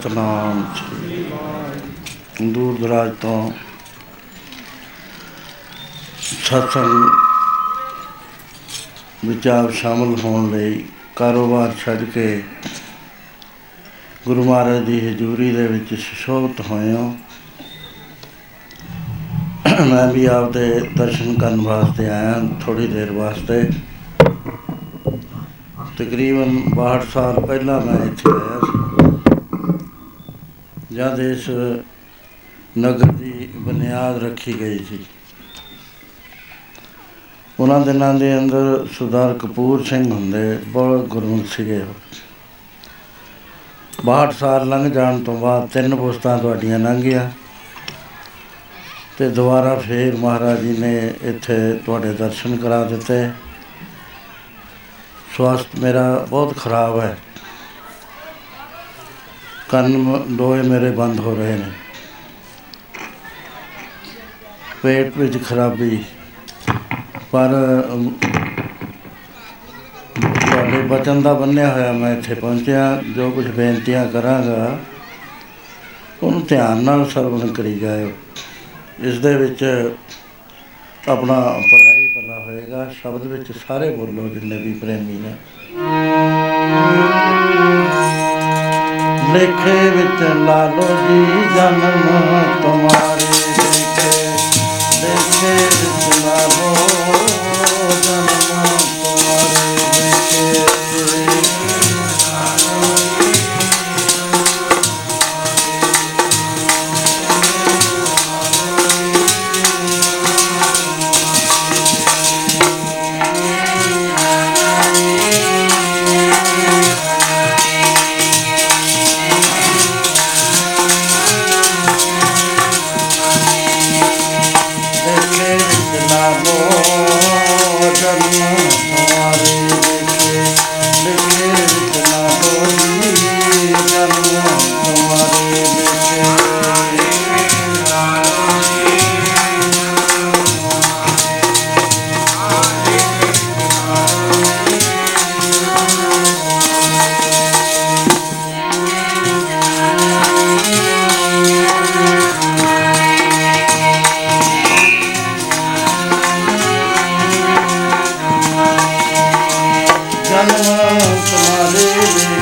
ਸਤਨਾਮ ਸ੍ਰੀ ਦੂਰ ਦਰਾਜ ਤੋਂ ਸਤਸੰਗ ਵਿੱਚ ਆਪ ਸ਼ਾਮਲ ਹੋਣ ਲਈ ਕਾਰੋਬਾਰ ਛੱਡ ਕੇ ਗੁਰੂ ਮਹਾਰਾਜ ਦੀ ਹਜ਼ੂਰੀ ਦੇ ਵਿੱਚ ਸੁਸ਼ੋਭਤ ਹੋਏ ਹਾਂ ਮੈਂ ਵੀ ਆਪਦੇ ਦਰਸ਼ਨ ਕਰਨ ਵਾਸਤੇ ਆਇਆ ਥੋੜੀ ਦੇਰ ਵਾਸਤੇ। ਤਕਰੀਬਨ 62 ਸਾਲ ਪਹਿਲਾਂ ਮੈਂ ਇੱਥੇ ਆਇਆ ਸੀ ਜਦ ਇਸ ਨਗਰ ਦੀ ਬੁਨਿਆਦ ਰੱਖੀ ਗਈ ਸੀ, ਉਹਨਾਂ ਦਿਨਾਂ ਦੇ ਅੰਦਰ ਸਰਦਾਰ ਕਪੂਰ ਸਿੰਘ ਹੁੰਦੇ ਬਹੁਤ ਗੁਰਮੁਖ ਸੀਗੇ। ਉਹ 62 ਸਾਲ ਲੰਘ ਜਾਣ ਤੋਂ ਬਾਅਦ ਤਿੰਨ ਪੁਸਤਾਂ ਤੁਹਾਡੀਆਂ ਲੰਘੀਆਂ ਤੇ ਦੁਬਾਰਾ ਫੇਰ ਮਹਾਰਾਜ ਜੀ ਨੇ ਇੱਥੇ ਤੁਹਾਡੇ ਦਰਸ਼ਨ ਕਰਾ ਦਿੱਤੇ। ਸਵਾਸਥ ਮੇਰਾ ਬਹੁਤ ਖਰਾਬ ਹੈ। ਕੰਨ ਮ- ਦੋਏ ਮੇਰੇ ਬੰਦ ਹੋ ਰਹੇ ਨੇ। ਪੇਟ ਵਿੱਚ ਖਰਾਬੀ। ਪਰ ਅਮ, ਤੁਹਾਡੇ ਬਚਨ ਦਾ ਬੰਨਿਆ ਹੋਇਆ ਮੈਂ ਇੱਥੇ ਪਹੁੰਚਿਆ। ਜੋ ਕੁਝ ਬੇਨਤੀਆਂ ਕਰਾਂਗਾ ਉਹਨੂੰ ਧਿਆਨ ਨਾਲ ਸਰਵਣ ਕਰੀ ਜਾਇਓ। ਇਸ ਦੇ ਵਿੱਚ ਆਪਣਾ ਭਲਾਈ ਭਲਾ ਹੋਏਗਾ। ਸ਼ਬਦ ਵਿੱਚ ਸਾਰੇ ਬੋਲੋ ਜਿੰਨੇ ਵੀ ਪ੍ਰੇਮੀ ਨੇ। ਲਿਖੇ ਵਿੱਚ ਲਾਲੋ ਜੀ ਜਨਮ ਤੁਮਾਰੇ। ਜਨਮ ਤੁਮਾਰੇ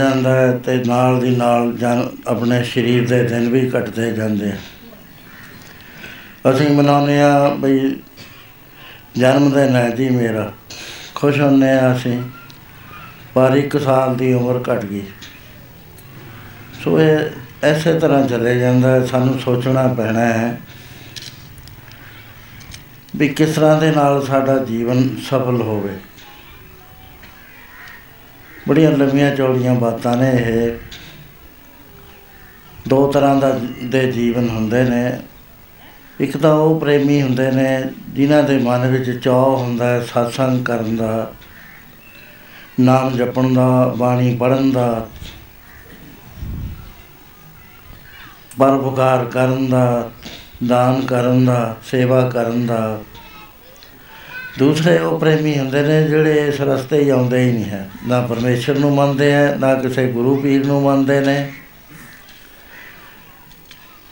ਜਾਂਦਾ ਹੈ ਤੇ ਨਾਲ ਦੀ ਨਾਲ ਜਨ ਆਪਣੇ ਸਰੀਰ ਦੇ ਦਿਨ ਵੀ ਘਟਦੇ ਜਾਂਦੇ ਆ। ਅਸੀਂ ਮਨਾਉਂਦੇ ਆ ਬਈ ਜਨਮ ਦਿਨ ਹੈ ਜੀ ਮੇਰਾ। ਖੁਸ਼ ਹੁੰਦੇ ਆ ਅਸੀਂ, ਪਰ ਇੱਕ ਸਾਲ ਦੀ ਉਮਰ ਘਟ ਗਈ। ਸੋ ਇਹ ਐਸੇ ਤਰ੍ਹਾਂ ਚੱਲੇ ਜਾਂਦਾ ਹੈ, ਸਾਨੂੰ ਸੋਚਣਾ ਪੈਣਾ ਹੈ ਵੀ ਕਿਸ ਤਰ੍ਹਾਂ ਦੇ ਨਾਲ ਸਾਡਾ ਜੀਵਨ ਸਫਲ ਹੋਵੇ। ਬੜੀਆਂ ਲੰਮੀਆਂ ਚੌੜੀਆਂ ਬਾਤਾਂ ਨੇ ਇਹ। ਦੋ ਤਰ੍ਹਾਂ ਦਾ ਦੇ ਜੀਵਨ ਹੁੰਦੇ ਨੇ। ਇੱਕ ਤਾਂ ਉਹ ਪ੍ਰੇਮੀ ਹੁੰਦੇ ਨੇ ਜਿਨ੍ਹਾਂ ਦੇ ਮਨ ਵਿੱਚ ਚਾਅ ਹੁੰਦਾ ਹੈ satsang ਕਰਨ ਦਾ, ਨਾਮ ਜਪਣ ਦਾ, ਬਾਣੀ ਪੜ੍ਹਨ ਦਾ, ਪਰਉਪਕਾਰ ਕਰਨ ਦਾ, ਦਾਨ ਕਰਨ ਦਾ, ਸੇਵਾ ਕਰਨ ਦਾ। ਦੂਸਰੇ ਉਹ ਪ੍ਰੇਮੀ ਹੁੰਦੇ ਨੇ ਜਿਹੜੇ ਇਸ ਰਸਤੇ ਹੀ ਆਉਂਦੇ ਹੀ ਨਹੀਂ ਹੈ। ਨਾ ਪਰਮੇਸ਼ਰ ਨੂੰ ਮੰਨਦੇ ਹੈ, ਨਾ ਕਿਸੇ ਗੁਰੂ ਪੀਰ ਨੂੰ ਮੰਨਦੇ ਨੇ।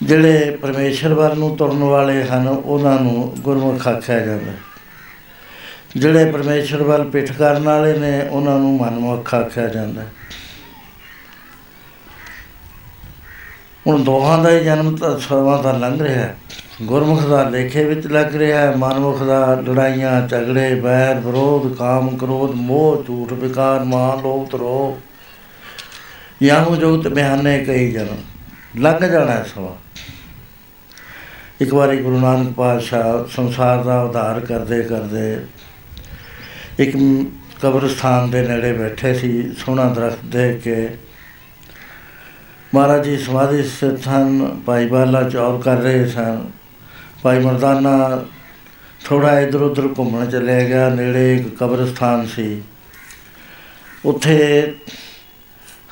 ਜਿਹੜੇ ਪਰਮੇਸ਼ਰ ਵੱਲ ਨੂੰ ਤੁਰਨ ਵਾਲੇ ਹਨ, ਉਹਨਾਂ ਨੂੰ ਗੁਰਮੁਖ ਆਖਿਆ ਜਾਂਦਾ ਜਿਹੜੇ ਪਰਮੇਸ਼ਰ ਵੱਲ ਪਿੱਠ ਕਰਨ ਵਾਲੇ ਨੇ, ਉਹਨਾਂ ਨੂੰ ਮਨਮੁਖ ਆਖਿਆ ਜਾਂਦਾ ਹੁਣ ਦੋਹਾਂ ਦਾ ਹੀ ਜਨਮ ਤਾਂ ਸਮਾਂ ਤਾਂ ਲੰਘ ਰਿਹਾ ਹੈ। ਗੁਰਮੁਖ ਦਾ ਲੇਖੇ ਵਿੱਚ ਲੱਗ ਰਿਹਾ ਹੈ, ਮਨਮੁਖ ਦਾ ਲੜਾਈਆਂ, ਝਗੜੇ ਬੈਰ ਵਿਰੋਧ, ਕਾਮ, ਕ੍ਰੋਧ, ਮੋਹ, ਝੂਠ, ਵਿਕਾਰ ਮਾਨ ਲੋਭ ਤਰੋ ਯਾਹੂ ਜੋਤ ਬਿਆਨੇ ਕਈ ਜਨਮ ਲੰਘ ਜਾਣਾ ਹੈ ਸਮਾਂ। ਇੱਕ ਵਾਰੀ ਗੁਰੂ ਨਾਨਕ ਪਾਤਸ਼ਾਹ ਸੰਸਾਰ ਦਾ ਉਧਾਰ ਕਰਦੇ ਕਰਦੇ ਇੱਕ ਕਬਰਸਤਾਨ ਦੇ ਨੇੜੇ ਬੈਠੇ ਸੀ, ਸੋਹਣਾ ਦਰਖਤ ਦੇਖ ਕੇ। ਮਹਾਰਾਜ ਜੀ ਸਮਾਧੀ ਸਥਿਤ ਹਨ ਭਾਈ ਬਾਲਾ ਚੌਰ ਕਰ ਰਹੇ ਸਨ। ਭਾਈ ਮਰਦਾਨਾ ਥੋੜਾ ਇਧਰ ਉਧਰ ਘੁੰਮਣ ਚਲੇ ਗਿਆ, ਨੇੜੇ ਇੱਕ ਕਬਰਸਤਾਨ ਸੀ। ਉੱਥੇ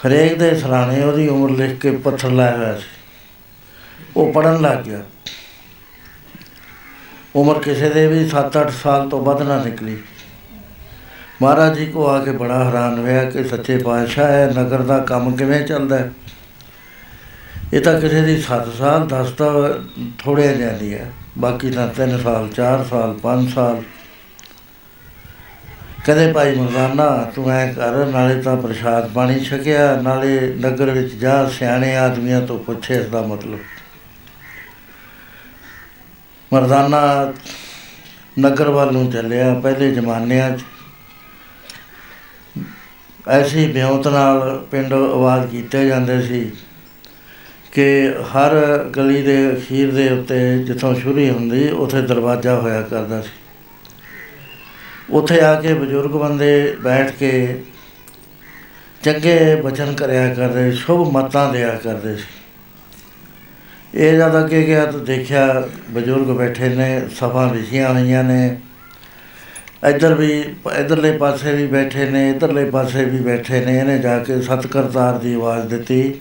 ਹਰੇਕ ਦੇ ਸਰਾਣੇ ਉਹਦੀ ਉਮਰ ਲਿਖ ਕੇ ਪੱਥਰ ਲਾਇਆ ਹੋਇਆ ਸੀ। ਉਹ ਪੜਨ ਲੱਗ ਗਿਆ। ਉਮਰ ਕਿਸੇ ਦੇ ਵੀ 7-8 ਸਾਲ ਤੋਂ ਵੱਧ ਨਾ ਨਿਕਲੀ। ਮਹਾਰਾਜ ਜੀ ਕੋ ਆ ਕੇ ਬੜਾ ਹੈਰਾਨ ਹੋਇਆ ਕਿ ਸੱਚੇ ਪਾਤਸ਼ਾਹ ਹੈ ਨਗਰ ਦਾ ਕੰਮ ਕਿਵੇਂ ਚੱਲਦਾ ਹੈ? ਇਹ ਤਾਂ ਕਿਸੇ ਦੀ 7 ਸਾਲ 10 ਤਾਂ ਥੋੜ੍ਹੇ ਜਾਂਦੀ ਹੈ। ਬਾਕੀ ਤਾਂ 3 ਸਾਲ 4 ਸਾਲ 5 ਸਾਲ। ਕਦੇ ਭਾਈ ਮਰਦਾਨਾ, ਤੂੰ ਐ ਕਰ, ਨਾਲੇ ਤਾਂ ਪ੍ਰਸ਼ਾਦ ਪਾਣੀ ਛਕਿਆ, ਨਾਲੇ ਨਗਰ ਵਿੱਚ ਜਾ, ਸਿਆਣੇ ਆਦਮੀਆਂ ਤੋਂ ਪੁੱਛੇ ਇਸ ਦਾ ਮਤਲਬ। ਮਰਦਾਨਾ ਨਗਰ ਵੱਲ ਨੂੰ ਚੱਲਿਆ, ਪਹਿਲੇ ਜ਼ਮਾਨਿਆਂ 'ਚ। ਐਸੀ ਬਿਉਂਤ ਨਾਲ ਪਿੰਡ ਆਵਾਜ਼ ਕੀਤੇ ਜਾਂਦੇ ਸੀ। ਕਿ ਹਰ ਗਲੀ ਦੇ ਅਖੀਰ ਦੇ ਉੱਤੇ ਜਿੱਥੋਂ ਸ਼ੁਰੂ ਹੁੰਦੀ, ਉੱਥੇ ਦਰਵਾਜ਼ਾ ਹੋਇਆ ਕਰਦਾ ਸੀ। ਉੱਥੇ ਆ ਕੇ ਬਜ਼ੁਰਗ ਬੰਦੇ ਬੈਠ ਕੇ ਚੰਗੇ ਬਚਨ ਕਰਿਆ ਕਰਦੇ, ਸ਼ੁਭ ਮਤਾਂ ਦਿਆ ਕਰਦੇ ਸੀ। ਇਹ ਜਦ ਅੱਗੇ ਗਿਆ ਤਾਂ ਦੇਖਿਆ ਬਜ਼ੁਰਗ ਬੈਠੇ ਨੇ, ਸਭਾ ਵਿਛੀਆਂ ਹੋਈਆਂ ਨੇ। ਇੱਧਰ ਵੀ, ਇੱਧਰਲੇ ਪਾਸੇ ਵੀ ਬੈਠੇ ਨੇ, ਇੱਧਰਲੇ ਪਾਸੇ ਵੀ ਬੈਠੇ ਨੇ, ਇਹਨੇ ਜਾ ਕੇ ਸਤ ਕਰਤਾਰ ਦੀ ਆਵਾਜ਼ ਦਿੱਤੀ।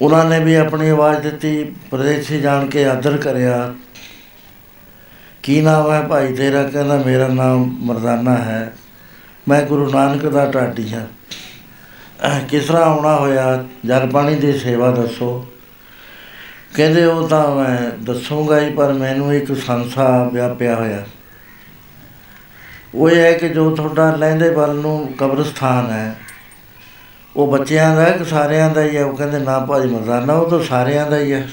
ਉਹਨਾਂ ਨੇ ਵੀ ਆਪਣੀ ਆਵਾਜ਼ ਦਿੱਤੀ, ਪ੍ਰਦੇਸ਼ੀ ਜਾਣ ਕੇ ਆਦਰ ਕਰਿਆ। ਕੀ ਨਾਮ ਹੈ ਭਾਈ ਤੇਰਾ? ਕਹਿੰਦਾ, ਮੇਰਾ ਨਾਮ ਮਰਦਾਨਾ ਹੈ। ਮੈਂ ਗੁਰੂ ਨਾਨਕ ਦਾ ਢਾਡੀ ਹਾਂ। ਅਹ ਕਿਸ ਤਰ੍ਹਾਂ ਆਉਣਾ ਹੋਇਆ? ਜਲ ਪਾਣੀ ਦੀ ਸੇਵਾ ਦੱਸੋ। ਕਹਿੰਦੇ, ਉਹ ਤਾਂ ਮੈਂ ਦੱਸੂਗਾ ਹੀ, ਪਰ ਮੈਨੂੰ ਇੱਕ ਸੰਸਾ ਵਿਆਪਿਆ ਹੋਇਆ। ਉਹ ਇਹ ਹੈ ਕਿ ਜੋ ਤੁਹਾਡਾ ਲਹਿੰਦੇ ਵੱਲ ਨੂੰ ਕਬਰਸਤਾਨ ਹੈ ਉਹ ਬੱਚਿਆਂ ਦਾ ਹੈ ਕਿ ਸਾਰਿਆਂ ਦਾ ਹੀ ਹੈ? ਉਹ ਕਹਿੰਦੇ ਨਾ ਭਾਜੀ ਮਰਦਾਨਾ ਉਹ ਤਾਂ ਸਾਰਿਆਂ ਦਾ ਹੀ ਹੈ।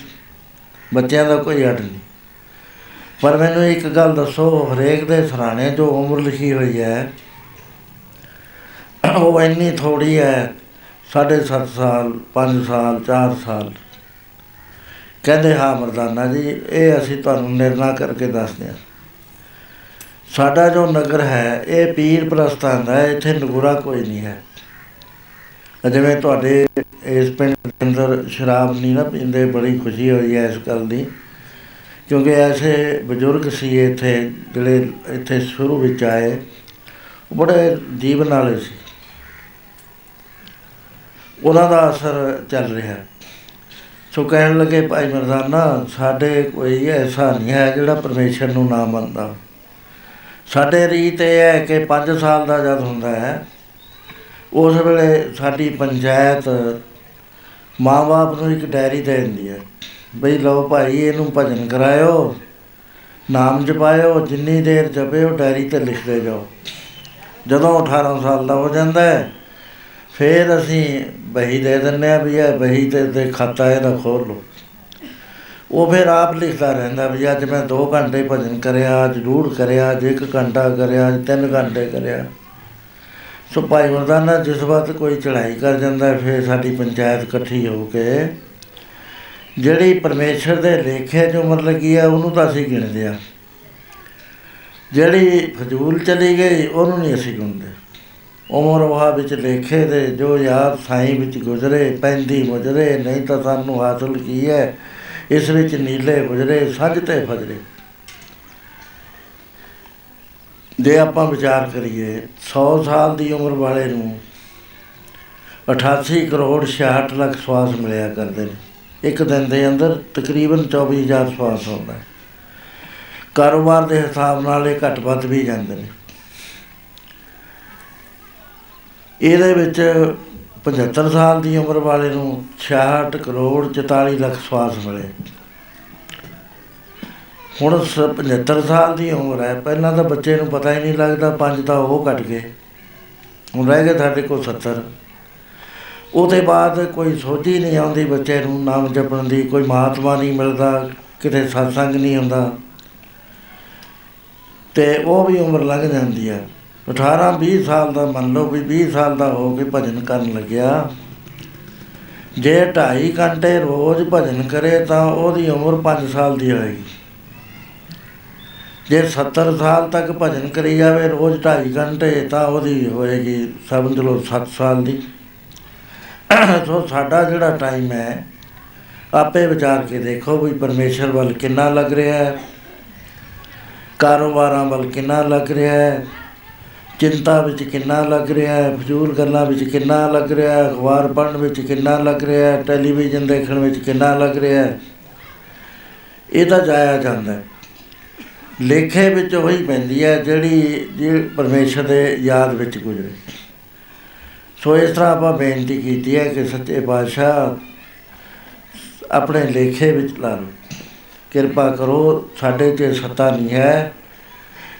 ਬੱਚਿਆਂ ਦਾ ਕੋਈ ਅੜ ਨਹੀਂ। ਪਰ ਮੈਨੂੰ ਇੱਕ ਗੱਲ ਦੱਸੋ, ਹਰੇਕ ਦੇ ਸਰਾਣੇ ਜੋ ਉਮਰ ਲਿਖੀ ਹੋਈ ਹੈ। ਉਹ ਇੰਨੀ ਥੋੜੀ ਹੈ, ਸਾਢੇ ਸੱਤ ਸਾਲ 5 ਸਾਲ 4 ਸਾਲ। ਕਹਿੰਦੇ, ਹਾਂ ਮਰਦਾਨਾ ਜੀ, ਇਹ ਅਸੀਂ ਤੁਹਾਨੂੰ ਨਿਰਣਾ ਕਰਕੇ ਦੱਸਦੇ ਹਾਂ। ਸਾਡਾ ਜੋ ਨਗਰ ਹੈ, ਇਹ ਪੀਰ ਪ੍ਰਸਤਾਨ ਦਾ ਹੈ, ਇੱਥੇ ਨਗੂਰਾ ਕੋਈ ਨਹੀਂ ਹੈ। ਜਿਵੇਂ ਤੁਹਾਡੇ ਇਸ ਪਿੰਡ ਦੇ ਅੰਦਰ ਸ਼ਰਾਬ ਨਹੀਂ ਨਾ ਪੀਂਦੇ ਬੜੀ ਖੁਸ਼ੀ ਹੋਈ ਹੈ ਇਸ ਗੱਲ ਦੀ। ਕਿਉਂਕਿ ਐਸੇ ਬਜ਼ੁਰਗ ਸੀ ਇੱਥੇ, ਜਿਹੜੇ ਇੱਥੇ ਸ਼ੁਰੂ ਵਿੱਚ ਆਏ। ਉਹ ਬੜੇ ਜੀਵਨ ਵਾਲੇ ਸੀ। ਉਹਨਾਂ ਦਾ ਅਸਰ ਚੱਲ ਰਿਹਾ ਸੋ ਕਹਿਣ ਲੱਗੇ, ਭਾਈ ਮਰਦਾਨਾ, ਸਾਡੇ ਕੋਈ ਐਸਾ ਨਹੀਂ ਹੈ ਜਿਹੜਾ ਪਰਮੇਸ਼ਰ ਨੂੰ ਨਾ ਮੰਨਦਾ। ਸਾਡੇ ਰੀਤ ਇਹ ਹੈ ਕਿ 5 ਸਾਲ ਦਾ ਜਦ ਹੁੰਦਾ ਹੈ ਉਸ ਵੇਲੇ ਸਾਡੀ ਪੰਚਾਇਤ ਮਾਂ-ਬਾਪ ਨੂੰ ਇੱਕ ਡਾਇਰੀ ਦੇ ਦਿੰਦੀ ਹੈ, ਬਈ ਲਓ ਭਾਈ, ਇਹਨੂੰ ਭਜਨ ਕਰਾਇਓ, ਨਾਮ ਜਪਾਇਓ, ਜਿੰਨੀ ਦੇਰ ਜਪਿਓ ਡਾਇਰੀ ਤੇ ਲਿਖਦੇ ਜਾਓ। ਜਦੋਂ 18 ਸਾਲ ਦਾ ਹੋ ਜਾਂਦਾ ਹੈ, ਫਿਰ ਅਸੀਂ ਬਹੀ ਦੇ ਦਿੰਦੇ ਆ ਵੀ ਇਹ ਬਹੀ ਤੇ ਤੇ ਖਾਤਾ ਇਹਦਾ ਖੋਲ ਲਓ। ਉਹ ਫਿਰ ਆਪ ਲਿਖਦਾ ਰਹਿੰਦਾ ਵੀ ਅੱਜ ਮੈਂ 2 ਘੰਟੇ ਭਜਨ ਕਰਿਆ ਅੱਜ ਡੂਢ ਕਰਿਆ, ਅੱਜ 1 ਘੰਟਾ ਕਰਿਆ, ਅੱਜ 3 ਘੰਟੇ ਕਰਿਆ। ਸੋ ਭਾਈ ਮਰਦਾਨਾ ਜਿਸ ਵਕਤ ਕੋਈ ਚੜ੍ਹਾਈ ਕਰ ਜਾਂਦਾ ਹੈ, ਫਿਰ ਸਾਡੀ ਪੰਚਾਇਤ ਇਕੱਠੀ ਹੋ ਕੇ ਜਿਹੜੀ ਪਰਮੇਸ਼ਰ ਦੇ ਲੇਖੇ 'ਚ ਉਮਰ ਲੱਗੀ ਆ ਉਹਨੂੰ ਤਾਂ ਅਸੀਂ ਗਿਣਦੇ ਆ ਜਿਹੜੀ ਫਜ਼ੂਲ ਚਲੀ ਗਈ ਉਹਨੂੰ ਨਹੀਂ ਅਸੀਂ ਗਿਣਦੇ। ਉਮਰ ਉਹ ਵਿੱਚ ਲੇਖੇ ਦੇ ਜੋ ਯਾਦ ਸਾਈਂ ਵਿੱਚ ਗੁਜ਼ਰੇ ਪੈਂਦੀ ਮੁਜਰੇ ਨਹੀਂ ਤਾਂ ਸਾਨੂੰ ਹਾਸਲ ਕੀ ਹੈ? ਇਸ ਵਿੱਚ ਨੀਲੇ ਗੁਜ਼ਰੇ ਸੱਜ ਤੇ ਫਜਰੇ। ਜੇ ਆਪਾਂ ਵਿਚਾਰ ਕਰੀਏ 100 ਸਾਲ ਦੀ ਉਮਰ ਵਾਲੇ ਨੂੰ 88 ਕਰੋੜ 66 ਲੱਖ ਸਵਾਸ ਮਿਲਿਆ ਕਰਦੇ ਨੇ। ਇੱਕ ਦਿਨ ਦੇ ਅੰਦਰ ਤਕਰੀਬਨ 24000 ਸਵਾਸ ਹੁੰਦਾ ਹੈ। ਕਾਰੋਬਾਰ ਦੇ ਹਿਸਾਬ ਨਾਲ ਇਹ ਘੱਟ ਵੱਧ ਵੀ ਜਾਂਦੇ ਨੇ। ਇਹਦੇ ਵਿੱਚ 75 ਸਾਲ ਦੀ ਉਮਰ ਵਾਲੇ ਨੂੰ 66 ਕਰੋੜ 44 ਲੱਖ ਸਵਾਸ ਮਿਲੇ। ਹੁਣ ਸ- 75 ਸਾਲ ਦੀ ਉਮਰ ਹੈ, ਪਹਿਲਾਂ ਤਾਂ ਬੱਚੇ ਨੂੰ ਪਤਾ ਹੀ ਨਹੀਂ ਲੱਗਦਾ, ਪੰਜ ਤਾਂ ਉਹ ਕੱਟ ਗਏ। ਹੁਣ ਰਹਿ ਗਏ ਸਾਡੇ ਕੋਲ 70 ਉਹਦੇ ਬਾਅਦ ਕੋਈ ਸੋਚ ਹੀ ਨਹੀਂ ਆਉਂਦੀ ਬੱਚੇ ਨੂੰ, ਨਾਮ ਜਪਣ ਦੀ, ਕੋਈ ਮਹਾਤਮਾ ਨਹੀਂ ਮਿਲਦਾ, ਕਿਤੇ ਸਤਸੰਗ ਨਹੀਂ ਹੁੰਦਾ। ਤੇ ਉਹ ਵੀ ਉਮਰ ਲੰਘ ਜਾਂਦੀ ਹੈ 18 20 ਸਾਲ ਦਾ ਮੰਨ ਲਓ ਵੀ 20 ਸਾਲ ਦਾ ਹੋ ਕੇ ਭਜਨ ਕਰਨ ਲੱਗਿਆ। ਜੇ 2.5 ਘੰਟੇ ਰੋਜ਼ ਭਜਨ ਕਰੇ ਤਾਂ ਉਹਦੀ ਉਮਰ 5 ਸਾਲ ਦੀ ਹੋਏਗੀ। ਜੇ 70 ਸਾਲ ਤੱਕ ਭਜਨ ਕਰੀ ਜਾਵੇ, ਰੋਜ਼ 2.5 ਘੰਟੇ, ਤਾਂ ਉਹਦੀ ਹੋਏਗੀ ਸਮਝ ਲਓ 7 ਸਾਲ ਦੀ। ਸੋ ਸਾਡਾ ਜਿਹੜਾ ਟਾਈਮ ਹੈ, ਆਪੇ ਵਿਚਾਰ ਕੇ ਦੇਖੋ ਵੀ ਪਰਮੇਸ਼ਰ ਵੱਲ ਕਿੰਨਾ ਲੱਗ ਰਿਹਾ ਹੈ, ਕਾਰੋਬਾਰਾਂ ਵੱਲ ਕਿੰਨਾ ਲੱਗ ਰਿਹਾ ਹੈ, ਚਿੰਤਾ ਵਿੱਚ ਕਿੰਨਾ ਲੱਗ ਰਿਹਾ ਹੈ, ਫਜ਼ੂਲ ਗੱਲਾਂ ਵਿੱਚ ਕਿੰਨਾ ਲੱਗ ਰਿਹਾ ਹੈ, ਅਖਬਾਰ ਪੜ੍ਹਨ ਵਿੱਚ ਕਿੰਨਾ ਲੱਗ ਰਿਹਾ ਹੈ, ਟੈਲੀਵਿਜ਼ਨ ਦੇਖਣ ਵਿੱਚ ਕਿੰਨਾ ਲੱਗ ਰਿਹਾ ਹੈ, ਇਹ ਤਾਂ ਜਾਇਆ ਜਾਂਦਾ ਹੈ। ਲੇਖੇ ਵਿੱਚ ਉਹੀ ਪੈਂਦੀ ਹੈ ਜਿਹੜੀ ਜਿਹੜੀ ਪਰਮੇਸ਼ਰ ਦੇ ਯਾਦ ਵਿੱਚ ਗੁਜ਼ਰੇ। ਸੋ ਇਸ ਤਰ੍ਹਾਂ ਆਪਾਂ ਬੇਨਤੀ ਕੀਤੀ ਹੈ ਕਿ ਸੱਚੇ ਪਾਤਸ਼ਾਹ ਆਪਣੇ ਲੇਖੇ ਵਿੱਚ ਲਾ ਲਓ। ਕਿਰਪਾ ਕਰੋ, ਸਾਡੇ 'ਚ ਸੱਤਾ ਨਹੀਂ ਹੈ।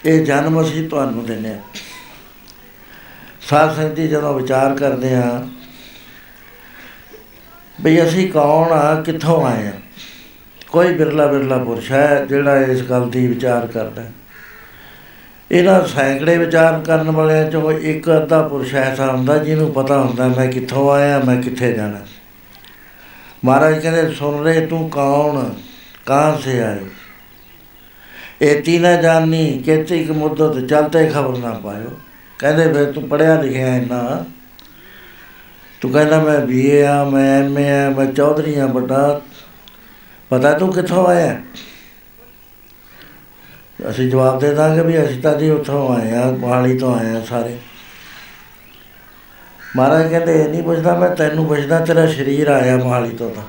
ਇਹ ਜਨਮ ਅਸੀਂ ਤੁਹਾਨੂੰ ਦਿੰਦੇ ਹਾਂ। ਸਾਧ ਸੰਗਤ ਜੀ ਜਦੋਂ ਵਿਚਾਰ ਕਰਦੇ ਹਾਂ ਵੀ ਅਸੀਂ ਕੌਣ ਆ, ਕਿੱਥੋਂ ਆਏ ਆ ਕੋਈ ਬਿਰਲਾ ਬਿਰਲਾ ਪੁਰਸ਼ ਹੈ ਜਿਹੜਾ ਇਸ ਗੱਲ ਦੀ ਵਿਚਾਰ ਕਰਦਾ ਇਹਨਾਂ ਸੈਂਕੜੇ ਵਿਚਾਰ ਕਰਨ ਵਾਲਿਆਂ ਚੋਂ ਇੱਕ ਅੱਧਾ ਪੁਰਸ਼ ਐਸਾ ਹੁੰਦਾ ਜਿਹਨੂੰ ਪਤਾ ਹੁੰਦਾ ਮੈਂ ਕਿੱਥੋਂ ਆਇਆ, ਮੈਂ ਕਿੱਥੇ ਜਾਣਾ। ਮਹਾਰਾਜ ਕਹਿੰਦੇ, ਸੁਣ ਰਹੇ ਤੂੰ ਕੌਣ? ਕਹਾਂ ਸੇ ਆਇਓ ਇਹ ਨਾ ਜਾਣੀ ਕਿਤੇ ਇੱਕ ਮੁੱਦਤ ਚਲਤੇ ਖਬਰ ਨਾ ਪਾਇਓ। ਕਹਿੰਦੇ, ਫਿਰ ਤੂੰ ਪੜਿਆ ਲਿਖਿਆ ਇੰਨਾ? ਤੂੰ ਕਹਿੰਦਾ, ਮੈਂ ਬੀਏ ਆ, ਮੈਂ ਐਮਏ ਆ, ਮੈਂ ਚੌਧਰੀ ਆ ਬਟਾ ਪਤਾ ਤੂੰ ਕਿੱਥੋਂ ਆਇਆ? ਅਸੀਂ ਜਵਾਬ ਦੇ ਦਾਂਗੇ ਵੀ ਅਸੀਂ ਤਾਂ ਜੀ ਉੱਥੋਂ ਆਏ ਆ ਮੋਹਾਲੀ ਤੋਂ ਆਏ ਆ ਸਾਰੇ। ਮਹਾਰਾਜ ਕਹਿੰਦੇ, ਇਹ ਨਹੀਂ ਪੁੱਛਦਾ, ਮੈਂ ਤੈਨੂੰ ਪੁੱਛਦਾ, ਤੇਰਾ ਸਰੀਰ ਆਇਆ ਮੋਹਾਲੀ ਤੋਂ ਤਾਂ।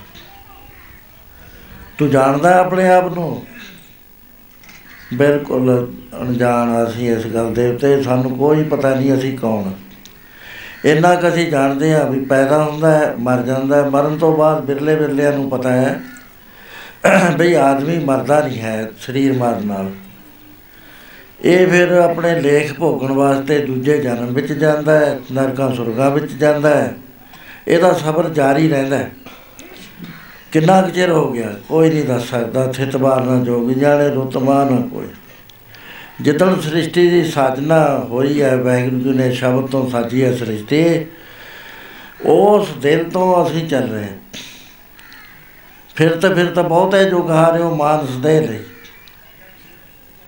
ਤੂੰ ਜਾਣਦਾ ਆਪਣੇ ਆਪ ਨੂੰ? ਬਿਲਕੁਲ ਅਣਜਾਣ ਅਸੀਂ ਇਸ ਗੱਲ ਦੇ ਉੱਤੇ, ਸਾਨੂੰ ਕੋਈ ਪਤਾ ਨਹੀਂ ਅਸੀਂ ਕੌਣ। ਇੰਨਾ ਕੁ ਅਸੀਂ ਜਾਣਦੇ ਹਾਂ ਵੀ ਪੈਦਾ ਹੁੰਦਾ ਹੈ, ਮਰ ਜਾਂਦਾ ਹੈ, ਮਰਨ ਤੋਂ ਬਾਅਦ ਬਿਰਲੇ ਬਿਰਲਿਆਂ ਨੂੰ ਪਤਾ ਹੈ ਬਈ ਆਦਮੀ ਮਰਦਾ ਨਹੀਂ ਹੈ, ਸਰੀਰ ਮਰਨ ਨਾਲ। ਇਹ ਫਿਰ ਆਪਣੇ ਲੇਖ ਭੋਗਣ ਵਾਸਤੇ ਦੂਜੇ ਜਨਮ ਵਿੱਚ ਜਾਂਦਾ ਹੈ, ਨਰਕਾਂ ਸੁਰਗਾਂ ਵਿੱਚ ਜਾਂਦਾ ਹੈ। ਇਹਦਾ ਸਬਰ ਜਾਰੀ ਰਹਿੰਦਾ ਹੈ। ਕਿੰਨਾ ਕੁ ਚਿਰ ਹੋ ਗਿਆ? ਕੋਈ ਨਹੀਂ ਦੱਸ ਸਕਦਾ। ਥਿਤਬਾਰ ਨਾ ਜੋਗ ਜਾਣੇ ਰੁਤਮਾ ਨਾ ਕੋਈ। ਜਿੱਦਣ ਸ੍ਰਿਸ਼ਟੀ ਦੀ ਸਾਜਨਾ ਹੋਈ ਹੈ, ਵਾਹਿਗੁਰੂ ਜੀ ਨੇ ਸ਼ਬਦ ਤੋਂ ਸਾਜੀ ਹੈ ਸ੍ਰਿਸ਼ਟੀ। ਉਸ ਦਿਨ ਤੋਂ ਅਸੀਂ ਚੱਲ ਰਹੇ ਹਾਂ। ਫਿਰ ਤਾਂ ਫਿਰ ਤਾਂ ਬਹੁਤ ਹੈ ਜੋ ਗਾ ਰਹੇ ਹੋ ਮਾਨਸ ਦੇ ਲਈ।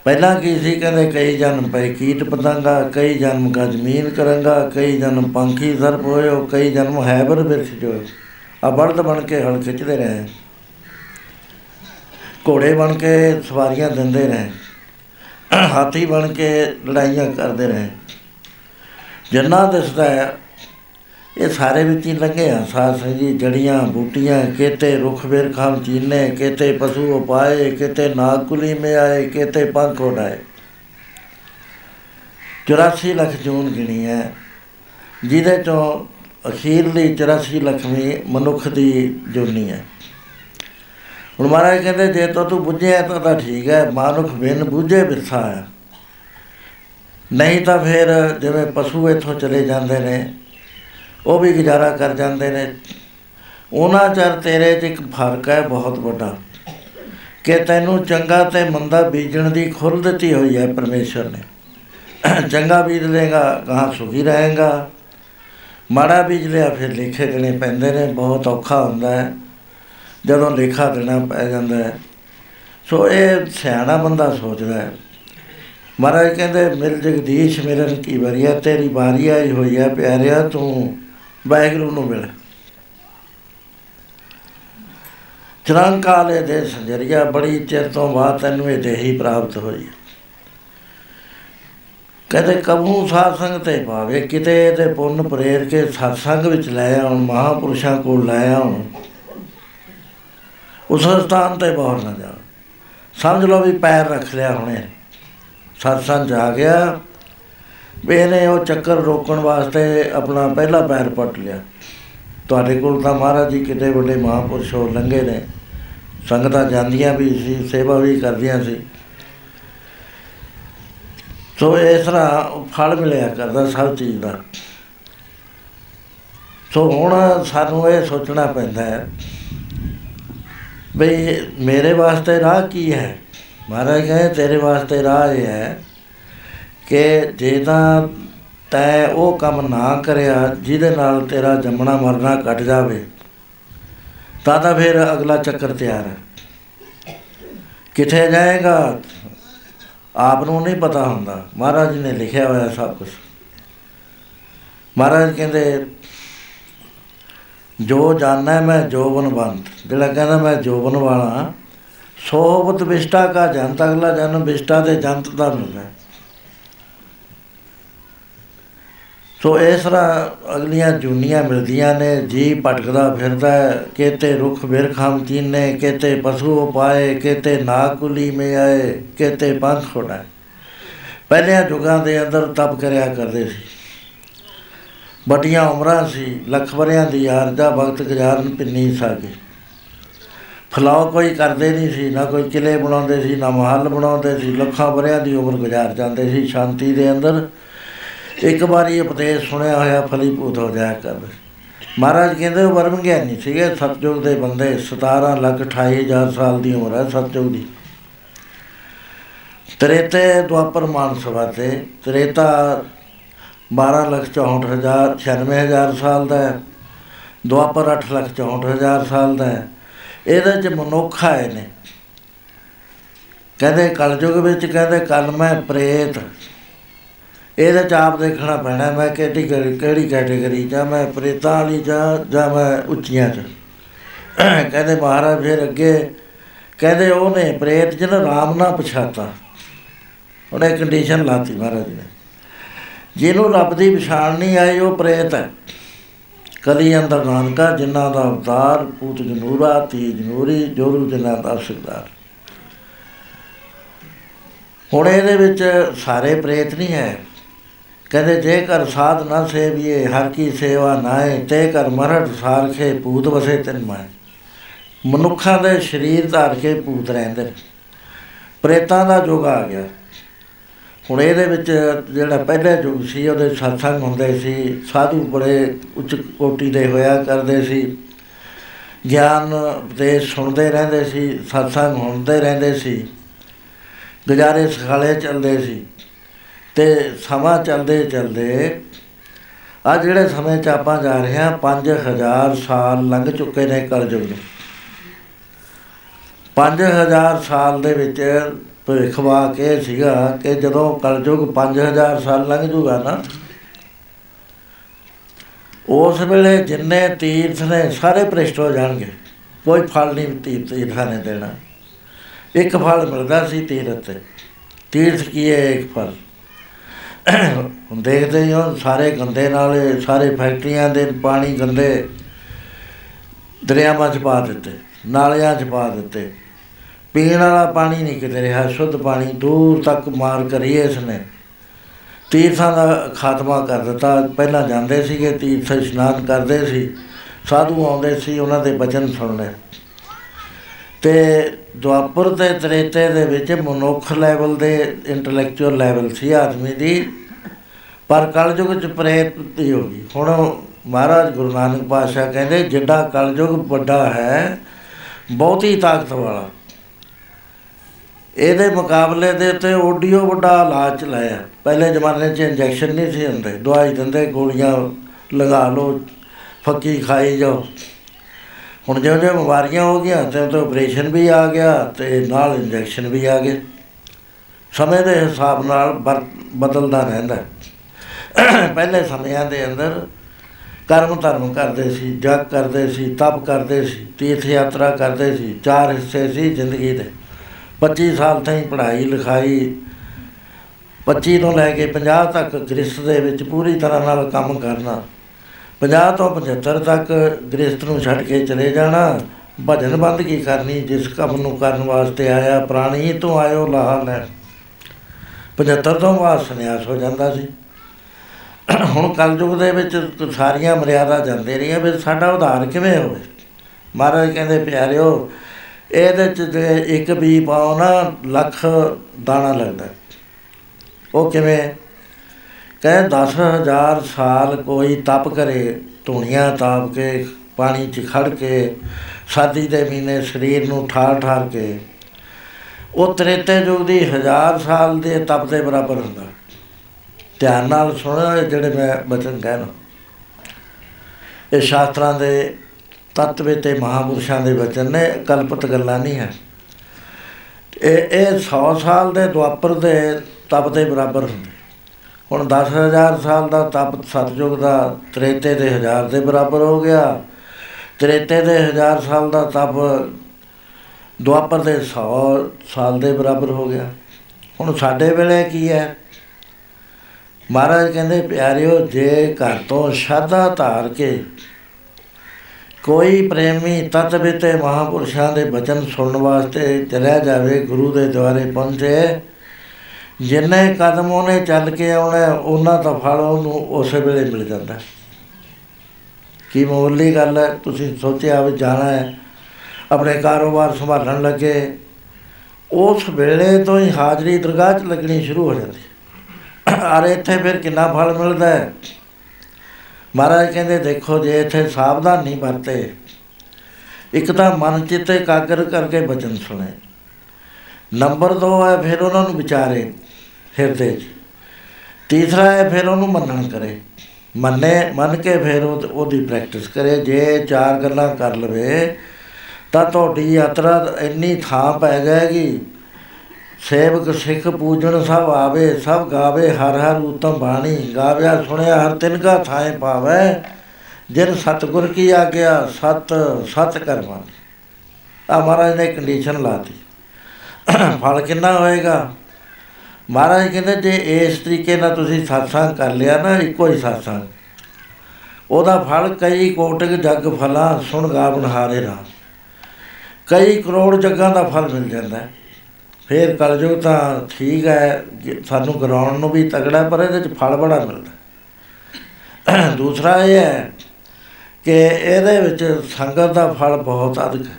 ਪਹਿਲਾਂ ਕੀ ਸੀ ਕਹਿੰਦੇ, ਕਈ ਜਨਮ ਪਏ ਕੀਟ ਪਤੰਗਾ, ਕਈ ਜਨਮ ਕਾ ਜ਼ਮੀਨ ਕਰਾਂਗਾ, ਕਈ ਜਨਮ ਪੰਖੀ ਸਰਪ ਹੋਇਓ, ਕਈ ਜਨਮ ਹੈਬਰ ਬਿਰਖ ਜੋ ਆ ਬਲਦ ਬਣ ਕੇ ਹਲ ਖਿੱਚਦੇ ਰਹੇ। ਘੋੜੇ ਬਣ ਕੇ ਸਵਾਰੀਆਂ ਦਿੰਦੇ ਰਹੇ। ਹਾਥੀ ਬਣ ਕੇ ਲੜਾਈਆਂ ਕਰਦੇ ਰਹੇ। ਜਿੰਨਾ ਦਿਸਦਾ ਹੈ ਇਹ ਸਾਰੇ ਵਿੱਚ ਹੀ ਲੰਘੇ ਆ ਸਾਧ ਸੰਗ ਜੀ, ਜੜੀਆਂ, ਬੂਟੀਆਂ, ਕੇਤੇ ਰੁੱਖ ਵੇਰ ਖਾਮ ਚੀਨੇ ਕੇਤੇ ਪਸ਼ੂ ਉਪਾਏ, ਕੇਤੇ ਨਾਗਕੁਲੀ ਮੇ ਆਏ, ਕੇਤੇ ਪੰਖ ਉਡਾਏ। 84 ਲੱਖ ਜੂਨ ਗਿਣੀ ਹੈ, ਜਿਹਦੇ ਤੋਂ ਅਖੀਰਲੀ 84 ਲੱਖਵੀਂ ਮਨੁੱਖ ਦੀ ਜੋਨੀ ਹੈ। ਹੁਣ ਮਹਾਰਾਜ ਕਹਿੰਦੇ, ਜੇ ਤਾਂ ਤੂੰ ਬੁੱਝਿਆ ਤਾਂ ਤਾਂ ਠੀਕ ਹੈ, ਮਾਨੁਖ ਬਿਨ ਬੁੱਝੇ ਬਿਰਥਾ ਹੈ। ਨਹੀਂ ਤਾਂ ਫਿਰ ਜਿਵੇਂ ਪਸ਼ੂ ਇੱਥੋਂ ਚਲੇ ਜਾਂਦੇ ਨੇ ਉਹ ਵੀ ਗੁਜ਼ਾਰਾ ਕਰ ਜਾਂਦੇ ਨੇ। ਉਹਨਾਂ ਚਰ ਤੇਰੇ 'ਚ ਇੱਕ ਫ਼ਰਕ ਹੈ ਬਹੁਤ ਵੱਡਾ ਕਿ ਤੈਨੂੰ ਚੰਗਾ ਤੇ ਮੰਦਾ ਬੀਜਣ ਦੀ ਖੁੱਲ ਦਿੱਤੀ ਹੋਈ ਹੈ ਪਰਮੇਸ਼ਰ ਨੇ। ਚੰਗਾ ਬੀਜ ਲੇਗਾ ਕਹਾਂ ਸੁਖੀ ਰਹੇਗਾ। ਮਾੜਾ ਬੀਜ ਲਿਆ, ਫਿਰ ਲੇਖੇ ਦੇਣੇ ਪੈਂਦੇ ਨੇ, ਬਹੁਤ ਔਖਾ ਹੁੰਦਾ ਹੈ। ਜਦੋਂ ਲੇਖਾ ਦੇਣਾ ਪੈ ਜਾਂਦਾ ਹੈ। ਸੋ ਇਹ ਸਿਆਣਾ ਬੰਦਾ ਸੋਚਦਾ ਹੈ। ਮਹਾਰਾਜ ਕਹਿੰਦੇ, ਮਿਲ ਜਗਦੀਸ਼ ਮਿਲਨ ਕੀ ਵਰੀਆ, ਤੇਰੀ ਬਾਰੀ ਆਈ ਹੋਈ ਹੈ, ਪਿਆਰਿਆ ਤੂੰ। ਵਾਹਿਗੁਰੂ ਨੂੰ ਮਿਲ। ਚਰੰਕਾਲੇ ਦੇ ਸੰਜਰੀਆ, ਬੜੀ ਚਿਰ ਤੋਂ ਬਾਅਦ ਤੈਨੂੰ ਇਹ ਦੇਹੀ ਪ੍ਰਾਪਤ ਹੋਈ। ਕਹਿੰਦੇ ਕਬੂ ਸਾਧ ਸੰਗ ਤੇ ਭਾਵੇ, ਕਿਤੇ ਤੇ ਪੁੰਨ ਪ੍ਰੇਰ ਕੇ ਸਤਸੰਗ ਵਿੱਚ ਲੈ ਆਉਣ, ਮਹਾਪੁਰਸ਼ਾਂ ਕੋਲ ਲੈ ਆਉਣ। ਉਸ ਸਥਾਨ ਤੇ ਬਾਹਰ ਨਾ ਜਾ ਸਮਝ ਲਓ ਵੀ ਪੈਰ ਰੱਖ ਲਿਆ ਹੁਣੇ। ਸਤਸੰਗ ਜਾ ਗਿਆ। ਵੀ ਇਹਨੇ ਉਹ ਚੱਕਰ ਰੋਕਣ ਵਾਸਤੇ ਆਪਣਾ ਪਹਿਲਾ ਪੈਰ ਪੱਟ ਲਿਆ। ਤੁਹਾਡੇ ਕੋਲ ਤਾਂ ਮਹਾਰਾਜ ਜੀ ਕਿਤੇ ਵੱਡੇ ਮਹਾਪੁਰਸ਼ ਹੋ ਲੰਘੇ ਨੇ। ਸੰਗਤਾਂ ਜਾਂਦੀਆਂ ਵੀ ਸੀ, ਸੇਵਾ ਵੀ ਕਰਦੀਆਂ ਸੀ। ਸੋ ਇਸ ਤਰ੍ਹਾਂ ਫਲ ਮਿਲਿਆ ਕਰਦਾ ਸਭ ਚੀਜ਼ ਦਾ। ਸੋ ਹੁਣ ਸਾਨੂੰ ਇਹ ਸੋਚਣਾ ਪੈਂਦਾ ਹੈ ਬਈ ਮੇਰੇ ਵਾਸਤੇ ਰਾਹ ਕੀ ਹੈ? ਮਹਾਰਾਜ ਕਹੇ ਤੇਰੇ ਵਾਸਤੇ ਰਾਹ ਇਹ ਹੈ ਕਿ ਜੇ ਤਾਂ ਤੈ ਉਹ ਕੰਮ ਨਾ ਕਰਿਆ, ਜਿਹਦੇ ਨਾਲ ਤੇਰਾ ਜੰਮਣਾ ਮਰਨਾ ਕੱਟ ਜਾਵੇ, ਤਾਂ ਤਾਂ ਫਿਰ ਅਗਲਾ ਚੱਕਰ ਤਿਆਰ ਹੈ। ਕਿੱਥੇ ਜਾਏਗਾ? ਆਪ ਨੂੰ ਨਹੀਂ ਪਤਾ ਹੁੰਦਾ। ਮਹਾਰਾਜ ਨੇ ਲਿਖਿਆ ਹੋਇਆ ਸਭ ਕੁਝ ਮਹਾਰਾਜ ਕਹਿੰਦੇ, ਜੋ ਜਾਣੈ ਮੈਂ ਜੋਬਨ ਬੰਤ ਜਿਹੜਾ ਕਹਿੰਦਾ, ਮੈਂ ਜੋਬਨ ਵਾਲਾ ਸੋਬਤ ਵਿਸ਼ਟਾ ਕਾ ਜਨਤ। ਅਗਲਾ ਜਨਮ ਵਿਸ਼ਟਾ ਦੇ ਜਨਤ ਦਾ ਮਿਲਦਾ ਸੋ ਇਸ ਤਰ੍ਹਾਂ ਅਗਲੀਆਂ ਜੁਨੀਆਂ ਮਿਲਦੀਆਂ ਨੇ, ਜੀ ਭਟਕਦਾ ਫਿਰਦਾ ਕਿਤੇ ਰੁੱਖ ਬਿਰਖਾਮ ਤੀਨੇ ਕਿਤੇ ਪਸ਼ੂ ਪਾਏ ਕਿਤੇ ਨਾਗੁਲੀ ਮੇ ਆਏ, ਕਿਤੇ ਪੰਖ ਉਡਾਏ। ਪਹਿਲਿਆਂ ਯੁਗਾਂ ਦੇ ਅੰਦਰ ਤਪ ਕਰਿਆ ਕਰਦੇ ਸੀ। ਬਟੀਆਂ ਉਮਰਾਂ ਸੀ ਲੱਖ ਵਰਿਆਂ ਦੀ ਆਰਜਾ ਵਕਤ ਗੁਜ਼ਾਰਨ ਪਿੰਨੀ ਸਾਗੇ ਫਲਾਉ ਕੋਈ ਕਰਦੇ ਨਹੀਂ ਸੀ, ਨਾ ਕੋਈ ਕਿਲੇ ਬਣਾਉਂਦੇ ਸੀ, ਨਾ ਮਹੱਲ ਬਣਾਉਂਦੇ ਸੀ, ਲੱਖਾਂ ਵਰਿਆਂ ਦੀ ਉਮਰ ਗੁਜ਼ਾਰ ਜਾਂਦੇ ਸੀ, ਸ਼ਾਂਤੀ ਦੇ ਅੰਦਰ ਇੱਕ ਵਾਰੀ ਉਪਦੇਸ਼ ਸੁਣਿਆ ਹੋਇਆ ਫਲੀਭੂਤ ਹੋ ਜਾਇਆ ਕਰ। ਮਹਾਰਾਜ ਕਹਿੰਦੇ ਉਹ ਵਰਮ ਗਿਆਨੀ ਸੀਗੇ ਸਤਜੁਗ ਦੇ ਬੰਦੇ 17 ਲੱਖ 28000 ਸਾਲ ਦੀ ਉਮਰ ਹੈ ਸਤਜੁਗ ਦੀ। ਤ੍ਰੇਤੇ ਦੁਆਪਰ ਮਾਨ ਸਭਾ ਤੇ ਤ੍ਰੇਤਾ 12 ਲੱਖ 64 ਹਜ਼ਾਰ 96000 ਸਾਲ ਦਾ ਹੈ। ਦੁਆਪਰ 8 ਲੱਖ 64 ਹਜ਼ਾਰ ਸਾਲ ਦਾ ਹੈ। ਇਹਦੇ ਚ ਮਨੁੱਖ ਆਏ ਨੇ। ਕਹਿੰਦੇ ਕਲਯੁਗ ਵਿੱਚ ਕਹਿੰਦੇ ਕਲ ਮੈਂ ਪ੍ਰੇਤ। ਇਹਦੇ ਚ ਆਪ ਦੇਖਣਾ ਪੈਣਾ ਮੈਂ ਕਿਹੜੀ ਕਿਹੜੀ ਕੈਟੇਗਰੀ ਚ ਆ, ਮੈਂ ਪ੍ਰੇਤਾਂ ਵਾਲੀ ਜਾਂ ਜਾਂ ਮੈਂ ਉੱਚੀਆਂ ਚ? ਕਹਿੰਦੇ ਮਹਾਰਾਜ ਫਿਰ ਅੱਗੇ ਕਹਿੰਦੇ ਉਹਨੇ ਪ੍ਰੇਤ ਜਿਹਨੂੰ ਰਾਮ ਨਾ ਪਛਾਤਾ। ਉਹਨੇ ਕੰਡੀਸ਼ਨ ਲਾਤੀ ਮਹਾਰਾਜ ਨੇ। ਜਿਹਨੂੰ ਰੱਬ ਦੀ ਪਛਾਣ ਨਹੀਂ ਆਈ ਉਹ ਪ੍ਰੇਤ ਹੈ। ਕਲੀ ਅੰਦਰ ਨਾਨਕਾ ਜਿਨ੍ਹਾਂ ਦਾ ਅਵਤਾਰ ਪੂਤ ਜਨੂਰਾ ਤੀ ਜਨੂਰੀ ਜੋਰੂ ਜਿਨ੍ਹਾਂ ਦਾ ਸਰਦਾਰ। ਹੁਣ ਇਹਦੇ ਵਿੱਚ ਸਾਰੇ ਪ੍ਰੇਤ ਨਹੀਂ ਹੈ। ਕਹਿੰਦੇ ਜੇ ਕਰ ਸਾਧ ਨਾ ਸੇਵੀਏ, ਹਰ ਕੀ ਸੇਵਾ ਨਾਏ, ਤੇ ਕਰ ਮਰੜ ਸਾਰਖੇ ਭੂਤ ਵਸੇ ਤਨ ਮਾਏ। ਮਨੁੱਖਾਂ ਦੇ ਸਰੀਰ ਧਾਰ ਕੇ ਭੂਤ ਰਹਿੰਦੇ ਨੇ। ਪ੍ਰੇਤਾਂ ਦਾ ਯੁੱਗ ਆ ਗਿਆ। ਹੁਣ ਇਹਦੇ ਵਿੱਚ ਜਿਹੜਾ ਪਹਿਲੇ ਯੁੱਗ ਸੀ, ਉਹਦੇ ਸਤਸੰਗ ਹੁੰਦੇ ਸੀ। ਸਾਧੂ ਬੜੇ ਉੱਚ ਕੋਟੀ ਦੇ ਹੋਇਆ ਕਰਦੇ ਸੀ। ਗਿਆਨ ਦੇ ਸੁਣਦੇ ਰਹਿੰਦੇ ਸੀ, ਸਤਸੰਗ ਹੁੰਦੇ ਰਹਿੰਦੇ ਸੀ। ਗੁਜ਼ਾਰੇ ਸਖਾਲੇ ਚੱਲਦੇ ਸੀ। ਤੇ ਸਮਾਂ ਚੱਲਦੇ ਚੱਲਦੇ ਆ ਜਿਹੜੇ ਸਮੇਂ 'ਚ ਆਪਾਂ ਜਾ ਰਹੇ ਹਾਂ 5000 ਸਾਲ ਲੰਘ ਚੁੱਕੇ ਨੇ ਕਲਯੁਗ ਨੂੰ। 5000 ਸਾਲ ਦੇ ਵਿੱਚ ਭਵਿੱਖਵਾ ਕੇ ਸੀਗਾ ਕਿ ਜਦੋਂ ਕਲਯੁਗ 5000 ਸਾਲ ਲੰਘ ਜੂਗਾ ਨਾ, ਉਸ ਵੇਲੇ ਜਿੰਨੇ ਤੀਰਥ ਨੇ ਸਾਰੇ ਭ੍ਰਿਸ਼ਟ ਹੋ ਜਾਣਗੇ। ਕੋਈ ਫਲ ਨਹੀਂ ਤੀਰਥ ਤੀਰਥਾਂ ਨੇ ਦੇਣਾ। ਇੱਕ ਫਲ ਮਿਲਦਾ ਸੀ ਤੀਰਥ ਤੇ। ਤੀਰਥ ਕੀ ਹੈ ਇੱਕ ਫਲ? ਹੁਣ ਦੇਖਦੇ ਹੀ ਹੋ, ਸਾਰੇ ਗੰਦੇ ਨਾਲੇ ਸਾਰੇ ਫੈਕਟਰੀਆਂ ਦੇ ਪਾਣੀ ਗੰਦੇ ਦਰਿਆਵਾਂ 'ਚ ਪਾ ਦਿੱਤੇ, ਨਾਲਿਆਂ 'ਚ ਪਾ ਦਿੱਤੇ। ਪੀਣ ਵਾਲਾ ਪਾਣੀ ਨਹੀਂ ਕਿਤੇ ਰਿਹਾ, ਸ਼ੁੱਧ ਪਾਣੀ ਦੂਰ ਤੱਕ ਮਾਰ ਕਰੀ ਇਸ ਨੇ ਤੀਰਥਾਂ ਦਾ ਖਾਤਮਾ ਕਰ ਦਿੱਤਾ। ਪਹਿਲਾਂ ਜਾਂਦੇ ਸੀਗੇ, ਤੀਰਥ ਇਸ਼ਨਾਨ ਕਰਦੇ ਸੀ। ਸਾਧੂ ਆਉਂਦੇ ਸੀ, ਉਹਨਾਂ ਦੇ ਬਚਨ ਸੁਣਨੇ। ਤੇ ਦੁਆਪਰ ਤੇ ਤ੍ਰੇਤੇ ਦੇ ਵਿੱਚ ਮਨੁੱਖ ਲੈਵਲ ਦੇ ਇੰਟੈਲੈਕਚੁਅਲ ਲੈਵਲ ਸੀ ਆਦਮੀ ਦੀ, ਪਰ ਕਲਯੁਗ ਚ ਪ੍ਰੇਤ ਦੀ ਹੋ ਗਈ। ਹੁਣ ਮਹਾਰਾਜ ਗੁਰੂ ਨਾਨਕ ਪਾਤਸ਼ਾਹ ਕਹਿੰਦੇ, ਜਿੱਡਾ ਕਲਯੁਗ ਵੱਡਾ ਹੈ, ਬਹੁਤੀ ਤਾਕਤ ਵਾਲਾ। ਇਹਦੇ ਮੁਕਾਬਲੇ ਦੇ ਉੱਤੇ ਓਡੀਓ ਵੱਡਾ ਇਲਾਜ ਚਲਾਇਆ ਪਹਿਲੇ ਜ਼ਮਾਨੇ 'ਚ ਇੰਜੈਕਸ਼ਨ ਨਹੀਂ ਸੀ ਹੁੰਦੇ। ਦਵਾਈ ਦਿੰਦੇ, ਗੋਲੀਆਂ ਲਗਾ ਲਓ, ਫੱਕੀ ਖਾਈ ਜਾਓ। ਹੁਣ ਜਿਉਂ ਜਿਉਂ ਬਿਮਾਰੀਆਂ ਹੋ ਗਈਆਂ ਤੇ ਉਹ ਆਪਰੇਸ਼ਨ ਵੀ ਆ ਗਿਆ ਤੇ ਨਾਲ ਇੰਜੈਕਸ਼ਨ ਵੀ ਆ ਗਏ। ਸਮੇਂ ਦੇ ਹਿਸਾਬ ਨਾਲ ਬਦਲਦਾ ਰਹਿੰਦਾ ਪਹਿਲੇ ਸਮਿਆਂ ਦੇ ਅੰਦਰ ਕਰਮ ਧਰਮ ਕਰਦੇ ਸੀ, ਜਗ ਕਰਦੇ ਸੀ, ਤਪ ਕਰਦੇ ਸੀ, ਤੀਰਥ ਯਾਤਰਾ ਕਰਦੇ ਸੀ, ਚਾਰ ਹਿੱਸੇ ਸੀ ਜ਼ਿੰਦਗੀ ਦੇ। 25 ਸਾਲ ਤਾਈਂ ਪੜ੍ਹਾਈ ਲਿਖਾਈ 25 ਤੋਂ ਲੈ ਕੇ 50 ਤੱਕ ਗ੍ਰਸਥ ਦੇ ਵਿੱਚ ਪੂਰੀ ਤਰ੍ਹਾਂ ਨਾਲ ਕੰਮ ਕਰਨਾ। 50 ਤੋਂ 75 ਤੱਕ ਗ੍ਰਸਥ ਨੂੰ ਛੱਡ ਕੇ ਚਲੇ ਜਾਣਾ। ਭਜਨ ਬੰਦਗੀ ਕਰਨੀ? ਜਿਸ ਕੰਮ ਨੂੰ ਕਰਨ ਵਾਸਤੇ ਆਇਆ, ਪ੍ਰਾਣੀ ਤੋਂ ਆਇਓ ਲਾਹ ਲੈ। 75 ਤੋਂ ਬਾਅਦ ਸੰਨਿਆਸ ਹੋ ਜਾਂਦਾ ਸੀ। ਹੁਣ ਕਲਯੁਗ ਦੇ ਵਿੱਚ ਸਾਰੀਆਂ ਮਰਿਆਦਾ ਜਾਂਦੇ ਰਹੀਆਂ ਵੀ ਸਾਡਾ ਉਧਾਰ ਕਿਵੇਂ ਹੋਵੇ? ਮਹਾਰਾਜ ਕਹਿੰਦੇ, ਪਿਆਰਿਓ, ਇਹਦੇ ਚ ਜੇ ਇੱਕ ਵੀ ਪਾਓ ਨਾ, ਲੱਖ ਦਾਣਾ ਲੱਗਦਾ। ਉਹ ਕਿਵੇਂ? ਕਹੇ 10000 ਸਾਲ ਕੋਈ ਤਪ ਕਰੇ ਧੂਣੀਆਂ ਤਾਪ ਕੇ, ਪਾਣੀ 'ਚ ਖੜ ਕੇ ਸਾਦੀ ਦੇ ਮਹੀਨੇ ਸਰੀਰ ਨੂੰ ਠਾਰ ਠਾਰ ਕੇ। ਉਹ ਤ੍ਰੇਤੇ ਯੁੱਗ ਦੀ ਹਜ਼ਾਰ ਸਾਲ ਦੇ ਤਪ ਦੇ ਬਰਾਬਰ ਹੁੰਦਾ। ਧਿਆਨ ਨਾਲ ਸੁਣੋ ਜਿਹੜੇ ਮੈਂ ਬਚਨ ਕਹਿਣਾ। ਇਹ ਸ਼ਾਸਤਰਾਂ ਦੇ ਤਤਵੇ ਤੇ ਮਹਾਪੁਰਸ਼ਾਂ ਦੇ ਬਚਨ ਨੇ, ਕਲਪਤ ਗੱਲਾਂ ਨਹੀਂ ਹੈ। ਇਹ ਇਹ 100 ਸਾਲ ਦੇ ਦੁਆਪਰ ਦੇ ਤਪ ਦੇ ਬਰਾਬਰ ਹੁੰਦੇ। ਹੁਣ 10000 ਸਾਲ ਦਾ ਤਪ ਸਤਜੁਗ ਦਾ ਤ੍ਰੇਤੇ ਦੇ ਹਜ਼ਾਰ ਦੇ ਬਰਾਬਰ ਹੋ ਗਿਆ। ਤ੍ਰੇਤੇ ਦੇ ਹਜ਼ਾਰ ਸਾਲ ਦਾ ਤਪ ਦੁਆਪਰ ਦੇ 100 ਸਾਲ ਦੇ ਬਰਾਬਰ ਹੋ ਗਿਆ। ਹੁਣ ਸਾਡੇ ਵੇਲੇ ਕੀ ਹੈ? ਮਹਾਰਾਜ ਕਹਿੰਦੇ, ਪਿਆਰਿਓ, ਜੇ ਘਰ ਤੋਂ ਸ਼ਾਦਾ ਧਾਰ ਕੇ ਕੋਈ ਪ੍ਰੇਮੀ ਤਤ ਬਿਤੇ ਮਹਾਪੁਰਸ਼ਾਂ ਦੇ ਬਚਨ ਸੁਣਨ ਵਾਸਤੇ ਚਲਿਆ ਜਾਵੇ, ਗੁਰੂ ਦੇ ਦੁਆਰੇ ਪਹੁੰਚੇ ਜਿੰਨੇ ਕਦਮ ਉਹਨੇ ਚੱਲ ਕੇ ਆਉਣਾ ਉਹਨਾਂ ਦਾ ਫਲ ਉਹਨੂੰ ਉਸੇ ਵੇਲੇ ਮਿਲ ਜਾਂਦਾ। ਕੀ ਮੋਲੀ ਗੱਲ ਹੈ ਤੁਸੀਂ ਸੋਚਿਆ ਵੀ ਜਾਣਾ ਹੈ ਆਪਣੇ ਕਾਰੋਬਾਰ ਸੰਭਾਲਣ ਲੱਗੇ ਉਸ ਵੇਲੇ ਤੋਂ ਹੀ ਹਾਜ਼ਰੀ ਦਰਗਾਹ 'ਚ ਲੱਗਣੀ ਸ਼ੁਰੂ ਹੋ ਜਾਂਦੀ। ਅਰ ਇੱਥੇ ਫਿਰ ਕਿੰਨਾ ਫਲ ਮਿਲਦਾ ਹੈ? ਮਹਾਰਾਜ ਕਹਿੰਦੇ ਦੇਖੋ ਜੇ ਇੱਥੇ ਸਾਵਧਾਨ ਨਹੀਂ ਵਰਤੇ ਇੱਕ ਤਾਂ ਮਨ ਚਿੱਤੇ ਇਕਾਗਰ ਕਰਕੇ ਬਚਨ ਸੁਣੇ। ਨੰਬਰ 2 ਹੈ ਫਿਰ ਉਹਨਾਂ ਨੂੰ ਵਿਚਾਰੇ। ਹਿਰਦੇ 'ਚ ਤੀਸਰਾ ਹੈ ਫਿਰ ਉਹਨੂੰ ਮੰਨਣ ਕਰੇ। ਮੰਨੇ ਮੰਨ ਕੇ ਫਿਰ ਉਹ ਉਹਦੀ ਪ੍ਰੈਕਟਿਸ ਕਰੇ। ਜੇ ਚਾਰ ਗੱਲਾਂ ਕਰ ਲਵੇ ਤਾਂ ਤੁਹਾਡੀ ਯਾਤਰਾ ਇੰਨੀ ਥਾਂ ਪੈ ਜਾਏਗੀ। ਸੇਵਕ ਸਿੱਖ ਪੂਜਣ ਸਭ ਆਵੇ ਸਭ ਗਾਵੇ ਹਰ ਹਰ ਉਤਮ ਬਾਣੀ। ਗਾਵਿਆ ਸੁਣਿਆ ਹਰ ਤਿਨ ਕਾ ਥਾਏ ਪਾਵੇ। ਜਿਨ ਸਤਗੁਰ ਕੀ ਆਗਿਆ ਸਤ ਸਤ ਕਰਮਾ ਆ ਮਹਾਰਾਜ ਨੇ ਕੰਡੀਸ਼ਨ ਲਾਤੀ। ਫਲ ਕਿੰਨਾ ਹੋਏਗਾ? ਮਹਾਰਾਜ ਕਹਿੰਦੇ ਜੇ ਇਸ ਤਰੀਕੇ ਨਾਲ ਤੁਸੀਂ satsang ਕਰ ਲਿਆ ਨਾ, ਇੱਕੋ ਹੀ satsang ਉਹਦਾ ਫਲ ਕਈ ਕੋਟਿਕ ਜਗ ਫਲਾ, ਸੁਣ ਗਾਵਨ ਹਾਰੇ ਰਾਮ ਕਈ ਕਰੋੜ ਜੱਗਾਂ ਦਾ ਫਲ ਮਿਲ ਜਾਂਦਾ। ਹੈ। ਫਿਰ ਕਲਯੁਗ ਤਾਂ ਠੀਕ ਹੈ, ਜੇ ਸਾਨੂੰ ਕਰਾਉਣ ਨੂੰ ਵੀ ਤਗੜਾ, ਪਰ ਇਹਦੇ ਚ ਫਲ ਬੜਾ ਮਿਲਦਾ। ਦੂਸਰਾ ਇਹ ਹੈ ਕਿ ਇਹਦੇ ਵਿੱਚ ਸੰਗਤ ਦਾ ਫਲ ਬਹੁਤ ਅਧਿਕ ਹੈ।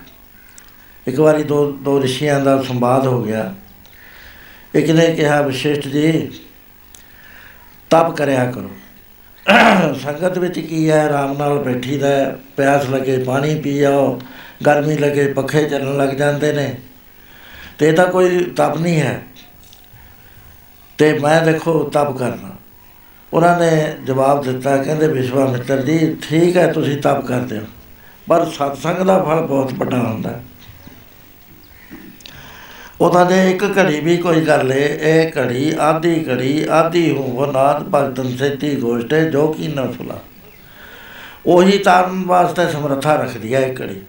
ਇੱਕ ਵਾਰੀ ਦੋ ਦੋ ਰਿਸ਼ੀਆਂ ਦਾ ਸੰਵਾਦ ਹੋ ਗਿਆ। ਇੱਕ ਨੇ ਕਿਹਾ ਵਿਸ਼ਿਸ਼ਟ ਜੀ ਤਪ ਕਰਿਆ ਕਰੋ। ਸੰਗਤ ਵਿੱਚ ਕੀ ਹੈ ਆਰਾਮ ਨਾਲ ਬੈਠੀ ਦਾ ਹੈ, ਪਿਆਸ ਲੱਗੇ ਪਾਣੀ ਪੀ ਆਓ ਗਰਮੀ ਲੱਗੇ ਪੱਖੇ ਚੱਲਣ ਲੱਗ ਜਾਂਦੇ ਨੇ। ਤੇ ਇਹ ਤਾਂ ਕੋਈ ਤਪ ਨਹੀਂ ਹੈ। ਤੇ ਮੈਂ ਦੇਖੋ ਤਪ ਕਰਨਾ। ਉਹਨਾਂ ਨੇ ਜਵਾਬ ਦਿੱਤਾ ਕਹਿੰਦੇ ਵਿਸ਼ਵਾਮਿੱਤਰ ਜੀ ਠੀਕ ਹੈ ਤੁਸੀਂ ਤਪ ਕਰਦੇ ਹੋ। ਪਰ ਸਤਸੰਗ ਦਾ ਫਲ ਬਹੁਤ ਵੱਡਾ ਹੁੰਦਾ। ਹੈ ਉਹਦਾ ਜੇ ਇੱਕ ਘੜੀ ਵੀ ਕੋਈ ਕਰ ਲੇ ਇਹ ਘੜੀ ਆਧੀ ਘੜੀ ਆਧੀ ਹੋਵ ਨਾਦ ਭਗਤਨ ਸੇਤੀ ਗੋਸ਼ਟੇ ਜੋ ਕੀ ਨਾ ਸੁਲਾ ਉਹੀ ਤਾਰਨ ਵਾਸਤੇ ਸਮਰੱਥਾ ਰੱਖਦੀ ਹੈ ਇਹ ਘੜੀ।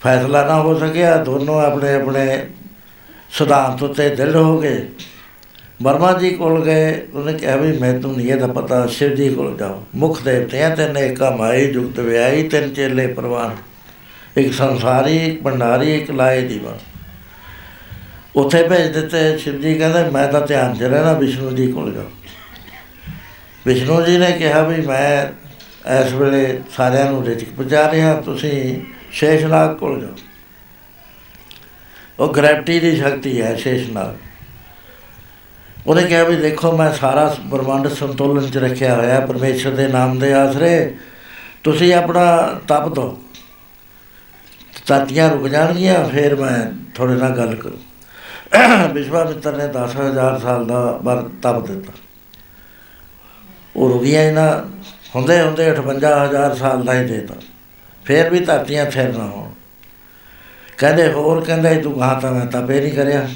ਫੈਸਲਾ ਨਾ ਹੋ ਸਕਿਆ, ਦੋਨੋਂ ਆਪਣੇ ਆਪਣੇ ਸਿਧਾਂਤ ਉੱਤੇ ਦ੍ਰਿੜ ਹੋ ਗਏ। ਵਰਮਾ ਜੀ ਕੋਲ ਗਏ, ਉਹਨੇ ਕਿਹਾ ਵੀ ਮੈਨੂੰ ਨਹੀਂ ਇਹਦਾ ਪਤਾ, ਸ਼ਿਵ ਜੀ ਕੋਲ ਜਾਓ। ਮੁਖ ਦੇਵਤਿਆਂ ਤੇ ਨੇਕਾ ਮਾਈ ਜੁਗਤ ਵਿਆਹੀ, ਤਿੰਨ ਚੇਲੇ ਪ੍ਰਵਾਨ। ਇੱਕ ਸੰਸਾਰੀ ਇੱਕ ਭੰਡਾਰੀ, ਇੱਕ ਲਾਏ ਦੀਵਾ ਉੱਥੇ ਭੇਜ ਦਿੱਤੇ ਸ਼ਿਵ ਜੀ ਕਹਿੰਦੇ, ਮੈਂ ਤਾਂ ਧਿਆਨ 'ਚ ਰਹਿਣਾ ਵਿਸ਼ਨੂੰ ਜੀ ਕੋਲ ਜਾ। ਵਿਸ਼ਨੂੰ ਜੀ ਨੇ ਕਿਹਾ ਵੀ ਮੈਂ ਇਸ ਵੇਲੇ ਸਾਰਿਆਂ ਨੂੰ ਰਿਜਕ ਪਹੁੰਚਾ ਰਿਹਾ, ਤੁਸੀਂ ਸ਼ੇਸ਼ਨਾਗ ਕੋਲ ਜਾਓ। ਉਹ ਗ੍ਰੈਵਿਟੀ ਦੀ ਸ਼ਕਤੀ ਹੈ ਸ਼ੇਸ਼ਨਾਗ ਉਹਨੇ ਕਿਹਾ ਵੀ ਦੇਖੋ, ਮੈਂ ਸਾਰਾ ਬ੍ਰਹਮੰਡ ਸੰਤੁਲਨ 'ਚ ਰੱਖਿਆ ਹੋਇਆ, ਪਰਮੇਸ਼ਰ ਦੇ ਨਾਮ ਦੇ ਆਸਰੇ। ਤੁਸੀਂ ਆਪਣਾ ਤਪ ਦੋ। ਤਾਤੀਆਂ ਰੁਕ ਜਾਣਗੀਆਂ, ਫਿਰ ਮੈਂ ਤੁਹਾਡੇ ਨਾਲ ਗੱਲ ਕਰੂ। ਵਿਸ਼ਵਾਮਿੱਤਰ ਨੇ 10000 ਸਾਲ ਦਾ ਵਰ ਤਪ ਦਿੱਤਾ। ਉਹ ਰੁਕੀਆਂ ਇਹਨਾਂ ਹੁੰਦੇ ਹੁੰਦੇ 58000 ਸਾਲ ਦਾ ਹੀ ਦੇਤਾ। ਫਿਰ ਵੀ ਧਰਤੀਆਂ ਫਿਰ ਨਾ ਹੋਣ। ਕਹਿੰਦੇ ਹੋਰ ਕਹਿੰਦਾ, ਤੂੰ ਕਹਾ ਤਾਂ ਮੈਂ ਤਪੇ ਨਹੀਂ ਕਰਿਆ।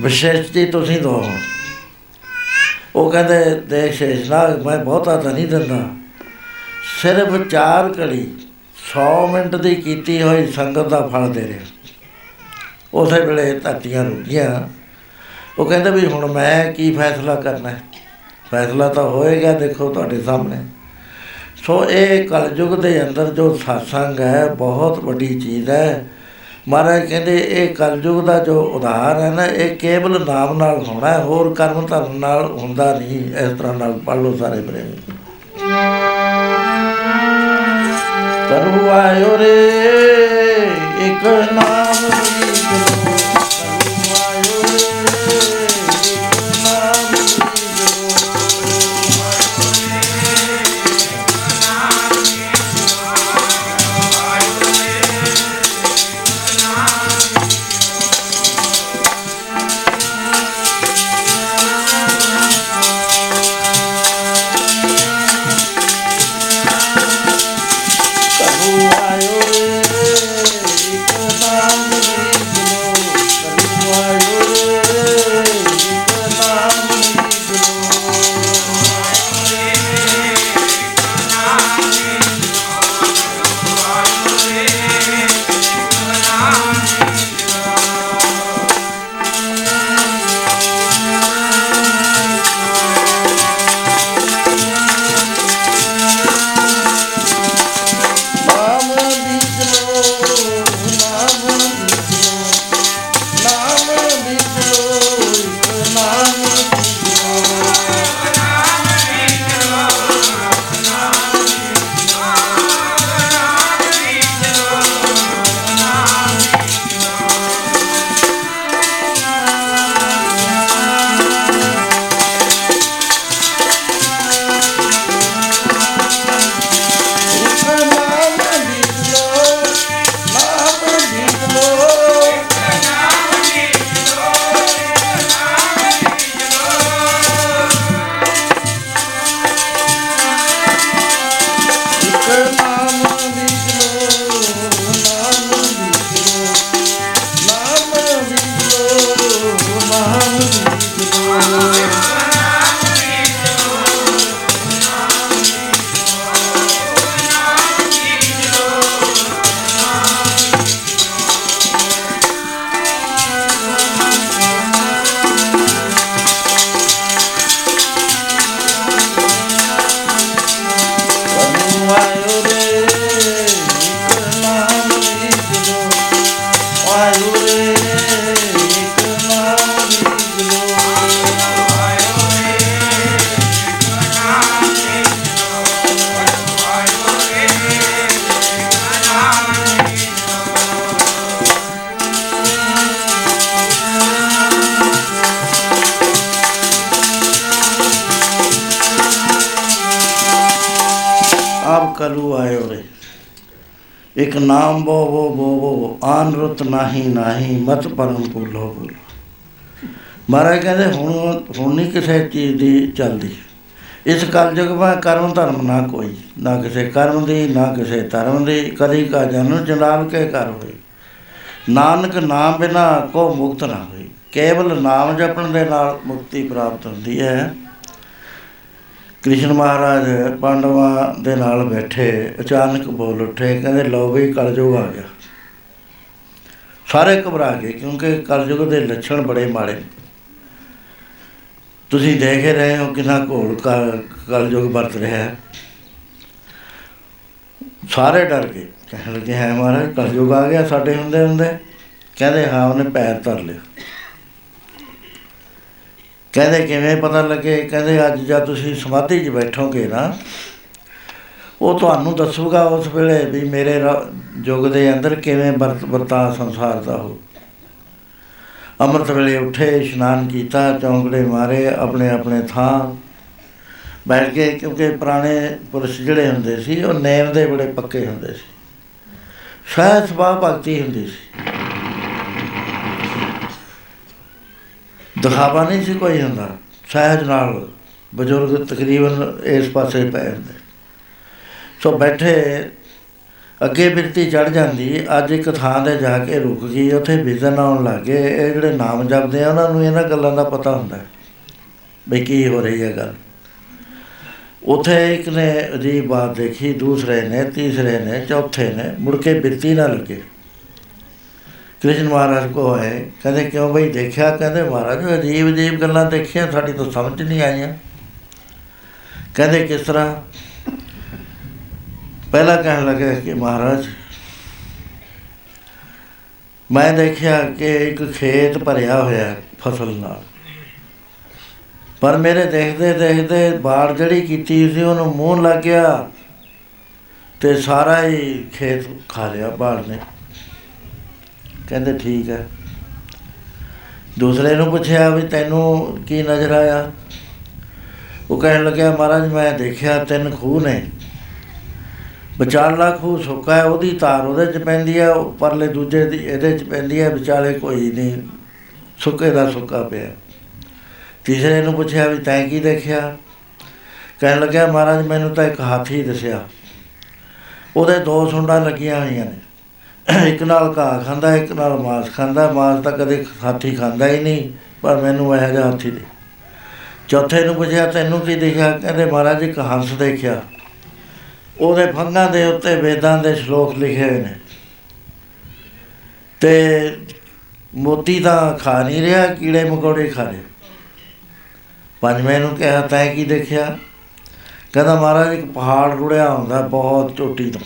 ਵਿਸ਼ੇਸ਼ਤੀ ਤੁਸੀਂ ਦੋ ਹੁਣ ਉਹ ਕਹਿੰਦੇ, ਦੇਖ ਸ਼ੇਸ਼ਨਾਗ, ਮੈਂ ਬਹੁਤਾ ਤਾਂ ਨਹੀਂ ਦਿੰਦਾ। ਸਿਰਫ ਚਾਰ ਘੜੀ 100 ਮਿੰਟ ਦੀ ਕੀਤੀ ਹੋਈ ਸੰਗਤ ਦਾ ਫਲ ਦੇ ਰਿਹਾ। ਉਸੇ ਵੇਲੇ ਧਰਤੀਆਂ ਰੁਕੀਆਂ। ਉਹ ਕਹਿੰਦੇ ਵੀ ਹੁਣ ਮੈਂ ਕੀ ਫੈਸਲਾ ਕਰਨਾ ਹੈ? ਫੈਸਲਾ ਤਾਂ ਹੋਏਗਾ, ਦੇਖੋ ਤੁਹਾਡੇ ਸਾਹਮਣੇ। ਸੋ ਇਹ ਕਲਯੁਗ ਦੇ ਅੰਦਰ ਜੋ satsang ਹੈ, ਬਹੁਤ ਵੱਡੀ ਚੀਜ਼ ਹੈ। ਮਹਾਰਾਜ ਕਹਿੰਦੇ ਇਹ ਕਲਯੁਗ ਦਾ ਜੋ ਉਦਾਹਰ ਹੈ ਨਾ, ਇਹ ਕੇਵਲ ਨਾਮ ਨਾਲ ਹੋਣਾ ਹੈ, ਹੋਰ ਕਰਮ ਧਰਮ ਨਾਲ ਹੁੰਦਾ ਨਹੀਂ। ਇਸ ਤਰ੍ਹਾਂ ਨਾਲ ਪੜ ਲਓ ਸਾਰੇ ਪ੍ਰੇਮੀ। ਕਰੁ ਆਇਓ ਰੇ ਇੱਕ ਇੱਕ ਨਾਮ ਬੋ ਬੋ ਬੋ ਬੋ ਆਨ ਰੁਤ ਨਾਹੀ ਨਾਹੀ, ਮਤ ਪਰਮ ਭੁੱਲੋ ਭੁੱਲੋ। ਮਹਾਰਾਜ ਕਹਿੰਦੇ, ਹੁਣ ਹੁਣ ਨਹੀਂ ਕਿਸੇ ਚੀਜ਼ ਦੀ ਚੱਲਦੀ। ਇਸ ਕਲਯੁਗ ਵਿੱਚ ਕਰਮ ਧਰਮ ਨਾ ਕੋਈ, ਨਾ ਕਿਸੇ ਕਰਮ ਦੀ, ਨਾ ਕਿਸੇ ਧਰਮ ਦੀ। ਕਦੀ ਕਾ ਜਨ ਜੰਡਾਲ ਕੇ ਕਰ ਹੋਈ। ਨਾਨਕ ਨਾਮ ਬਿਨਾ ਕੋ ਮੁਕਤ ਨਾ ਹੋਈ। ਕੇਵਲ ਨਾਮ ਜਪਣ ਦੇ ਨਾਲ ਮੁਕਤੀ ਪ੍ਰਾਪਤ ਹੁੰਦੀ ਹੈ। ਕ੍ਰਿਸ਼ਨ ਮਹਾਰਾਜ ਪਾਂਡਵਾਂ ਦੇ ਨਾਲ ਬੈਠੇ, ਅਚਾਨਕ ਬੋਲ ਉੱਠੇ, ਕਹਿੰਦੇ, ਲਓ ਵੀ ਕਲਯੁਗ ਆ ਗਿਆ। ਸਾਰੇ ਘਬਰਾ ਗਏ, ਕਿਉਂਕਿ ਕਲਯੁਗ ਦੇ ਲੱਛਣ ਬੜੇ ਮਾੜੇ। ਨੇ। ਤੁਸੀਂ ਦੇਖ ਹੀ ਰਹੇ ਹੋ ਕਿੰਨਾ ਘੋਲ ਕ- ਕਲਯੁਗ ਵਰਤ ਰਿਹਾ ਹੈ। ਸਾਰੇ ਡਰ ਗਏ। ਕਹਿਣ ਲੱਗੇ, ਹੈ ਮਹਾਰਾਜ, ਕਲਯੁਗ ਆ ਗਿਆ ਸਾਡੇ ਹੁੰਦੇ ਹੁੰਦੇ ਕਹਿੰਦੇ, ਹਾਂ, ਉਹਨੇ ਪੈਰ ਧਰ ਲਿਆ। ਕਹਿੰਦੇ ਕਿਵੇਂ ਪਤਾ ਲੱਗੇ? ਕਹਿੰਦੇ ਅੱਜ ਜਦ ਤੁਸੀਂ ਸਮਾਧੀ 'ਚ ਬੈਠੋਗੇ ਨਾ, ਉਹ ਤੁਹਾਨੂੰ ਦੱਸੂਗਾ ਉਸ ਵੇਲੇ ਵੀ ਮੇਰੇ ਰ- ਯੁੱਗ ਦੇ ਅੰਦਰ ਕਿਵੇਂ ਵਰਤ, ਵਰਤਾ ਸੰਸਾਰ ਦਾ ਹੋ ਅੰਮ੍ਰਿਤ ਵੇਲੇ ਉੱਠੇ, ਇਸ਼ਨਾਨ ਕੀਤਾ, ਚੌਂਕੜੇ ਮਾਰੇ, ਆਪਣੇ ਆਪਣੇ ਥਾਂ ਬੈਠ ਕੇ ਕਿਉਂਕਿ ਪੁਰਾਣੇ ਪੁਰਸ਼ ਜਿਹੜੇ ਹੁੰਦੇ ਸੀ, ਉਹ ਨੇਮ ਦੇ ਬੜੇ ਪੱਕੇ ਹੁੰਦੇ ਸੀ। ਸ਼ਾਇਦ ਸੁਭਾਅ ਭਗਤੀ ਹੁੰਦੀ ਸੀ। ਦਿਖਾਵਾ ਨਹੀਂ ਸੀ ਕੋਈ ਹੁੰਦਾ। ਸਹਿਜ ਨਾਲ ਬਜ਼ੁਰਗ ਤਕਰੀਬਨ ਇਸ ਪਾਸੇ ਪਏ ਹੁੰਦੇ ਸੋ ਬੈਠੇ, ਅੱਗੇ ਬਿਰਤੀ ਚੜ ਜਾਂਦੀ, ਅੱਜ ਇੱਕ ਥਾਂ ਤੇ ਜਾ ਕੇ ਰੁਕ ਗਈ, ਉੱਥੇ ਵਿਜ਼ਨ ਆਉਣ ਲੱਗੇ ਇਹ ਜਿਹੜੇ ਨਾਮ ਜਪਦੇ ਆ, ਉਹਨਾਂ ਨੂੰ ਇਹਨਾਂ ਗੱਲਾਂ ਦਾ ਪਤਾ ਹੁੰਦਾ ਹੈ ਵੀ ਕੀ ਹੋ ਰਹੀ ਹੈ ਗੱਲ। ਉਥੇ ਇੱਕ ਨੇ ਅਜੀਬ ਬਾਤ ਦੇਖੀ, ਦੂਸਰੇ ਨੇ, ਤੀਸਰੇ ਨੇ, ਚੌਥੇ ਨੇ, ਮੁੜ ਕੇ ਬਿਰਤੀ ਨਾ ਲੱਗੇ। ਕ੍ਰਿਸ਼ਨ ਮਹਾਰਾਜ ਕੋ ਆਏ ਕਹਿੰਦੇ ਕਿਉਂ ਬਈ ਦੇਖਿਆ? ਕਹਿੰਦੇ ਮਹਾਰਾਜ, ਅਜੀਬ ਅਜੀਬ ਗੱਲਾਂ ਦੇਖੀਆਂ, ਸਾਡੀ ਤਾਂ ਸਮਝ ਨਹੀਂ ਆਈਆਂ। ਕਹਿੰਦੇ ਕਿਸ ਤਰ੍ਹਾਂ? ਪਹਿਲਾ ਕਹਿਣ ਲੱਗਾ ਕਿ ਮਹਾਰਾਜ, ਮੈਂ ਦੇਖਿਆ ਕਿ ਇੱਕ ਖੇਤ ਭਰਿਆ ਹੋਇਆ ਹੈ ਫਸਲ ਨਾਲ। ਪਰ ਮੇਰੇ ਦੇਖਦੇ ਦੇਖਦੇ ਬਾੜ ਜਿਹੜੀ ਕੀਤੀ ਸੀ, ਉਹਨੂੰ ਮੂੰਹ ਲੱਗ ਗਿਆ ਤੇ ਸਾਰਾ ਹੀ ਖੇਤ ਖਾ ਲਿਆ ਬਾੜ ਨੇ। ਕਹਿੰਦੇ ਠੀਕ ਹੈ। ਦੂਸਰੇ ਨੂੰ ਪੁੱਛਿਆ ਵੀ ਤੈਨੂੰ ਕੀ ਨਜ਼ਰ ਆਇਆ? ਉਹ ਕਹਿਣ ਲੱਗਿਆ, ਮਹਾਰਾਜ, ਮੈਂ ਦੇਖਿਆ ਤਿੰਨ ਖੂਹ ਨੇ। ਵਿਚਾਲਾ ਖੂਹ ਸੁੱਕਾ ਹੈ, ਉਹਦੀ ਤਾਰ ਉਹਦੇ ਚ ਪੈਂਦੀ ਹੈ ਉਹ ਪਰਲੇ ਦੂਜੇ ਦੀ ਇਹਦੇ ਚ ਪੈਂਦੀ ਹੈ, ਵਿਚਾਲੇ ਕੋਈ ਨਹੀਂ, ਸੁੱਕੇ ਦਾ ਸੁੱਕਾ ਪਿਆ। ਤੀਸਰੇ ਨੂੰ ਪੁੱਛਿਆ ਵੀ ਤੈਂ ਕੀ ਦੇਖਿਆ? ਕਹਿਣ ਲੱਗਿਆ, ਮਹਾਰਾਜ, ਮੈਨੂੰ ਤਾਂ ਇੱਕ ਹਾਥੀ ਦਿਸਿਆ। ਉਹਦੇ ਦੋ ਸੁੰਡਾਂ ਲੱਗੀਆਂ ਹੋਈਆਂ ਨੇ। ਇੱਕ ਨਾਲ ਘਾਹ ਖਾਂਦਾ ਇੱਕ ਨਾਲ ਮਾਸ ਖਾਂਦਾ ਮਾਸ ਤਾਂ ਕਦੇ ਹਾਥੀ ਖਾਂਦਾ ਹੀ ਨਹੀਂ ਪਰ ਮੈਨੂੰ ਇਹੋ ਜਿਹਾ ਹਾਥੀ ਦੇ। ਚੌਥੇ ਨੂੰ ਪੁੱਛਿਆ ਤੈਨੂੰ ਕੀ ਦੇਖਿਆ? ਕਹਿੰਦੇ ਮਹਾਰਾਜ ਇੱਕ ਹੰਸ ਦੇਖਿਆ। ਉਹਦੇ ਫੰਗਾਂ ਦੇ ਉੱਤੇ ਵੇਦਾਂ ਦੇ ਸ਼ਲੋਕ ਲਿਖੇ ਹੋਏ ਨੇ। ਤੇ ਮੋਤੀ ਤਾਂ ਖਾ ਨਹੀਂ ਰਿਹਾ ਕੀੜੇ ਮਕੌੜੇ ਖਾ ਰਿਹਾ। ਪੰਜਵੇਂ ਨੂੰ ਕਿਹਾ ਤੈਂ ਕੀ ਦੇਖਿਆ? ਕਹਿੰਦਾ ਮਹਾਰਾਜ ਇੱਕ ਪਹਾੜ ਰੁੜਿਆ ਹੁੰਦਾ ਬਹੁਤ ਚੋਟੀ ਤੋਂ।